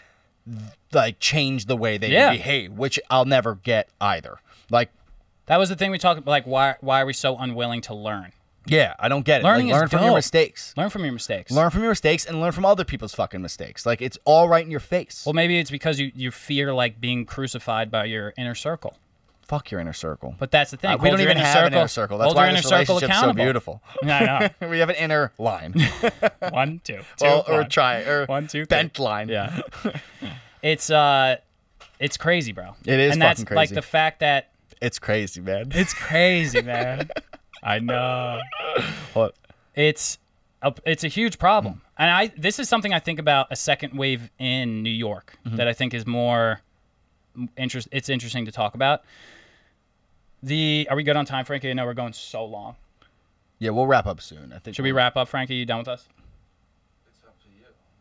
like change the way they Yeah. behave, which I'll never get either. Like That was the thing we talked about. Like, why why are we so unwilling to learn? Yeah, I don't get it. Learning like, learn from your mistakes. Learn from your mistakes. Learn from your mistakes and learn from other people's fucking mistakes. Like it's all right in your face. Well, maybe it's because you, you fear like being crucified by your inner circle. Fuck your inner circle. But that's the thing. Uh, we don't even have circle, an inner circle. That's why your this inner circle relationship's so beautiful. I know. we have an inner line. One, two, two, well, or one. try or One, two, three. bent line. Yeah. it's uh, it's crazy, bro. It is and that's fucking like the fact that It's crazy, man. it's crazy, man. I know. What? It's a, it's a huge problem, and I this is something I think about a second wave in New York Mm-hmm. that I think is more interest. It's interesting to talk about. The are we good on time, Frankie? I know we're going so long. Yeah, we'll wrap up soon. I think. Should we wrap up, Frankie? You done with us?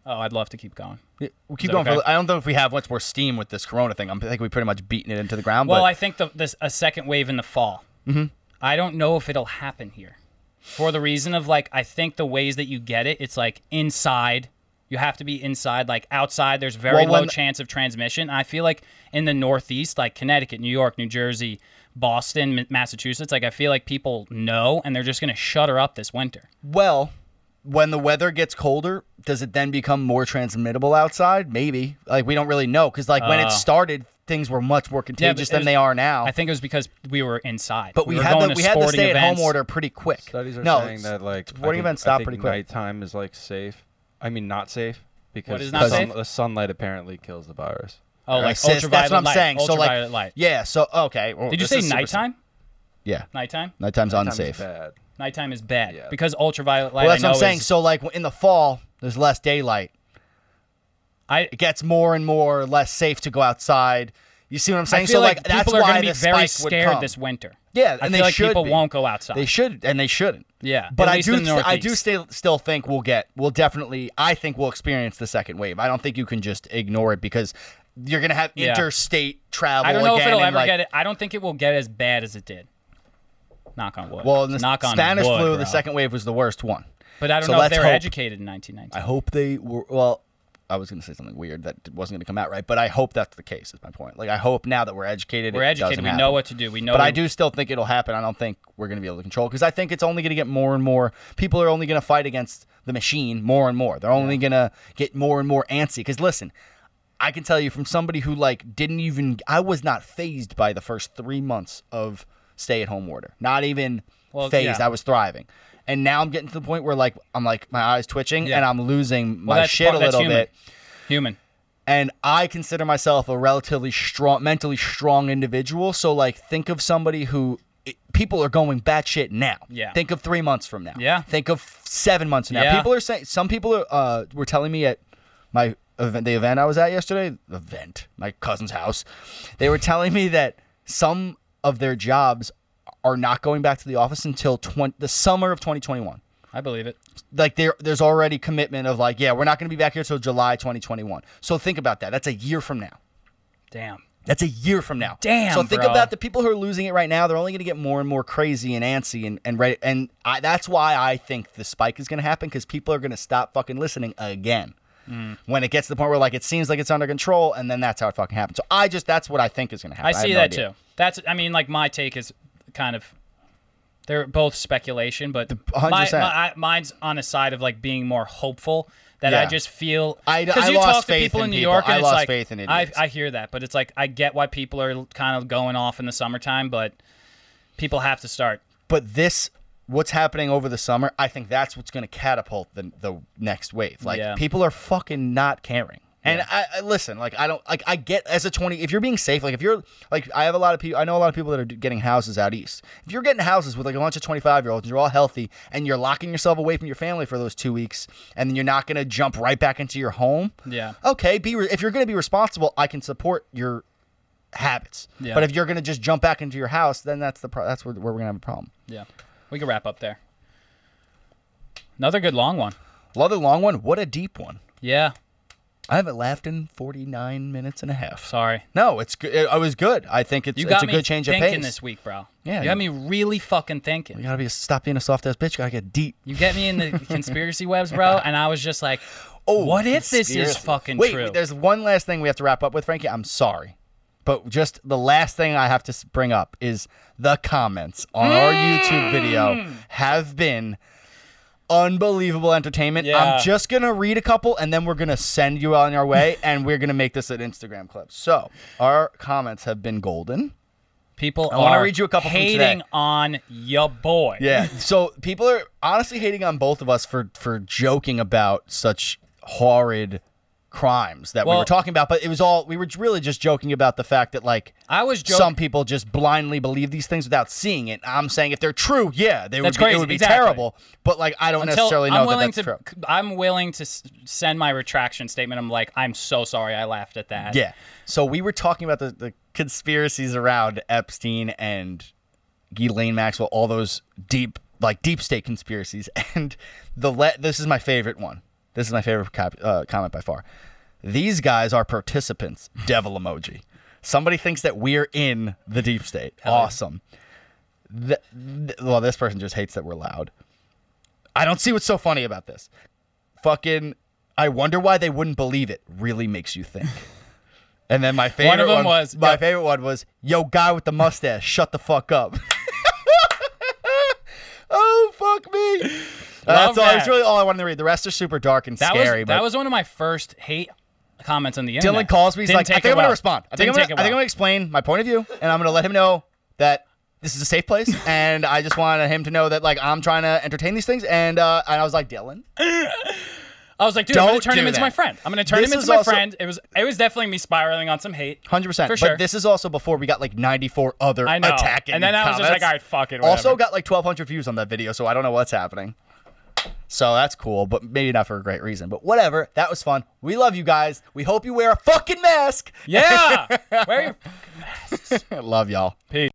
Oh, I'd love to keep going. Yeah, We'll keep going. okay? For, I don't know if we have much more steam with this Corona thing. I'm, I think we pretty much beaten it into the ground. Well, but I think the, this a second wave in the fall. Mm-hmm. I don't know if it'll happen here, for the reason of like I think the ways that you get it, it's like inside. You have to be inside. Like outside, there's very Well, low chance of transmission. I feel like in the Northeast, like Connecticut, New York, New Jersey, Boston, M- Massachusetts, like I feel like people know and they're just gonna shutter up this winter. well, when the weather gets colder, does it then become more transmittable outside? Maybe. Like we don't really know because like when Uh. it started, things were much more contagious it than was- they are now. I think it was because we were inside. but we, were had the we had the sporting stay at home order pretty quick. Studies are no, saying that like I sporting think- events stop think pretty quick. Nighttime is like safe. I mean, not safe because is the not sun- safe? the sunlight apparently kills the virus. Oh, like Sis, ultraviolet that's what I'm light. saying. So like, light. yeah. So okay. well, Did you say is super- nighttime? Yeah, Nighttime. nighttime's Time's unsafe. bad. Nighttime is bad Yeah. because ultraviolet light. Well, that's I what I'm saying. is- So like in the fall, there's less daylight. I It gets more and more less safe to go outside. You see what I'm saying? I feel so like, like, that's people are going to be very scared this winter. Yeah, I and feel they like should people be. won't go outside. They should, and they shouldn't. Yeah, but I do, in the st- I do still still think we'll get, we'll definitely, I think we'll experience the second wave. I don't think you can just ignore it because you're gonna have Yeah. interstate travel. I don't know if it'll ever like, get it. I don't think it will get as bad as it did. Knock on wood. Well, in the knock on Spanish wood, flu, bro. the second wave was the worst one. But I don't so know if they were hope. educated in 1919. I hope they were. Well, I was gonna say something weird that wasn't gonna come out right, but I hope that's the case. Is my point. Like I hope now that we're educated, we're educated. We happen. know what to do. We know. But I do still think it'll happen. I don't think we're going to be able to control because I think it's only going to get more and more. People are only going to fight against the machine more and more. They're only going to get more and more antsy. Because listen, I can tell you from somebody who like didn't even. I was not phased by the first three months of stay-at-home order. Not even Well, phased. yeah. I was thriving. And now I'm getting to the point where like I'm like my eyes twitching Yeah. and I'm losing Well, my that's shit part- a that's little human. bit Human. and I consider myself a relatively strong, mentally strong individual. So, like, think of somebody who it- people are going batshit now. Yeah. Think of three months from now. Yeah. Think of seven months from now. Yeah. People are saying. Some people are, uh, were telling me at my event, the event I was at yesterday, event, my cousin's house. They were telling me that some of their jobs are not going back to the office until 20, the summer of 2021 I believe it. like there there's already commitment of like yeah we're not going to be back here till July 2021. So think about that. That's a year from now. Damn. That's a year from now. Damn, So think bro. about the people who are losing it right now. They're only going to get more and more crazy and antsy and and ready. And I, that's why I think the spike is going to happen because people are going to stop fucking listening again. Mm. When it gets to the point where like it seems like it's under control, and then that's how it fucking happens. So I just that's what I think is going to happen. I see no that idea. too. That's. I mean, like my take is kind of. They're both speculation, but my, my, mine's on the side of like being more hopeful. That I just feel I- 'cause I you lost talk to faith people in in New people. York, and I it's lost like faith in I. I hear that, but it's like I get why people are kind of going off in the summertime, but people have to start. but this what's happening over the summer i think that's what's going to catapult the, the next wave like Yeah. people are fucking not caring and I, I listen like i don't like i get as a 20 if you're being safe like if you're like i have a lot of people i know a lot of people that are getting houses out east if you're getting houses with like a bunch of 25 year olds and you're all healthy and you're locking yourself away from your family for those two weeks and then you're not going to jump right back into your home Yeah. okay be re- if you're going to be responsible i can support your habits Yeah. but if you're going to just jump back into your house then that's the pro- that's where, where we're going to have a problem Yeah, we can wrap up there. Another good long one. Another long one. What a deep one. Yeah. I haven't laughed in 49 minutes and a half. Sorry. No, it's good. I was good. I think it's, You it's got a me good change of thinking pace. this week, bro. Yeah, You got me really fucking thinking. You gotta be stop being a soft ass bitch. You gotta get deep. You get me in the conspiracy webs, bro, and I was just like, Oh, what if this is fucking Wait, true? there's one last thing we have to wrap up with, Frankie. I'm sorry, But just the last thing I have to bring up is the comments on our YouTube video Mm. have been unbelievable entertainment. Yeah. I'm just gonna read a couple and then we're gonna send you on your way and we're gonna make this an Instagram clip. So our comments have been golden. People I wanna read you a couple hating on your boy. Yeah. So people are honestly hating on both of us for for joking about such horrid crimes that we were talking about, but it was all we were really just joking about the fact that like I was joking. some people just blindly believe these things without seeing it. I'm saying if they're true, yeah, they That's would be, it would be exactly. terrible. But like I don't Until necessarily know I'm that that's to, true. I'm willing to s- send my retraction statement. I'm like, I'm so sorry, I laughed at that. Yeah. So we were talking about the, the conspiracies around Epstein and Ghislaine Maxwell, all those deep, like deep state conspiracies. And the le- this is my favorite one. This is my favorite cop- uh, comment by far. These guys are participants. Devil emoji. Somebody thinks that we're in the deep state. awesome. Th- th- well, this person just hates that we're loud. I don't see what's so funny about this. Fucking, I wonder why they wouldn't believe it. Really makes you think. And then my favorite One of them was- my yeah. favorite one was yo guy with the mustache shut the fuck up. oh fuck me. That's all. That's that. really all I wanted to read. The rest are super dark and That scary. was but that was one of my first hate comments on the internet. Dylan calls me. He's Didn't like, I think I'm gonna respond. I think I'm gonna, take it I think I'm gonna explain my point of view, and I'm gonna let him know that this is a safe place, and I just wanted him to know that like I'm trying to entertain these things, and uh, and I was like, Dylan, I was like, dude, I'm gonna turn him into my friend. I'm gonna turn This him into my also- friend. It was it was definitely me spiraling on some hate. hundred percent. For But sure. this is also before we got like 94 other I know. attacking. And then I was just like, all right, fuck it. Also got like 1,200 views on that video, so I don't know what's happening. So that's cool, but maybe not for a great reason. But whatever, that was fun. We love you guys. We hope you wear a fucking mask. yeah. Where are you? love y'all. Peace.